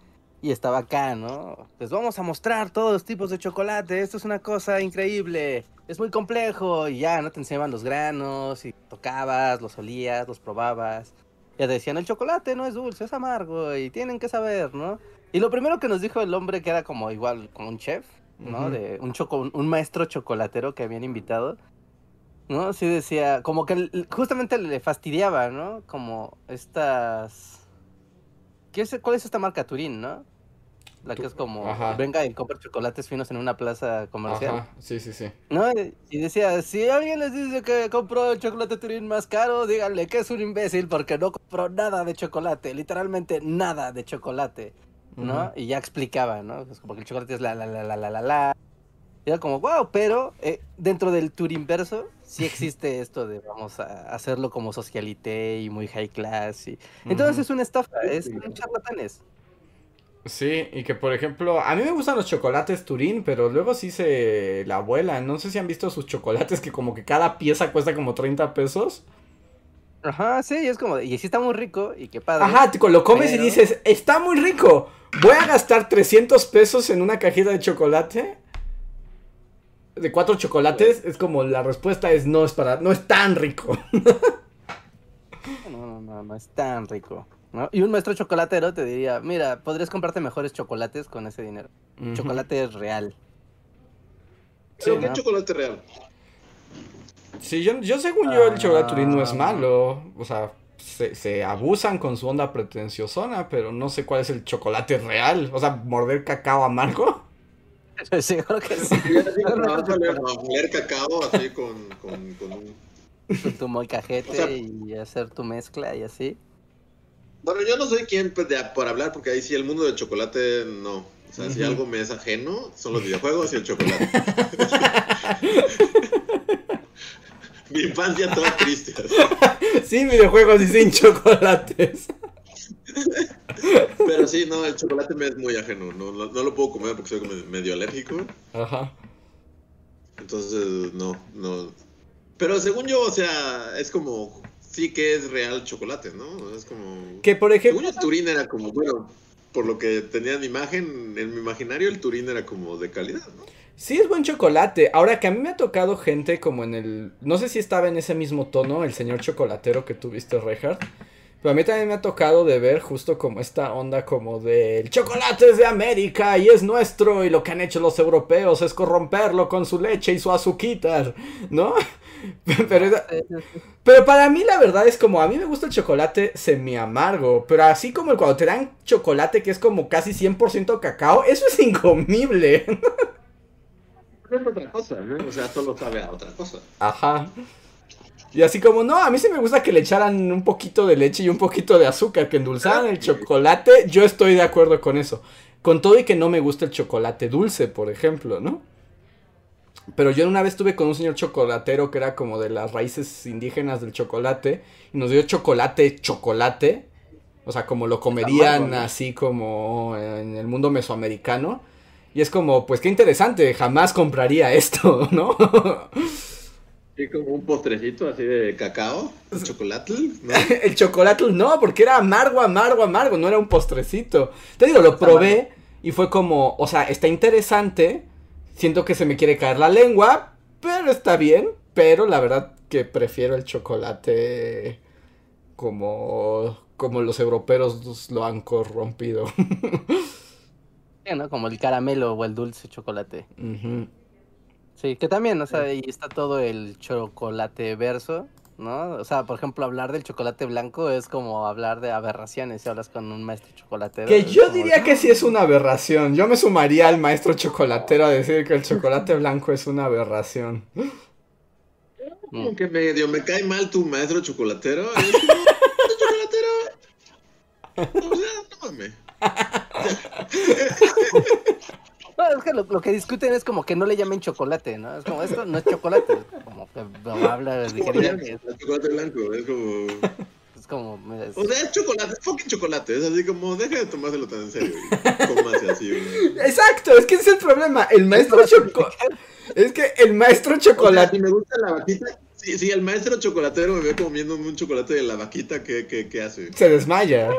y estaba acá, ¿no? Les vamos a mostrar todos los tipos de chocolate, esto es una cosa increíble, es muy complejo, y ya, ¿no? Te enseñaban los granos, y tocabas, los olías, los probabas, Ya decían, el chocolate no es dulce, es amargo y tienen que saber, ¿no? Y lo primero que nos dijo el hombre, que era como igual, como un chef, ¿no? De un, choco, un maestro chocolatero que habían invitado, ¿no? Sí decía, como que justamente le fastidiaba, ¿no? Como estas... ¿Qué es, ¿Cuál es esta marca Turín, no? La que es como, venga y compra chocolates finos en una plaza comercial. Ajá, sí, sí, sí. ¿No? Y decía, si alguien les dice que compró el chocolate Turín más caro, díganle que es un imbécil porque no compró nada de chocolate, literalmente nada de chocolate, ¿no? Y ya explicaba, ¿no? Es como que el chocolate es la, la, la, la, la, la, la. Y era como, wow, pero eh, dentro del Turinverso sí existe esto de vamos a hacerlo como socialité y muy high class. Y... Entonces es una estafa, es un charlatanes. Sí, y que por ejemplo, a mí me gustan los chocolates Turín, pero luego sí se la vuelan. No sé si han visto sus chocolates que como que cada pieza cuesta como 30 pesos. Ajá, sí, es como, y sí está muy rico y qué padre. Ajá, lo comes y dices, está muy rico. Voy a gastar 300 pesos en una cajita de chocolate. De cuatro chocolates, es como la respuesta es no es para, no es tan rico. no, no, no, no es tan rico. Y un maestro chocolatero te diría, mira, podrías comprarte mejores chocolates con ese dinero. Chocolate real. Sí, ¿Qué chocolate real? Sí, yo, yo según yo el chocolate turín no es ah. malo. O sea, se, abusan con su onda pretenciosona, pero no sé cuál es el chocolate real. O sea, morder cacao amargo. Sí, creo que sí. morder cacao así con, con, con un... Con tu molcajete y hacer tu mezcla y así. Bueno, yo no soy quien pues, por hablar, porque ahí sí el mundo del chocolate no. O sea, si algo me es ajeno, son los videojuegos y el chocolate. Mi infancia toda triste. Sin videojuegos y sin chocolates. Pero sí, no, el chocolate me es muy ajeno. No, no, lo puedo comer porque soy medio alérgico. Ajá. Entonces, no, no. Pero según yo, o sea, es como sí que es real chocolate, ¿no? Es como... Que por ejemplo... el Turín era como, bueno, por lo que tenía mi imagen, en mi imaginario el Turín era como de calidad, ¿no? Sí, es buen chocolate. Ahora que a mí me ha tocado gente como en el... No sé si estaba en ese mismo tono, el señor chocolatero que tuviste, Reinhardt. Pero a mí también me ha tocado de ver justo como esta onda como de el chocolate es de América y es nuestro y lo que han hecho los europeos es corromperlo con su leche y su azuquitar, ¿no? Pero, pero para mí la verdad es como, a mí me gusta el chocolate semi amargo, pero así como cuando te dan chocolate que es como casi 100% cacao, eso es incomible. Es otra cosa, O sea, solo sabe a otra cosa. Ajá. Y así como, no, a mí sí me gusta que le echaran un poquito de leche y un poquito de azúcar, que endulzaran el chocolate, yo estoy de acuerdo con eso. Con todo y que no me gusta el chocolate dulce, por ejemplo, ¿no? Pero yo una vez estuve con un señor chocolatero que era como de las raíces indígenas del chocolate y nos dio chocolate, chocolate. O sea, como lo comerían así como en el mundo mesoamericano. Y es como, pues qué interesante, jamás compraría esto, ¿no? Sí, como un postrecito así de cacao, el chocolate, ¿no? el chocolate no, porque era amargo, amargo, amargo, no era un postrecito. Te digo, lo probé y fue como, o sea, está interesante, Siento que se me quiere caer la lengua, pero está bien. Pero la verdad que prefiero el chocolate como, como los europeos lo han corrompido. ¿no? Como el caramelo o el dulce chocolate. Sí, que también, o sea, ahí está todo el chocolate verso. ¿No? O sea, por ejemplo, hablar del chocolate blanco es como hablar de aberraciones si hablas con un maestro chocolatero. Que yo diría que sí es una aberración. Yo me sumaría al maestro chocolatero a decir que el chocolate blanco es una aberración. Como que medio me cae mal tu maestro chocolatero. ¿Es chocolatero? O sea, no es que lo, que discuten es como que no le llamen chocolate, ¿no? Es como, esto no es chocolate. Como que habla de Es chocolate blanco, es como. Es como. O sea, es chocolate, es fucking chocolate. Es así como, deja de tomárselo tan en serio. Cómase así. Exacto, es que ese es el problema. El maestro chocolate. Es que el maestro chocolate. si me gusta la vaquita. Si, si el maestro chocolatero me ve comiendo un chocolate de la vaquita, ¿qué, qué, qué hace? Se desmaya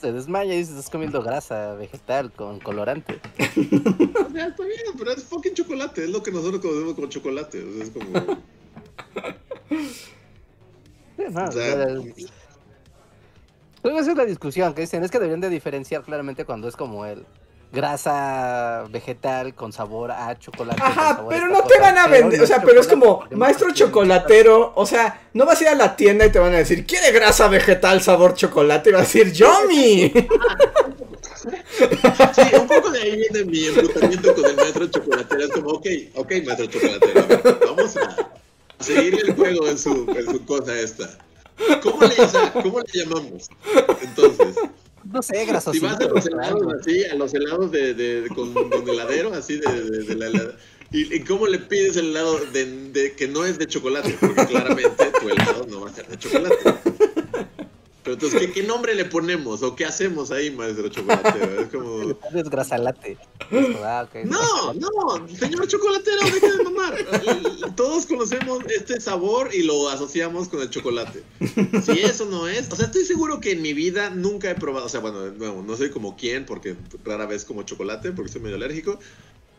se desmaya y estás comiendo grasa vegetal con colorante. o sea, está bien, pero es fucking chocolate, es lo que nosotros comemos con chocolate. O sea, es como. Creo que esa es la discusión que dicen, es que deberían de diferenciar claramente cuando es como el grasa vegetal con sabor a chocolate. Ajá, pero no te van a vender, o sea, pero es como maestro chocolatero, o sea, no vas a ir a la tienda y te van a decir, ¿quiere grasa vegetal sabor chocolate? Y vas a decir, ¡Yomi! Sí, un poco de ahí viene mi enfrentamiento con el maestro chocolatero. Es como, ok, ok, maestro chocolatero, a ver, vamos a seguir el juego en su, en su cosa esta. ¿Cómo le, o sea, ¿Cómo le llamamos? Entonces. No sé, grasosito. Si vas a los helados así, a los helados de, de, con, con heladero, así de, de, de la helada. ¿Y, ¿Y, cómo le pides el helado de, de, que no es de chocolate? Porque claramente tu helado no va a ser de chocolate. Pero entonces, ¿qué, ¿qué, nombre le ponemos? ¿O qué hacemos ahí, maestro chocolatero? Es como... Es grasalate. Ah, okay. No, no, señor chocolatero, deje de mamar. Todos conocemos este sabor y lo asociamos con el chocolate. Si eso no es, o sea, estoy seguro que en mi vida nunca he probado, o sea, bueno, no, no soy como quien, porque rara vez como chocolate, porque soy medio alérgico,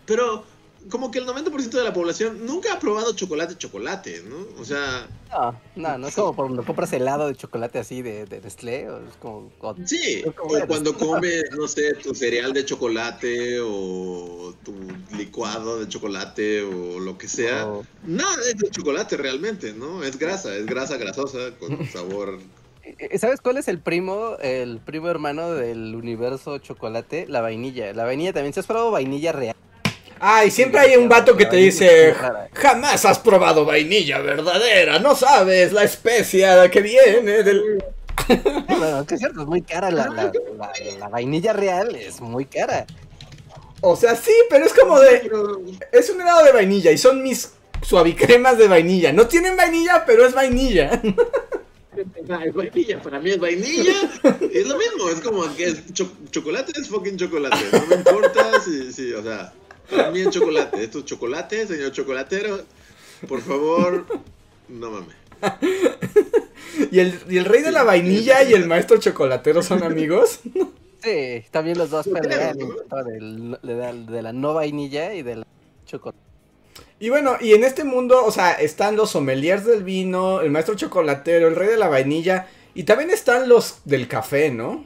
pero como que el 90% de la población nunca ha probado chocolate chocolate, ¿no? O sea... No, no, no es como cuando compras helado de chocolate así de, de Nestlé, o es como... O, sí, o cuando comes, no sé, tu cereal de chocolate o tu licuado de chocolate o lo que sea. Oh. Nada es de chocolate realmente, ¿no? Es grasa, es grasa grasosa con sabor... ¿Sabes cuál es el primo, el primo hermano del universo chocolate? La vainilla. La vainilla también. ¿Se has probado vainilla real? Ah, y siempre hay un vato que te dice, jamás has probado vainilla verdadera, no sabes la especia que viene del... bueno, que es cierto, es muy cara, la, la, la, la, vainilla real es muy cara. O sea, sí, pero es como de... Es un helado de vainilla y son mis suavicremas de vainilla. No tienen vainilla, pero es vainilla. Es vainilla, para mí es vainilla, es lo mismo, es como que es cho chocolate es fucking chocolate, no me importa si, si o sea, es chocolate. Esto es chocolate, señor chocolatero. Por favor, no mames. ¿Y el, ¿Y el rey de la vainilla y el maestro chocolatero son amigos? Sí, también los dos pelean de, de, de la no vainilla y de la chocolate. Y bueno, y en este mundo, o sea, están los sommeliers del vino, el maestro chocolatero, el rey de la vainilla, y también están los del café, ¿no?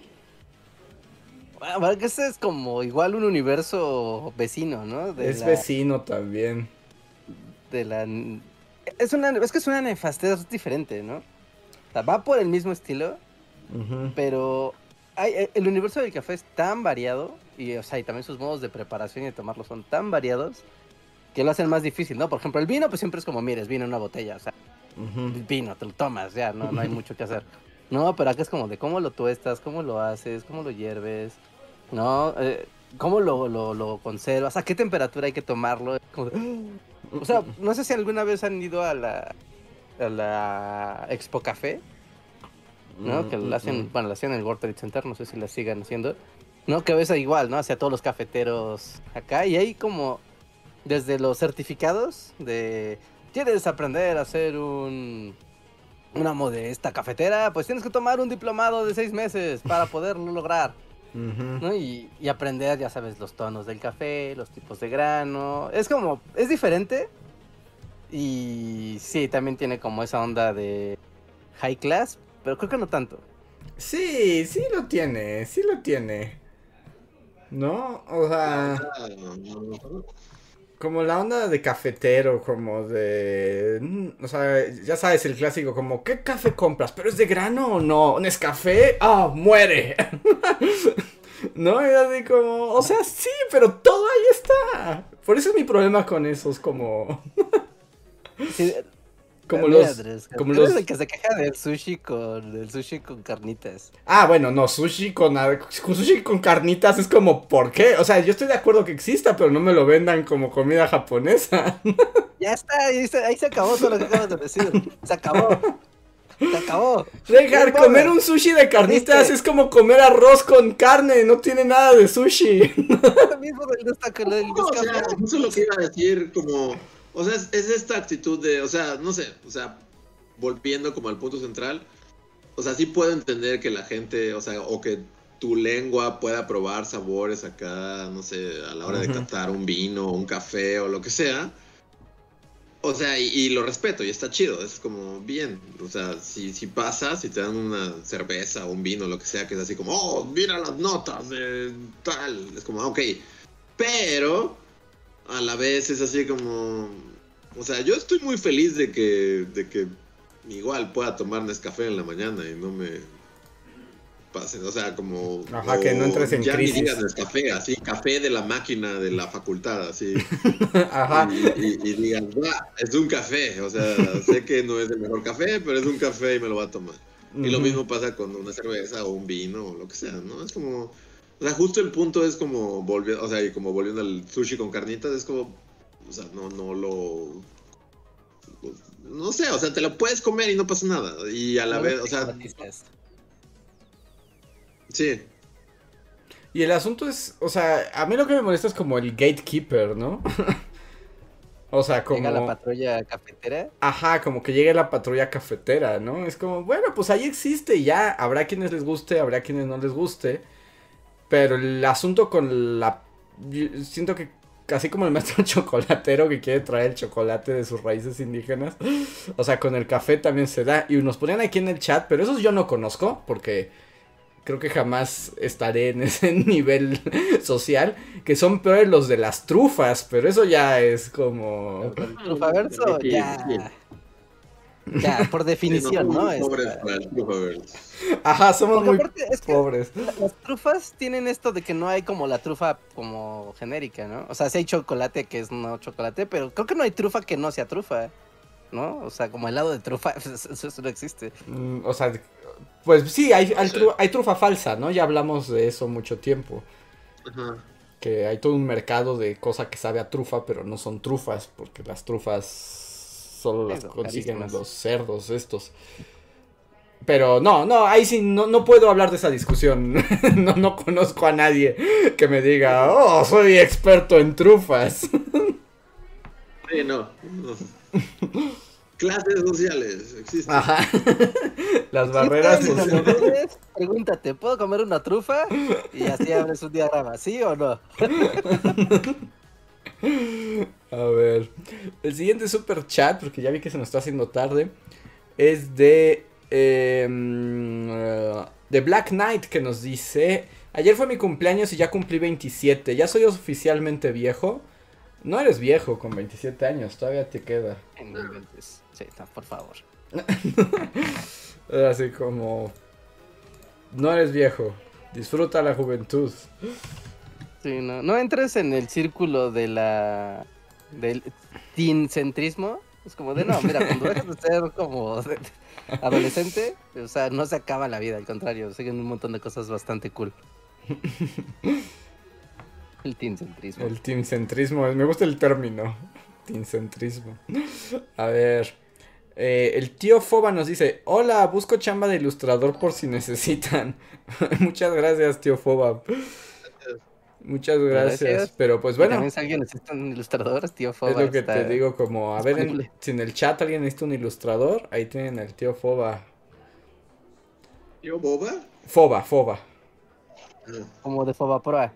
Bueno, que ese es como igual un universo vecino, ¿no? De es la, vecino también. De la. Es una. Es que es una nefastez diferente, ¿no? O sea, va por el mismo estilo. Uh -huh. Pero hay, el universo del café es tan variado. Y, o sea, y también sus modos de preparación y de tomarlo son tan variados. Que lo hacen más difícil, ¿no? Por ejemplo, el vino, pues siempre es como, mires, vino en una botella. O sea, uh -huh. vino, te lo tomas, ya, no, no hay mucho que hacer. No, pero acá es como de cómo lo tuestas, cómo lo haces, cómo lo hierves. ¿No? Eh, ¿Cómo lo, lo, lo, conservas? ¿A qué temperatura hay que tomarlo? o sea, no sé si alguna vez han ido a la, a la Expo Café, ¿no? Mm, que lo hacen, mm. bueno, lo hacían en el World Trade Center, no sé si la sigan haciendo, ¿no? Que ves igual, ¿no? Hacia todos los cafeteros acá, y hay como, desde los certificados de, ¿quieres aprender a hacer un, una modesta cafetera? Pues tienes que tomar un diplomado de seis meses para poderlo lograr. Uh -huh. ¿no? y, y, aprender, ya sabes, los tonos del café, los tipos de grano. Es como, es diferente. Y sí, también tiene como esa onda de high class, pero creo que no tanto. Sí, sí lo tiene, sí lo tiene. ¿No? O sea... Como la onda de cafetero, como de... O sea, ya sabes, el clásico, como, ¿qué café compras? ¿Pero es de grano o no? ¿Es café? ¡Ah, oh, muere! no, y así como... O sea, sí, pero todo ahí está. Por eso es mi problema con esos, como... sí, como los, Andrés, como los... los... que se queja del sushi con el sushi con carnitas. Ah, bueno, no, sushi con, sushi con carnitas es como, ¿por qué? O sea, yo estoy de acuerdo que exista, pero no me lo vendan como comida japonesa. Ya está, ahí se, ahí se acabó todo lo que acabas de decir. Se acabó. Se acabó. Dejar comer un sushi de carnitas es como comer arroz con carne, no tiene nada de sushi. Lo mismo del no, o sea, eso es lo que iba a decir, como o sea, es, es, esta actitud de, o sea, no sé, o sea, volviendo como al punto central, o sea, sí puedo entender que la gente, o sea, o que tu lengua pueda probar sabores acá, no sé, a la hora uh -huh. de catar un vino, un café o lo que sea. O sea, y, lo respeto y está chido, es como bien. O sea, si, si pasa, si te dan una cerveza o un vino, lo que sea, que es así como, oh, mira las notas de tal. Es como, ok. Pero a la vez es así como. O sea, yo estoy muy feliz de que, de que igual pueda tomar Nescafé en la mañana y no me pasen, o sea, como... Ajá, que no entres en ya crisis. Ya digas café, así, café de la máquina de la facultad, así. Ajá. Y, y, digan, es un café, o sea, sé que no es el mejor café, pero es un café y me lo va a tomar. Y lo mismo pasa con una cerveza o un vino o lo que sea, ¿no? Es como... O sea, justo el punto es como volviendo, o sea, y como volviendo al sushi con carnitas, es como, o sea, no, no lo... No sé, o sea, te lo puedes comer y no pasa nada. Y a la vez, o sea... Sí. Y el asunto es, o sea, a mí lo que me molesta es como el gatekeeper, ¿no? o sea, como... Llega la patrulla cafetera. Ajá, como que llegue la patrulla cafetera, ¿no? Es como, bueno, pues ahí existe y ya, habrá quienes les guste, habrá quienes no les guste. Pero el asunto con la... siento que así como el maestro chocolatero que quiere traer el chocolate de sus raíces indígenas, o sea, con el café también se da. Y nos ponían aquí en el chat, pero esos yo no conozco, porque creo que jamás estaré en ese nivel social, que son peores los de las trufas, pero eso ya es como... Trufaverso, ya... Ya, por definición, ¿no? Pobres Ajá, somos muy pobres. las trufas tienen esto de que no hay como la trufa como genérica, ¿no? O sea, sí hay chocolate que es no chocolate, pero creo que no hay trufa que no sea trufa, ¿no? O sea, como helado de trufa, eso, no existe. Mm, o sea, pues sí, hay, hay, trufa falsa, ¿no? Ya hablamos de eso mucho tiempo. Ajá. Que hay todo un mercado de cosa que sabe a trufa, pero no son trufas, porque las trufas solo las consiguen los cerdos estos. Pero no, no, ahí sí no, no puedo hablar de esa discusión. no, no conozco a nadie que me diga, oh, soy experto en trufas. sí, no. Clases sociales existen. Ajá. Las barreras sociales. Pregúntate, ¿puedo comer una trufa? Y así abres un diagrama, ¿sí o no? A ver. El siguiente super chat, porque ya vi que se nos está haciendo tarde, es de. Eh, de Black Knight que nos dice. Ayer fue mi cumpleaños y ya cumplí 27. Ya soy oficialmente viejo. No eres viejo con 27 años, todavía te queda. Por favor. Así como... No eres viejo, disfruta la juventud. Sí, no, no entres en el círculo de la... del tincentrismo. Es como de, no, mira, cuando dejas de ser como adolescente, o sea, no se acaba la vida, al contrario, siguen un montón de cosas bastante cool. El tincentrismo. El tincentrismo, me gusta el término. Tincentrismo. A ver. Eh, el tío Foba nos dice: Hola, busco chamba de ilustrador por si necesitan. Muchas gracias, tío Foba. Muchas gracias. Pero pues bueno. También alguien necesita un ilustrador, tío Foba. Es lo que te digo, como, a ver, si en el chat alguien necesita un ilustrador, ahí tienen al tío Foba. ¿Tío Boba? Foba, Foba. Como de Foba Pro.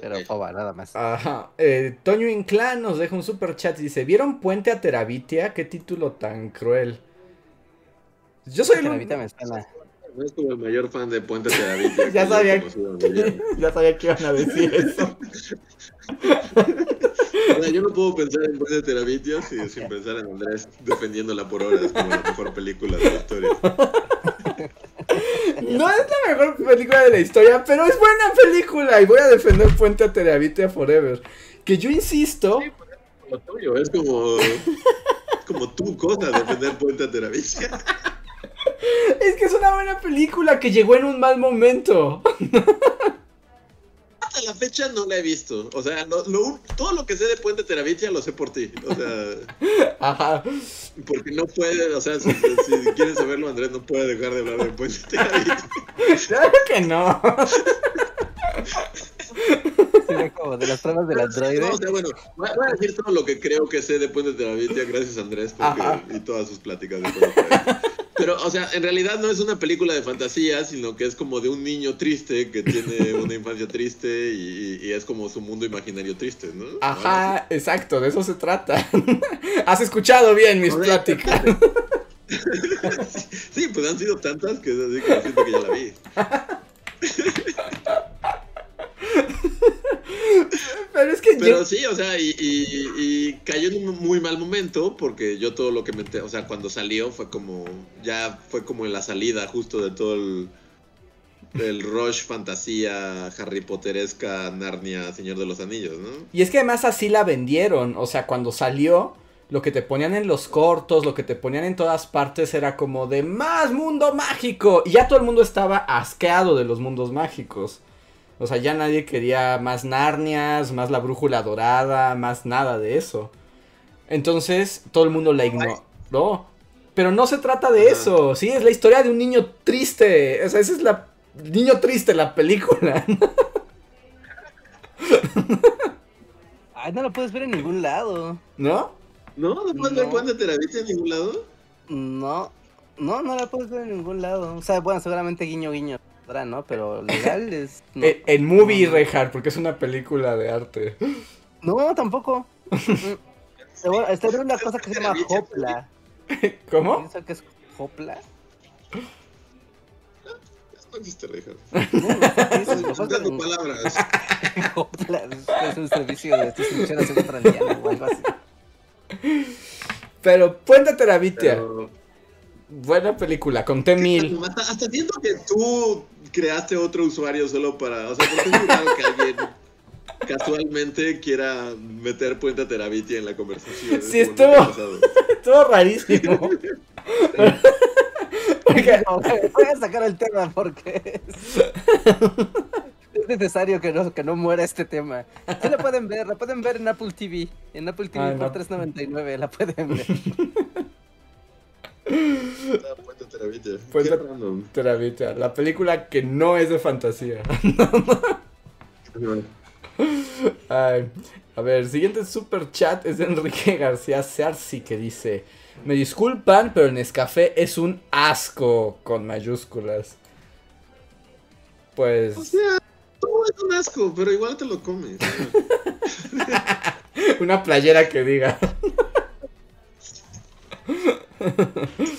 Pero Foba, nada más. Ajá. Eh, Toño Inclán nos deja un super chat y dice: ¿Vieron Puente a Terabitia? Qué título tan cruel. Yo soy el. me No es como el mayor fan de Puente a Terabitia. ya, sabía, ya sabía que iban a decir eso. yo no puedo pensar en Puente a Terabitia sin pensar en Andrés defendiéndola por horas como la mejor película de la historia. No es la mejor película de la historia, pero es buena película y voy a defender Puente a Terabitia Forever. Que yo insisto. es como, como tu cosa defender Puente a Terabitia. Es que es una buena película que llegó en un mal momento la fecha no la he visto. O sea, todo lo que sé de Puente Terabitia lo sé por ti. O sea. Ajá. Porque no puede, o sea, si, quieres saberlo, Andrés no puede dejar de hablar de Puente Terabitia. Claro que no. como de las pruebas del androide. No, o sea, bueno, voy a decir todo lo que creo que sé de Puente Terabitia, gracias Andrés porque, y todas sus pláticas de Puente Pero, o sea, en realidad no es una película de fantasía, sino que es como de un niño triste que tiene una infancia triste y, es como su mundo imaginario triste, ¿no? Ajá, exacto, de eso se trata. Has escuchado bien mis pláticas. sí, pues han sido tantas que, así que siento que ya la vi. Pero es que Pero sí, o sea, y, cayó en un muy mal momento porque yo todo lo que me... O sea, cuando salió fue como... Ya fue como en la salida justo de todo el... El Rush, fantasía, Harry Potteresca, Narnia, Señor de los Anillos, ¿no? Y es que además así la vendieron. O sea, cuando salió, lo que te ponían en los cortos, lo que te ponían en todas partes era como de más mundo mágico. Y ya todo el mundo estaba asqueado de los mundos mágicos. O sea, ya nadie quería más Narnias, más la brújula dorada, más nada de eso. Entonces, todo el mundo la ignoró. Pero no se trata de eso, sí, es la historia de un niño triste. O sea, esa es la niño triste la película. Ay, no la puedes ver en ningún lado. ¿No? ¿No? ¿No puedes ver Puente Teravita en ningún lado? No, no, no la puedes ver en ningún lado. O sea, bueno, seguramente guiño guiño. ¿No? Pero legal es. Eh, en, movie, no, porque es una película de arte. No, tampoco. Está en una cosa que se llama Hopla. ¿Cómo? ¿Piensa que es Hopla? No existe Reinhardt. No, no, palabras. Hopla es un servicio de distribución centraliana o algo así. Pero Puente Terabitia. Pero... Buena película, conté mil. Hasta, hasta, siento que tú creaste otro usuario solo para. O sea, porque es raro que alguien casualmente quiera meter Puente Terabitia en la conversación. Sí, estuvo. estuvo rarísimo. voy a sacar el tema porque es, necesario que no, que no muera este tema. Sí la pueden ver, la pueden ver en Apple TV. En Apple TV por 3.99 la pueden ver. Puente Terabitia. Puente La película que no es de fantasía. a ver, siguiente super chat es de Enrique García Sarsi que dice: Me disculpan, pero el Nescafé es un asco con mayúsculas. Pues. O sea, todo es un asco, pero igual te lo comes. Una playera que diga.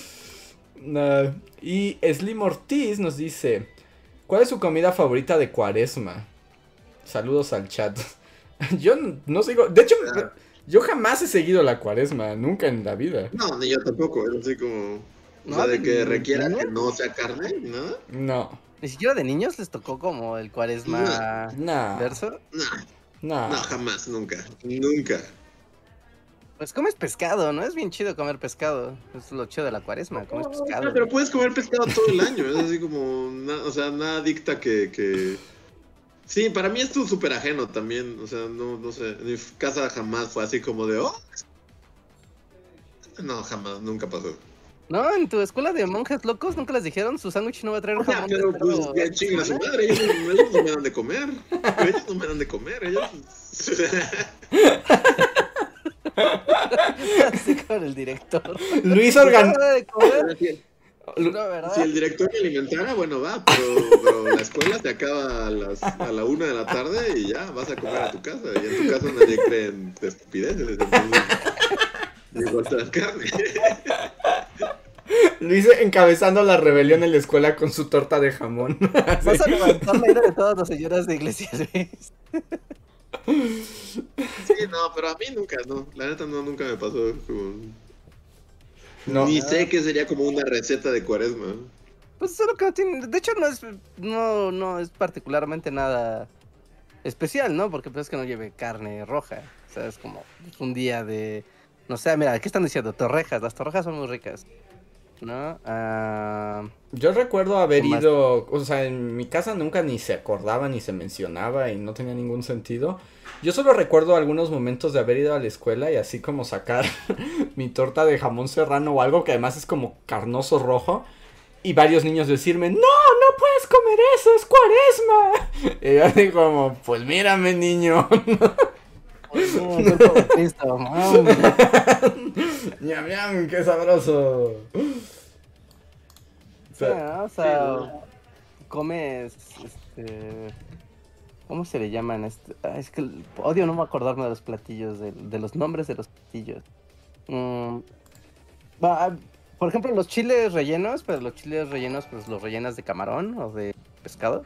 Y Slim Ortiz nos dice: ¿Cuál es su comida favorita de cuaresma? Saludos al chat. Yo no sigo. De hecho, ah. yo jamás he seguido la cuaresma, nunca en la vida. No, ni yo tampoco. Es así como. ¿No? de que requiera que no sea carne, ¿no? No. ¿Ni siquiera de niños les tocó como el cuaresma verso? No. No, jamás, nunca. Nunca. Pues comes pescado, ¿no? Es bien chido comer pescado. Es lo chido de la cuaresma, comes pescado. pero puedes comer pescado todo el año. Es así como, o sea, nada dicta que, que... Sí, para mí es súper ajeno también. O sea, no, no sé. En mi casa jamás fue así como de, oh. No, jamás, nunca pasó. No, en tu escuela de monjes locos nunca les dijeron su sándwich no va a traer jamón. pero pues ya chinga su madre, ellos, no me dan de comer. Ellos no me dan de comer, ellos. Así con el director. Luis Organ. Si el director me alimentara, bueno, va, pero, la escuela te acaba a, las, a la una de la tarde y ya vas a comer a tu casa. Y en tu casa nadie cree en estupideces. Entonces, la carne. Luis encabezando la rebelión en la escuela con su torta de jamón. Vas a levantar la ira de todas las señoras de iglesia, Luis. Sí, no, pero a mí nunca, no. La neta no, nunca me pasó. No. Ni sé que sería como una receta de cuaresma. Pues solo que no tiene. De hecho, no es, no, no es particularmente nada especial, ¿no? Porque pues es que no lleve carne roja. O sea, es como un día de. No sé, mira, ¿qué están diciendo? Torrejas. Las torrejas son muy ricas. ¿No? Ah, Yo recuerdo haber ido, o sea, en mi casa nunca ni se acordaba ni se mencionaba y no tenía ningún sentido. Yo solo recuerdo algunos momentos de haber ido a la escuela y así como sacar mi torta de jamón serrano o algo que además es como carnoso rojo y varios niños decirme, no, no puedes comer eso, es cuaresma. Y yo así como, pues mírame niño. Ñam, ñam, qué sabroso. Sí, ¿no? O sea, comes, este... ¿Cómo se le llaman? Este? ah, es que odio no me acordarme de los platillos, de, de los nombres de los platillos. Mm, va, ah, por ejemplo, los chiles rellenos, pero los chiles rellenos, pues los rellenas de camarón o de pescado.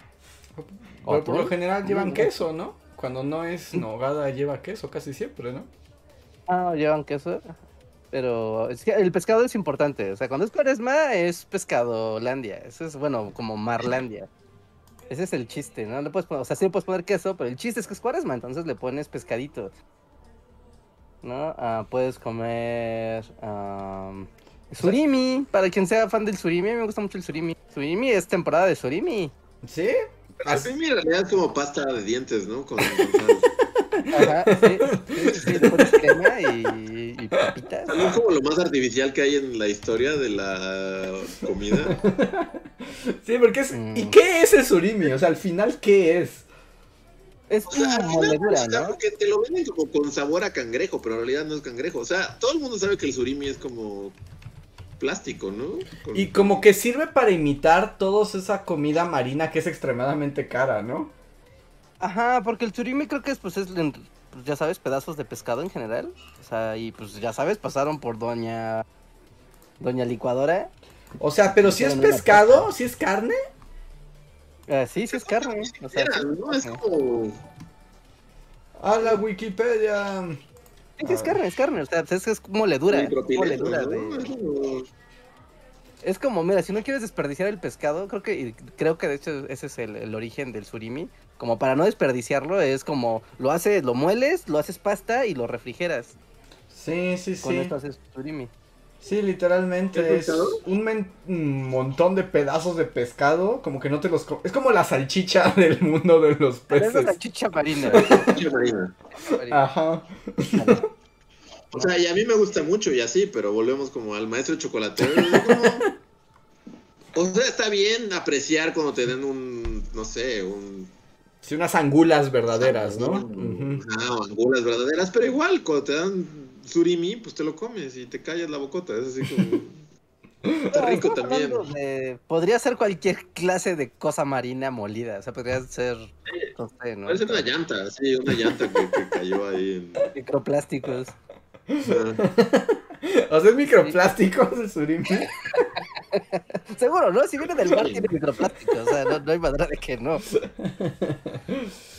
Pero por lo general llevan queso, ¿no? Cuando no es nogada lleva queso casi siempre, ¿no? Ah, llevan queso. Pero es que el pescado es importante. O sea, cuando es cuaresma es pescadolandia. Eso es, bueno, como marlandia. Ese es el chiste, ¿no? Le puedes poner, o sea, sí le puedes poner queso, pero el chiste es que es cuaresma, entonces le pones pescadito. ¿No? Ah, puedes comer surimi, para quien sea fan del surimi, a mí me gusta mucho el surimi. Surimi es temporada de surimi. ¿Sí? El surimi en realidad es como pasta de dientes, ¿no? Con, Ajá, sí, sí, sí, le pones crema y, y papitas. Es como lo más artificial que hay en la historia de la comida. Sí, porque es... ¿Y qué es el surimi? O sea, al final, ¿qué es? Es O sea, una moledura, ¿no? porque te lo venden como con sabor a cangrejo, pero en realidad no es cangrejo. O sea, todo el mundo sabe que el surimi es como plástico, ¿no? Con- Y como que sirve para imitar toda esa comida marina que es extremadamente cara, ¿no? Ajá, porque el surimi creo que es, pues, es, pues, ya sabes, pedazos de pescado en general. O sea, y pues, ya sabes, pasaron por doña... Doña licuadora. O sea, pero si es pescado, si es carne. Ah, sí, sí es carne. O sea, ¿no? Es como... A la Wikipedia. Sí, sí es carne, es carne. O sea, es, es moledura. es micropileno, moledura ¿no? de- Es como- mira, si no quieres desperdiciar el pescado, creo que y creo que de hecho ese es el, el origen del surimi. Como para no desperdiciarlo, es como lo haces, lo mueles, lo haces pasta y lo refrigeras. Sí, sí, Con sí. esto haces surimi. Sí, literalmente ¿Qué es un montón de pedazos de pescado, como que no te los... Es como la salchicha del mundo de los Pero es la peces. salchicha marina. Chicha marina. Ajá. O sea, y a mí me gusta mucho y así, pero volvemos como al maestro chocolatero. como- O sea, está bien apreciar cuando te den un, no sé, un... Sí, unas angulas verdaderas, ¿no? Ah, angulas verdaderas, pero igual, cuando te dan surimi, pues te lo comes y te callas la bocota. Es así como... Está rico también. de- podría ser cualquier clase de cosa marina molida. O sea, podría ser, no sé, ¿no? Parece una llanta, sí, una llanta que, que cayó ahí en... Microplásticos. O sea, es microplástico el surimi. Seguro, ¿no? Si viene del mar tiene microplásticos, o sea, no, no hay manera de que no. O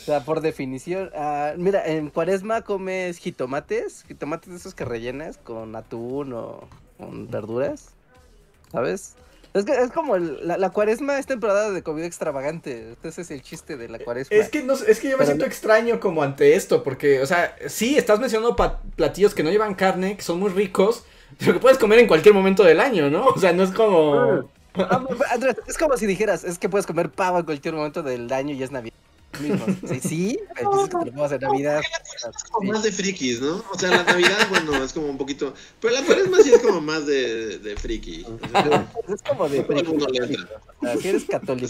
sea, por definición, ah, mira, en cuaresma comes jitomates, jitomates de esos que rellenas con atún o con verduras, ¿sabes? Es, que, es como el- la, la cuaresma es temporada de comida extravagante, ese es el chiste de la cuaresma. Es que, no, es que yo me Pero siento no- extraño como ante esto, porque, o sea, sí, estás mencionando platillos que no llevan carne, que son muy ricos, pero que puedes comer en cualquier momento del año, ¿no? O sea, no es como... Ah, Andrés, es como si dijeras, es que puedes comer pavo en cualquier momento del año y es Navidad. Sí, sí, que lo en Navidad. Es como más de frikis, ¿no? O sea, la Navidad, bueno, es como un poquito... Pero la cuaresma sí es como más de, de friki. O sea, Es como de todo el mundo le entra. O sea, si eres O sea, católico,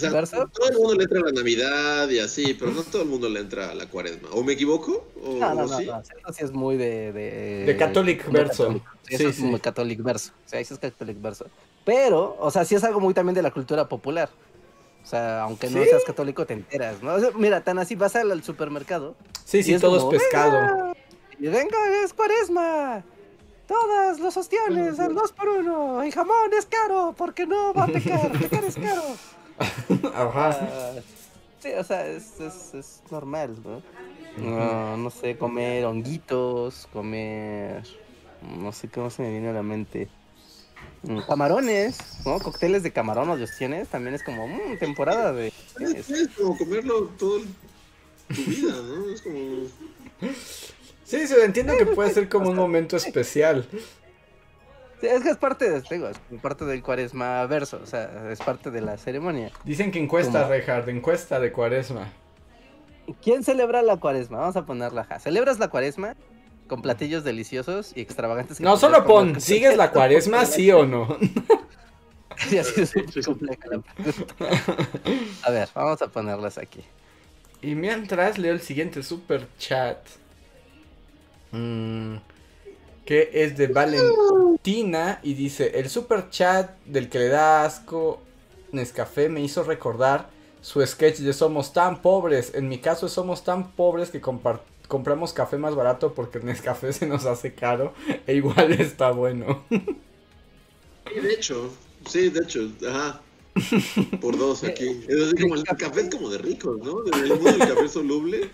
todo el mundo le entra a la Navidad y así, pero no todo el mundo le entra a la cuaresma. ¿O me equivoco? ¿O, No, no, sí? no, sí es muy de... De, De catholic muy verso. católico. Sí, Sí, eso es sí. muy catholic verso. O sea, eso es catholic verso. Pero, o sea, sí es algo muy también de la cultura popular. O sea, aunque no ¿Sí? seas católico, te enteras, ¿no? O sea, mira, tan así vas al, al supermercado Sí, sí, todo como, es pescado. "Venga, y venga, es cuaresma. Todas los ostiones, el 2 por 1 Y jamón es caro, porque no va a pecar. Pecar es caro. Ajá. Ah, sí, o sea, es, es, es normal, ¿no? No, no sé, comer honguitos, comer. No sé cómo se me viene a la mente. Mm, Camarones, ¿no? Cócteles de camarón o de ostiones también es como mm, temporada de. Es, es como comerlo todo tu vida, ¿no? Es como... Sí, sí, entiendo que puede ser como un momento especial. Sí, es que es parte de, digo, es parte del cuaresma verso, o sea, es parte de la ceremonia. Dicen que encuesta. Reinhardt, encuesta de cuaresma. ¿Quién celebra la cuaresma? Vamos a ponerla acá. ¿Celebras la cuaresma? Con platillos deliciosos y extravagantes. que No, solo comer pon, ¿sigues la cuaresma, sí o no? Sí, así es muy compleja la pregunta. A ver, vamos a ponerlas aquí. Y mientras leo el siguiente super chat. Mm, que es de Valentina y dice, el super chat del que le da asco Nescafé me hizo recordar su sketch de Somos tan pobres. En mi caso somos tan pobres que compramos café más barato porque el Nescafé se nos hace caro e igual está bueno. Sí, de hecho, sí, de hecho, ajá. Por dos aquí. Es como el café es como de ricos, ¿no? El mundo del café soluble.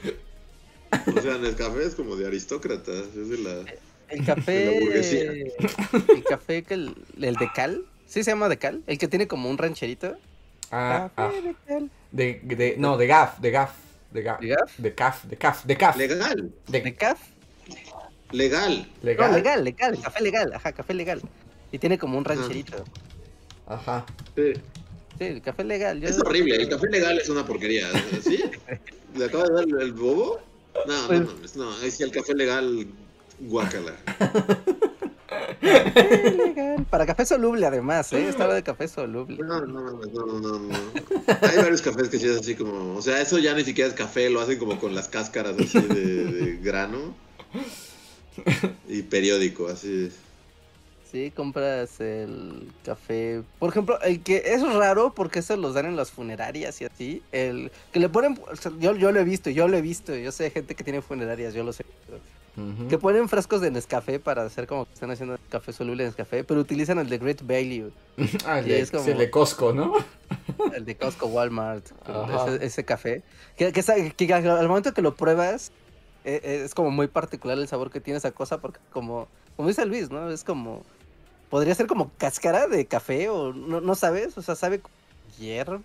O sea, el café es como de aristócratas, es de la... El café... el café que el, el de cal, ¿sí se llama de cal? El que tiene como un rancherito. Ah, ah. de cal. De, de, no, de gaf, de gaf. De gaf. ¿De gaf? De caf, de caf, de caf. Legal. ¿De, ¿De caf? Legal. Legal. No, legal, legal, café legal, ajá, café legal. Y tiene como un rancherito. Ajá. Sí. Sí, el café legal. Es horrible, el café legal es una porquería. ¿Sí? ¿Le acaba de dar el bobo? No, no pues no, no. Es el café legal, guácala. legal. Para café soluble, además, ¿eh? Está de café soluble. No, no, no, no, no, no. Hay varios cafés que sí es así como. O sea, eso ya ni siquiera es café, lo hacen como con las cáscaras así de, de grano. Y periódico, así. Sí, compras el café. Por ejemplo, el que es raro porque eso los dan en las funerarias y así. El que le ponen. yo, yo lo he visto, yo lo he visto. Yo sé gente que tiene funerarias, yo lo sé. Que ponen frascos de Nescafé para hacer como que están haciendo café soluble en Nescafé, pero utilizan el de Great Value. ah, el de, es como, el de Costco, ¿no? el de Costco, Walmart. Ese, café. Que, que, al momento que lo pruebas, es, es como muy particular el sabor que tiene esa cosa, porque como, como dice Luis, ¿no? Es como podría ser como cáscara de café o no, no sabes, o sea, sabe hierba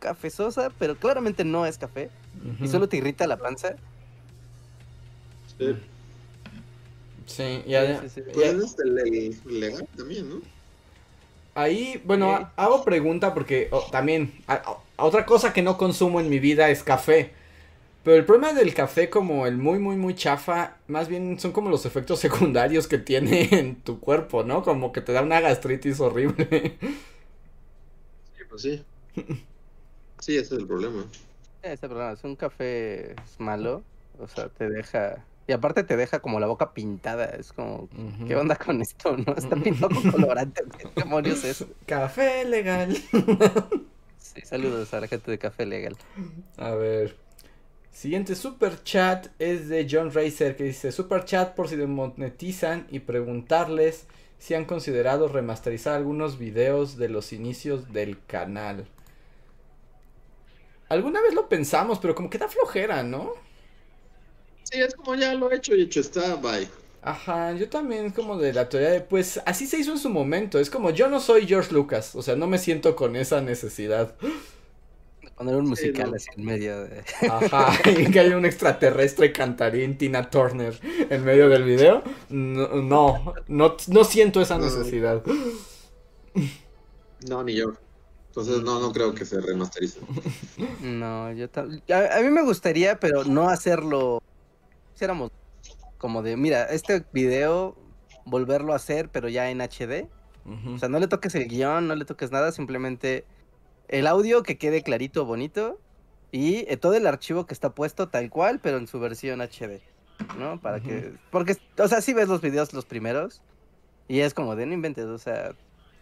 cafezosa, pero claramente no es café y solo te irrita la panza. Sí. Sí, ya, sí, pues legal también, ¿no? Ahí, bueno, hago pregunta porque oh, también otra cosa que no consumo en mi vida es café. Pero el problema del café como el muy, muy, muy chafa, más bien son como los efectos secundarios que tiene en tu cuerpo, ¿no? Como que te da una gastritis horrible. Sí, pues sí. Sí, ese es el problema. Ese es el problema, es un café malo, o sea, te deja... Y aparte te deja como la boca pintada, es como, ¿qué onda con esto? ¿No? Está pintado con colorante, ¿qué demonios es? Café legal. Sí, saludos a la gente de Café Legal. A ver, Siguiente super chat es de John Racer que dice super chat por si monetizan y preguntarles si han considerado remasterizar algunos videos de los inicios del canal. Alguna vez lo pensamos, pero como que da flojera, ¿no? Sí, es como ya lo he hecho y hecho está, bye. Ajá, yo también como de la teoría de, pues así se hizo en su momento, es como yo no soy George Lucas, o sea, no me siento con esa necesidad. Poner un musical así en medio de. Ajá, y que haya un extraterrestre cantarín Tina Turner en medio del video. No, no, no, siento esa necesidad. No, ni yo. Entonces no, no creo que se remasterice. No, yo a, a mí me gustaría, pero no hacerlo. Hiciéramos como de, mira, este video volverlo a hacer, pero ya en HD. O sea, no le toques el guion, no le toques nada, simplemente el audio que quede clarito, bonito, y eh, todo el archivo que está puesto tal cual, pero en su versión HD, ¿no? Para que, porque, o sea, si ves los videos los primeros, y es como de no inventes, o sea,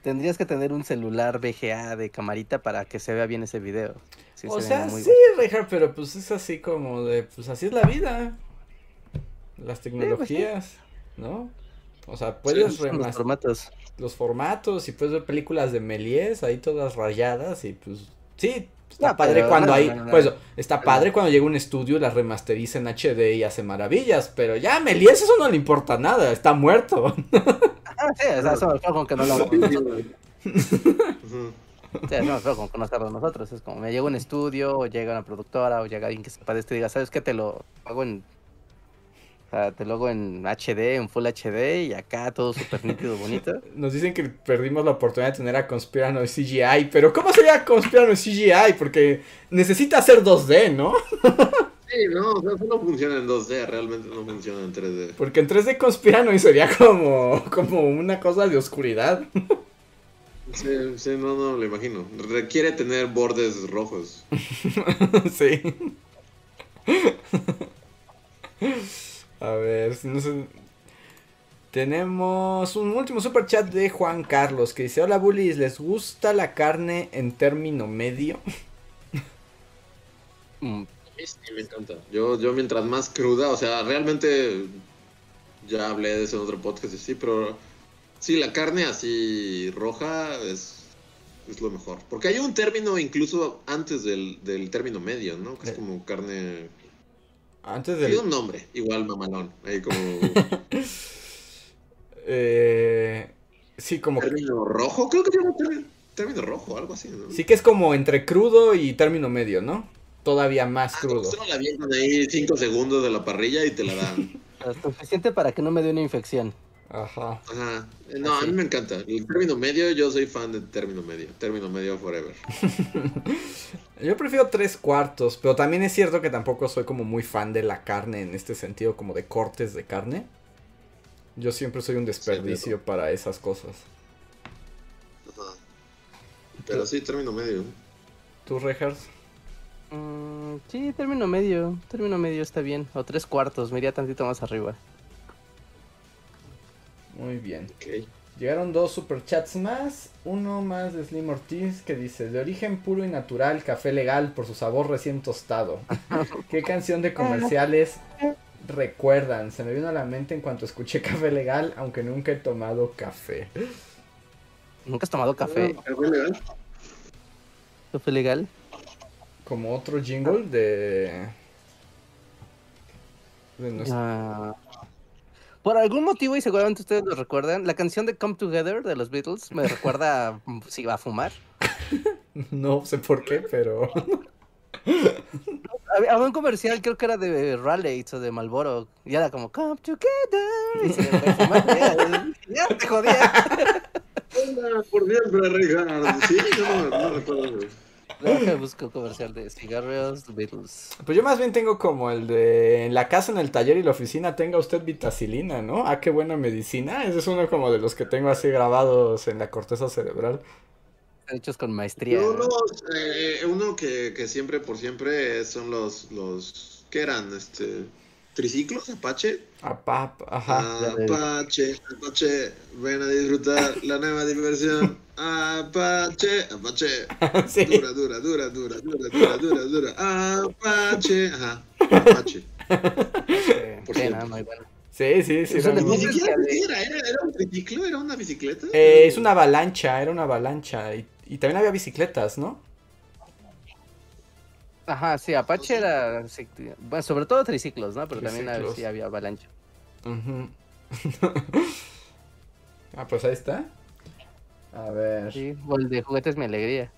tendrías que tener un celular VGA de camarita para que se vea bien ese video. o sea, sí, Richard, pero pues es así como de, pues así es la vida. Las pues, tecnologías, ¿no? O sea, puedes sí, los formatos. Los formatos y puedes ver películas de Melies ahí todas rayadas y pues sí, está padre cuando hay, pues está padre cuando llega un estudio las remasteriza en HD y hace maravillas, pero ya Melies eso no le importa nada, está muerto. Ah, sí, o sea, eso con que no lo Sí, no, pero con conocerlo nosotros. Es como me llega un estudio, o llega una productora, o llega alguien que sepa de esto y diga, ¿sabes qué? Te lo hago en sea, te lo hago en HD, en Full HD y acá todo súper nítido, bonito. Nos dicen que perdimos la oportunidad de tener a Conspirano en CGI, pero ¿cómo sería Conspirano en CGI? Porque necesita hacer 2D, ¿no? Sí, no, eso no funciona en 2D, realmente no funciona en 3D. Porque en 3D Conspirano y sería como, como una cosa de oscuridad. Sí, sí, no, no, lo imagino. Requiere tener bordes rojos. sí. A ver, no sé. Tenemos un último super chat de Juan Carlos que dice: Hola bullies, ¿les gusta la carne en término medio? Mm. Sí, me encanta. Yo, yo mientras más cruda, o sea, realmente ya hablé de eso en otro podcast, sí, pero sí, la carne así roja es, es lo mejor. Porque hay un término incluso antes del, del término medio, ¿no? Que es como carne... Antes del... Un nombre, igual mamalón. Ahí como... eh, sí, como... Término rojo, creo que tiene un término, término rojo, algo así, ¿no? Sí que es como entre crudo y término medio, ¿no? Todavía más Ah, crudo. solo la avientan ahí 5 segundos de la parrilla y te la dan. Lo suficiente para que no me dé una infección. Ajá. Ajá. No, a mí me encanta. El término medio, yo soy fan del término medio. Término medio forever. Yo prefiero tres cuartos, pero también es cierto que tampoco soy como muy fan de la carne en este sentido, como de cortes de carne. Yo siempre soy un desperdicio para esas cosas. Ajá. Pero sí, término medio. ¿Tú, Rejas? Mm, sí, término medio. Término medio está bien. O tres cuartos, me iría tantito más arriba. Muy bien. Llegaron dos superchats más. Uno más de Slim Ortiz que dice: De origen puro y natural, café legal por su sabor recién tostado. ¿Qué canción de comerciales recuerdan? Se me vino a la mente en cuanto escuché café legal, aunque nunca he tomado café. ¿Nunca has tomado café? ¿Café legal? ¿Café legal? Como otro jingle de. de nuestro- Ah. Por algún motivo, y seguramente ustedes lo recuerdan, la canción de Come Together de los Beatles me recuerda a, si va a fumar. No sé por qué, pero. Había un comercial, creo que era de Raleigh o de Malboro, y era como Come Together. Y se fumar, ya, ya te jodía. Hola, por siempre, Richard. Sí, yo no, no recuerdo. Deja, busco comercial de cigarros Beatles. Pues yo más bien tengo como el de en la casa, en el taller y la oficina tenga usted vitacilina, ¿no? Ah, qué buena medicina. Ese es uno como de los que tengo así grabados en la corteza cerebral. Hechos con maestría. Yo uno, eh, uno que, que siempre por siempre son los, los ¿qué eran? Este, triciclos, Apache. Apap, ajá. Apache, Apache, ven a disfrutar la nueva diversión. Apache, Apache. sí. Dura, dura, dura, dura, dura, dura, dura, dura. Apache, ajá. Apache. Por sí, cierto. no, muy bueno. Sí, sí, sí. Es era Ni siquiera de- ¿qué era, era, era un triciclo, era una bicicleta. Eh, es una avalancha, era una avalancha. Y, y también había bicicletas, ¿no? Ajá, sí, Apache era. bueno, sobre todo triciclos, ¿no? Pero también a- sí había avalancha. Ujú. ah, pues ahí está. A ver. Sí, o el de juguetes mi alegría.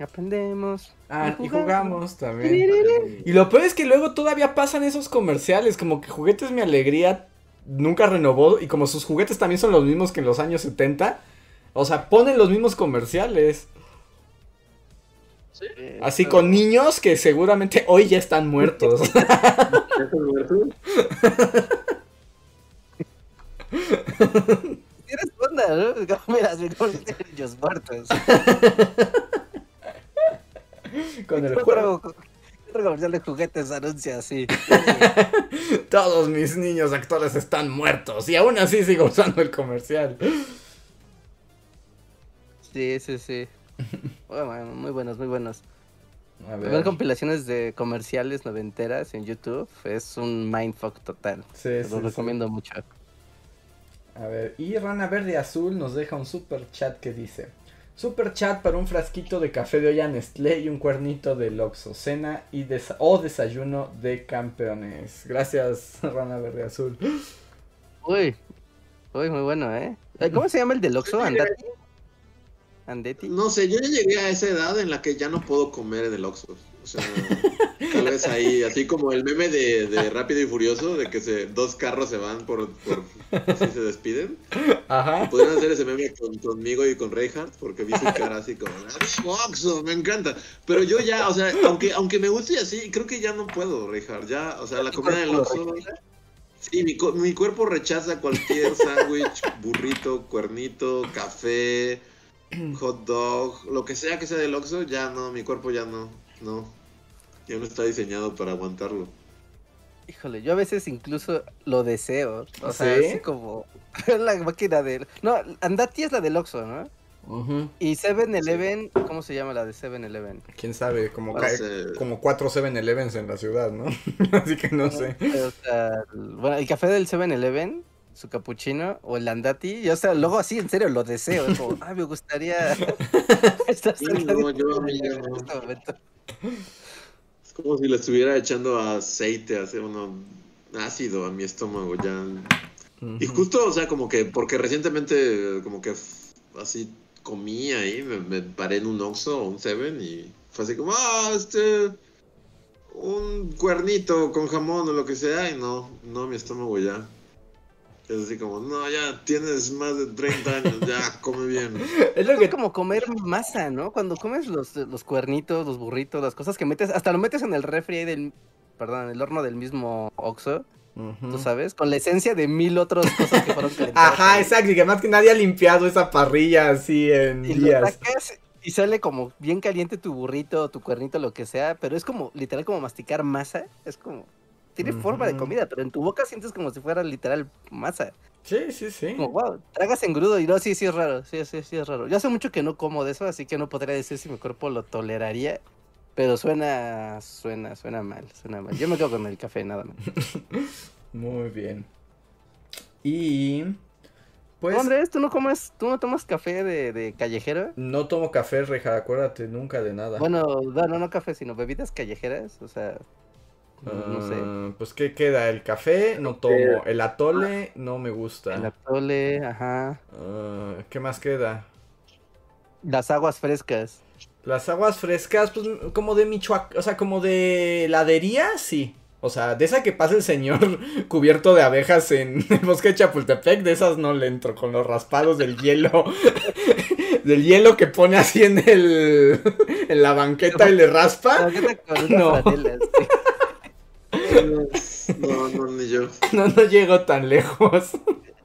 Aprendemos. Ah, y jugamos también. Y lo peor es que luego todavía pasan esos comerciales, como que Juguetes Mi Alegría nunca renovó y como sus juguetes también son los mismos que en los años 70, o sea, ponen los mismos comerciales. Eh, Así con niños que seguramente hoy ya están muertos. ¿Ya estás muerto? Tienes onda, ¿no? Mira, niños muertos. con el ¿Qué juego. comercial de juguetes anuncia así? Todos mis niños actores están muertos y aún así sigo usando el comercial. Sí, sí, sí. Bueno, bueno, muy buenos, muy buenos. A Ver ver. compilaciones de comerciales noventeras en YouTube es un mindfuck total. Sí, Te sí, lo sí. recomiendo mucho. A ver, y Rana Verde Azul nos deja un super chat que dice: Super chat para un frasquito de café de olla Nestlé y un cuernito de Loxo, cena y desa- o desayuno de campeones. Gracias, Rana Verde Azul. Uy, uy, muy bueno, ¿eh? ¿Cómo se llama el del Oxxo? ¿Andati? ¿Andeti? No sé, yo ya llegué a esa edad en la que ya no puedo comer en el Oxxo. O sea, tal vez ahí, así como el meme de, de Rápido y Furioso, de que se, dos carros se van por, por así se despiden. Ajá. Podrían hacer ese meme con- conmigo y con Reinhardt, porque vi su cara así como, "Amigo Oxxo, me encanta. Pero yo ya, o sea, aunque, aunque me guste así, creo que ya no puedo, Reinhardt. Ya, o sea, la ¿Tu comida del Oxxo... Sí, mi, mi cuerpo rechaza cualquier sándwich, burrito, cuernito, café, hot dog, lo que sea que sea del Oxxo, ya no, mi cuerpo ya no, no. Ya no está diseñado para aguantarlo. Híjole, yo a veces incluso lo deseo. O sea, así como la máquina de... No, Andati es la del Oxxo, ¿no? Y 7-Eleven, ¿cómo se llama la de 7-Eleven? Quién sabe, como, como cuatro 7-Elevens en la ciudad, ¿no? Así que no sé. O sea, bueno, el café del 7-Eleven, su cappuccino o el andati, yo, o sea, luego así, en serio, lo deseo. Es como, ah, me gustaría estar no, yo, en este momento. Es como si le estuviera echando aceite, hace uno ácido a mi estómago ya. Y justo, o sea, como que, porque recientemente, como que así comí ahí, me, paré en un Oxxo o un Seven y fue así como, ah, este, un cuernito con jamón o lo que sea, y no, no, mi estómago ya. Es así como, no, ya tienes más de 30 años, ya come bien. Es lo que como comer masa, ¿no? Cuando comes los, los cuernitos, los burritos, las cosas que metes, hasta lo metes en el refri ahí del, perdón, en el horno del mismo Oxxo. ¿Tú sabes? Con la esencia de mil otras cosas que fueron calentadas. Ajá, exacto. Y que además que nadie ha limpiado esa parrilla así en y días. y sale como bien caliente tu burrito, tu cuernito, lo que sea. Pero es como, literal, como masticar masa. Es como. Tiene forma de comida, pero en tu boca sientes como si fuera literal masa. Sí, sí, sí. Como, wow, tragas engrudo y no, sí, sí es raro. Sí, sí, sí es raro. Yo hace mucho que no como de eso, así que no podría decir si mi cuerpo lo toleraría. Pero suena, suena, suena mal, suena mal. Yo me quedo con el café, nada más. Muy bien. Y... Pues... Andrés, ¿tú no comes, tú no tomas café de, de callejero? No tomo café, reja, acuérdate, nunca de nada. Bueno, no, no, café, sino bebidas callejeras, o sea... No, sé. Ah, pues, ¿qué queda? El café, no tomo. El atole, no me gusta. El atole, ajá. Ah, ¿Qué más queda? Las aguas frescas. Las aguas frescas, pues como de Michoacán, o sea, como de heladería, sí. O sea, de esa que pasa el señor cubierto de abejas en el bosque de Chapultepec, de esas no le entro, con los raspados del hielo, del hielo que pone así en el, en la banqueta y le raspa. No. No, no, ni yo. No, no llego tan lejos.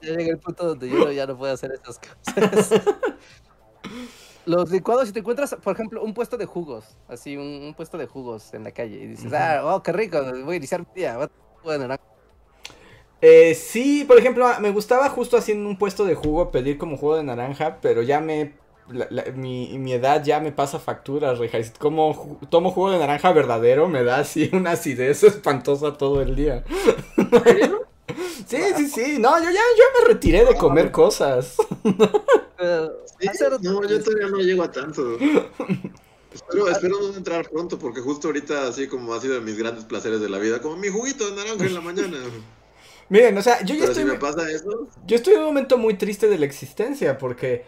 Ya llegué al punto donde yo ya no puedo hacer esas cosas. Los licuados, si te encuentras, por ejemplo, un puesto de jugos, así, un, puesto de jugos en la calle, y dices, ah, oh, qué rico, voy a iniciar mi día, bueno, eh, sí, por ejemplo, me gustaba justo haciendo un puesto de jugo pedir como jugo de naranja, pero ya me. Mi, mi, edad ya me pasa facturas, reja. Como tomo jugo de naranja verdadero, me da así una acidez espantosa todo el día. Sí, sí, sí. No, yo ya yo me retiré de comer cosas. no, yo todavía no llego a tanto. Espero, espero no entrar pronto, porque justo ahorita, así como ha sido de mis grandes placeres de la vida, como mi juguito de naranja en la mañana. Miren, o sea, yo ya estoy. Si me pasa eso. Yo estoy en un momento muy triste de la existencia, porque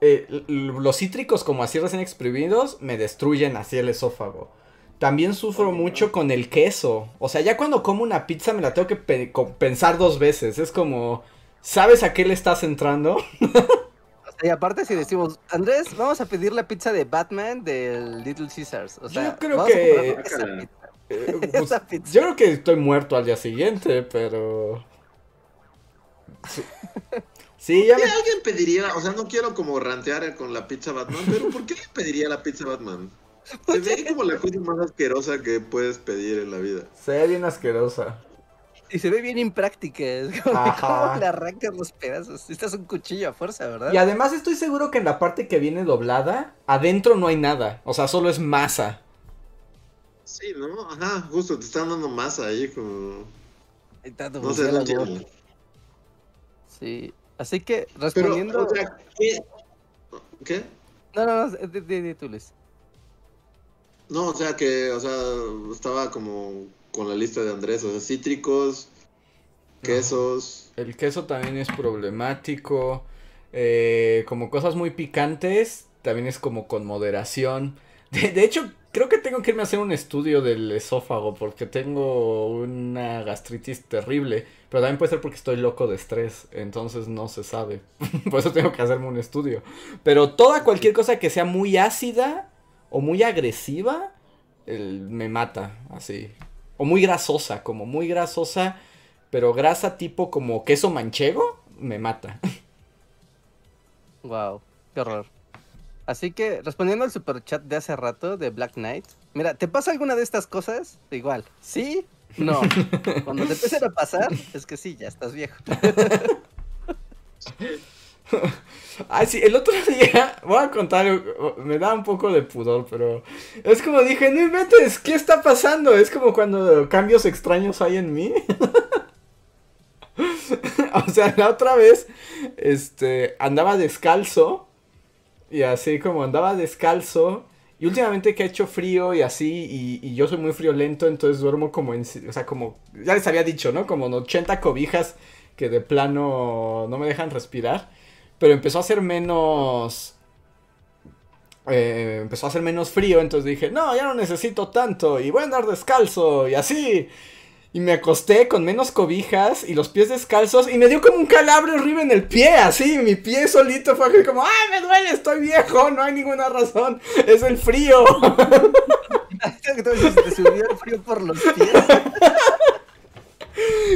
eh, los cítricos, como así recién exprimidos, me destruyen así el esófago. También sufro mucho con el queso. O sea, ya cuando como una pizza me la tengo que pensar dos veces. Es como, ¿sabes a qué le estás entrando? y aparte si decimos, Andrés, vamos a pedir la pizza de Batman del Little Caesars. O sea, yo creo que... Eh, pues, yo creo que estoy muerto al día siguiente, pero... Sí. ya me... alguien pediría? O sea, no quiero como rantear con la pizza Batman, pero ¿por qué le pediría la pizza Batman? Se ve como la cosa más asquerosa que puedes pedir en la vida. Se ve bien asquerosa. Y se ve bien impráctica. Es como cómo le arrancas los pedazos. Este es un cuchillo a fuerza, ¿verdad? Y además estoy seguro que en la parte que viene doblada, adentro no hay nada. O sea, solo es masa. Sí, ¿no? Ajá, justo, te están dando masa ahí como. No sé, no. Sí. Así que, respondiendo. ¿qué? ¿Qué? No, no, no, de, de, tú, les. No, o sea que, o sea, estaba como con la lista de Andrés, o sea, cítricos, quesos. El queso también es problemático. Eh, como cosas muy picantes, también es como con moderación. De, hecho, creo que tengo que irme a hacer un estudio del esófago porque tengo una gastritis terrible. Pero también puede ser porque estoy loco de estrés, entonces no se sabe. Por eso tengo que hacerme un estudio. Pero toda cualquier cosa que sea muy ácida o muy agresiva, me mata, así. O muy grasosa, como muy grasosa, pero grasa tipo como queso manchego, me mata. Wow, qué horror. Así que, respondiendo al super chat de hace rato de Black Knight, mira, ¿te pasa alguna de estas cosas? Igual, sí, No, cuando te empiecen a pasar, es que sí, ya estás viejo. Ay, sí, el otro día, voy a contar, me da un poco de pudor, pero es como dije, no inventes, ¿qué está pasando? Es como cuando cambios extraños hay en mí. o sea, la otra vez, este, andaba descalzo, y así como andaba descalzo, y últimamente que ha hecho frío y así, y, y yo soy muy friolento, entonces duermo como en, o sea, como, ya les había dicho, ¿no? Como en 80 cobijas que de plano no me dejan respirar pero empezó a hacer menos... Eh, empezó a hacer menos frío, entonces dije, no, ya no necesito tanto y voy a andar descalzo y así. Y me acosté con menos cobijas y los pies descalzos y me dio como un calabre horrible en el pie, así, mi pie solito fue como, ¡ay, me duele, estoy viejo! No hay ninguna razón, es el frío. te subió el frío por los pies.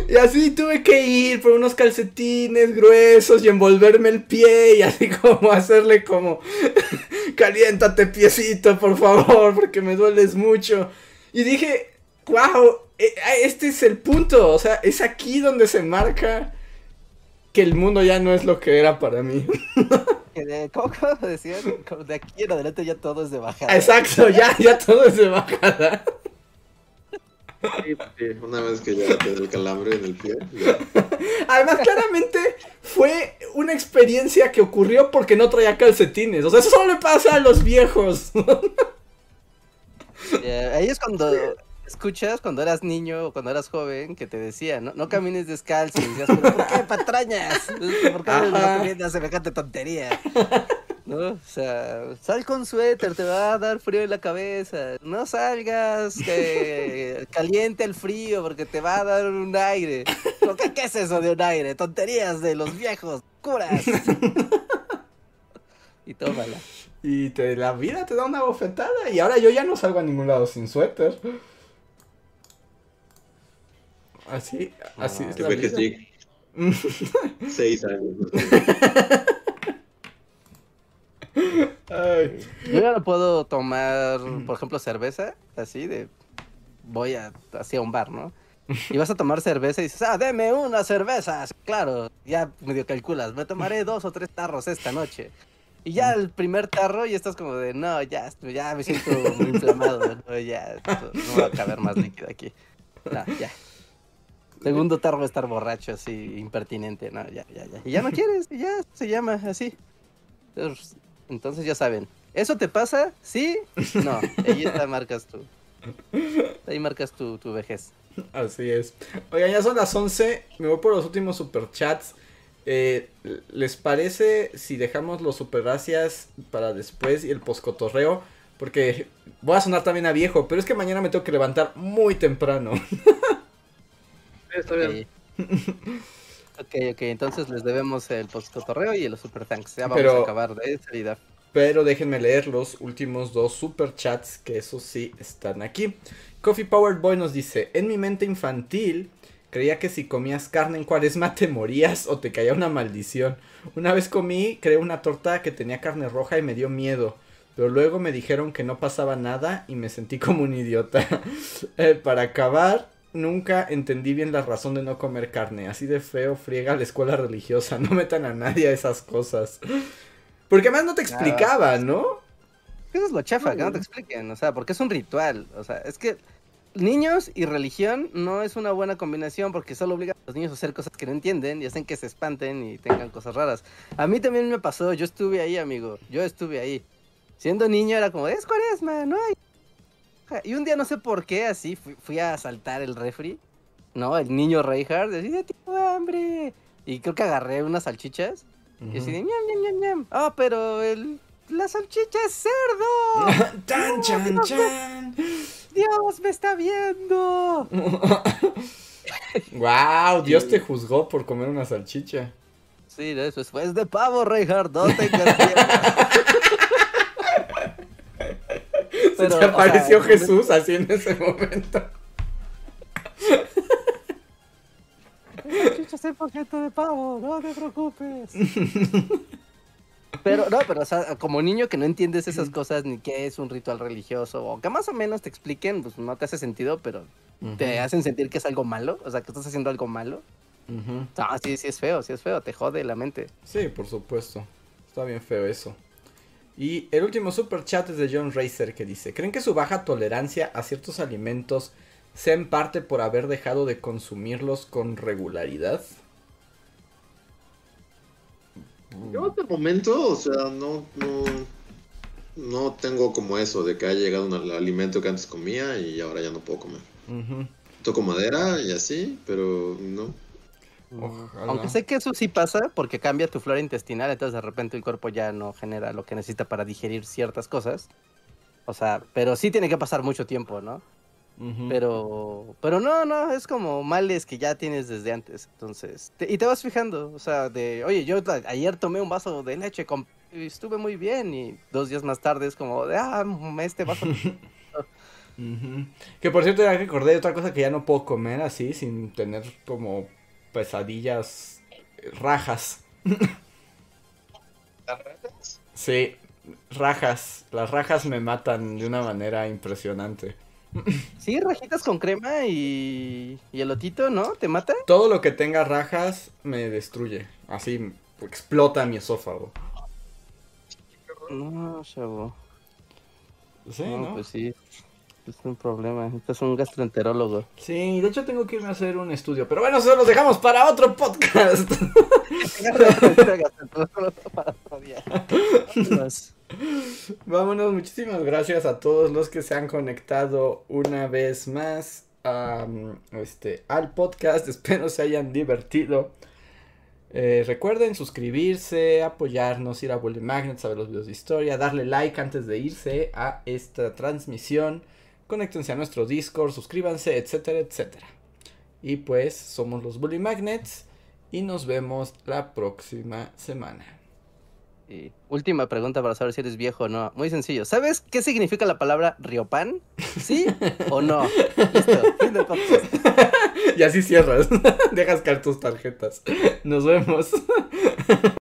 Y así tuve que ir por unos calcetines gruesos y envolverme el pie y así como hacerle como, caliéntate piecito, por favor, porque me dueles mucho. Y dije, wow, este es el punto, o sea, es aquí donde se marca que el mundo ya no es lo que era para mí. ¿Cómo, decían? De aquí en adelante ya todo es de bajada. Exacto, ya, ya todo es de bajada. Sí, una vez que ya te el calambre en el pie. Además, claramente fue una experiencia que ocurrió porque no traía calcetines. O sea, eso solo le pasa a los viejos. ahí es cuando escuchas cuando eras niño o cuando eras joven que te decían, no, no camines descalzo. Y decías, ¿por qué patrañas? ¿Por qué no comiendas semejante tontería? ¿no? O sea, sal con suéter, te va a dar frío en la cabeza. No salgas que caliente el frío porque te va a dar un aire. ¿Qué, ¿Qué es eso de un aire? Tonterías de los viejos, curas. y tómala. Y te, la vida te da una bofetada y ahora yo ya no salgo a ningún lado sin suéter. Así, así es la vida. Sí. Seis años. Yo ya no puedo tomar, por ejemplo, cerveza, así de voy a hacia un bar, ¿no? Y vas a tomar cerveza y dices, ah, deme una cerveza. Claro, ya medio calculas, me tomaré dos o tres tarros esta noche. Y ya el primer tarro y estás como de, no, ya, ya me siento muy inflamado, no, ya, no va a caber más líquido aquí. No, ya. Segundo tarro estar borracho, así, impertinente, no, ya, ya, ya. Y ya no quieres, y ya se llama así. Entonces ya saben, ¿eso te pasa? ¿Sí? No, ahí está, marcas tú. Ahí marcas tu, tu vejez. Así es. Oigan, ya son las 11, me voy por los últimos superchats. Eh, ¿Les parece si dejamos los super gracias para después y el poscotorreo? Porque voy a sonar también a viejo, pero es que mañana me tengo que levantar muy temprano. está bien. Ok, ok, entonces les debemos el post-cotorreo y los super thanks. Ya vamos a acabar de salida. Pero déjenme leer los últimos dos super chats, que eso sí están aquí. Coffee Powered Boy nos dice: En mi mente infantil, creía que si comías carne en cuaresma te morías o te caía una maldición. Una vez comí, creé una torta que tenía carne roja y me dio miedo. Pero luego me dijeron que no pasaba nada y me sentí como un idiota. Eh, para acabar, nunca entendí bien la razón de no comer carne. Así de feo friega la escuela religiosa. No metan a nadie a esas cosas. Porque además no te explicaban, ¿no? Eso es lo chafa, que no te expliquen. O sea, porque es un ritual. O sea, es que niños y religión no es una buena combinación porque solo obligan a los niños a hacer cosas que no entienden y hacen que se espanten y tengan cosas raras. A mí también me pasó. Yo estuve ahí, amigo. Yo estuve ahí. Siendo niño era como, es cuaresma, no hay y un día no sé por qué, así fui, a saltar el refri, ¿no? El niño Reinhardt, decía, tengo hambre. Y creo que agarré unas salchichas. Y así de, ñam, ñam, ñam, ñam. Ah, pero el, la salchicha es cerdo. ¡Chan, chan, chan! Dios me está viendo. wow, Dios te juzgó por comer una salchicha. Sí, eso fue de pavo, Reinhardt, no tengas. Pero, Se apareció Jesús así en ese momento. Chucha, soy poquito de pavo, no te preocupes. Pero, no, pero, o sea, como niño que no entiendes esas cosas, ni qué es un ritual religioso, o que más o menos te expliquen, pues no te hace sentido, pero te hacen sentir que es algo malo, o sea, que estás haciendo algo malo. Ah, sí, sí es feo, sí es feo, te jode la mente. Sí, por supuesto. Está bien feo eso. Y el último super chat es de John Racer que dice, ¿creen que su baja tolerancia a ciertos alimentos sea en parte por haber dejado de consumirlos con regularidad? Yo hasta el momento, o sea, no, no, no tengo como eso de que haya llegado un alimento que antes comía y ahora ya no puedo comer. Toco madera y así, pero no. Aunque sé que eso sí pasa porque cambia tu flora intestinal, entonces de repente el cuerpo ya no genera lo que necesita para digerir ciertas cosas. O sea, pero sí tiene que pasar mucho tiempo, ¿no? Pero, pero no, no, es como males que ya tienes desde antes. Entonces, y te vas fijando, o sea, de, oye, yo ayer tomé un vaso de leche y estuve muy bien. Y dos días más tarde es como de, ah, este vaso. Que por cierto, ya recordé otra cosa que ya no puedo comer así, sin tener como pesadillas rajas. ¿Las rajas? Sí, rajas. Las rajas me matan de una manera impresionante. Sí, rajitas con crema y, y elotito, ¿no? ¿Te mata? Todo lo que tenga rajas me destruye. Así explota mi esófago. No, chavo. Sí, ¿no? Pues sí. Es un problema. Este es un gastroenterólogo. Sí, de hecho tengo que irme a hacer un estudio. Pero bueno, eso lo dejamos para otro podcast. Vámonos, muchísimas gracias a todos los que se han conectado una vez más este, al podcast. Espero se hayan divertido. Eh, recuerden suscribirse, apoyarnos, ir a Bully Magnets a ver los videos de historia, darle like antes de irse a esta transmisión conéctense a nuestro Discord, suscríbanse, etcétera, etcétera. Y pues somos los Bully Magnets y nos vemos la próxima semana. Y última pregunta para saber si eres viejo o no. Muy sencillo. ¿Sabes qué significa la palabra Riopan? ¿Sí o no? Listo. y así cierras. Dejas caer tus tarjetas. Nos vemos.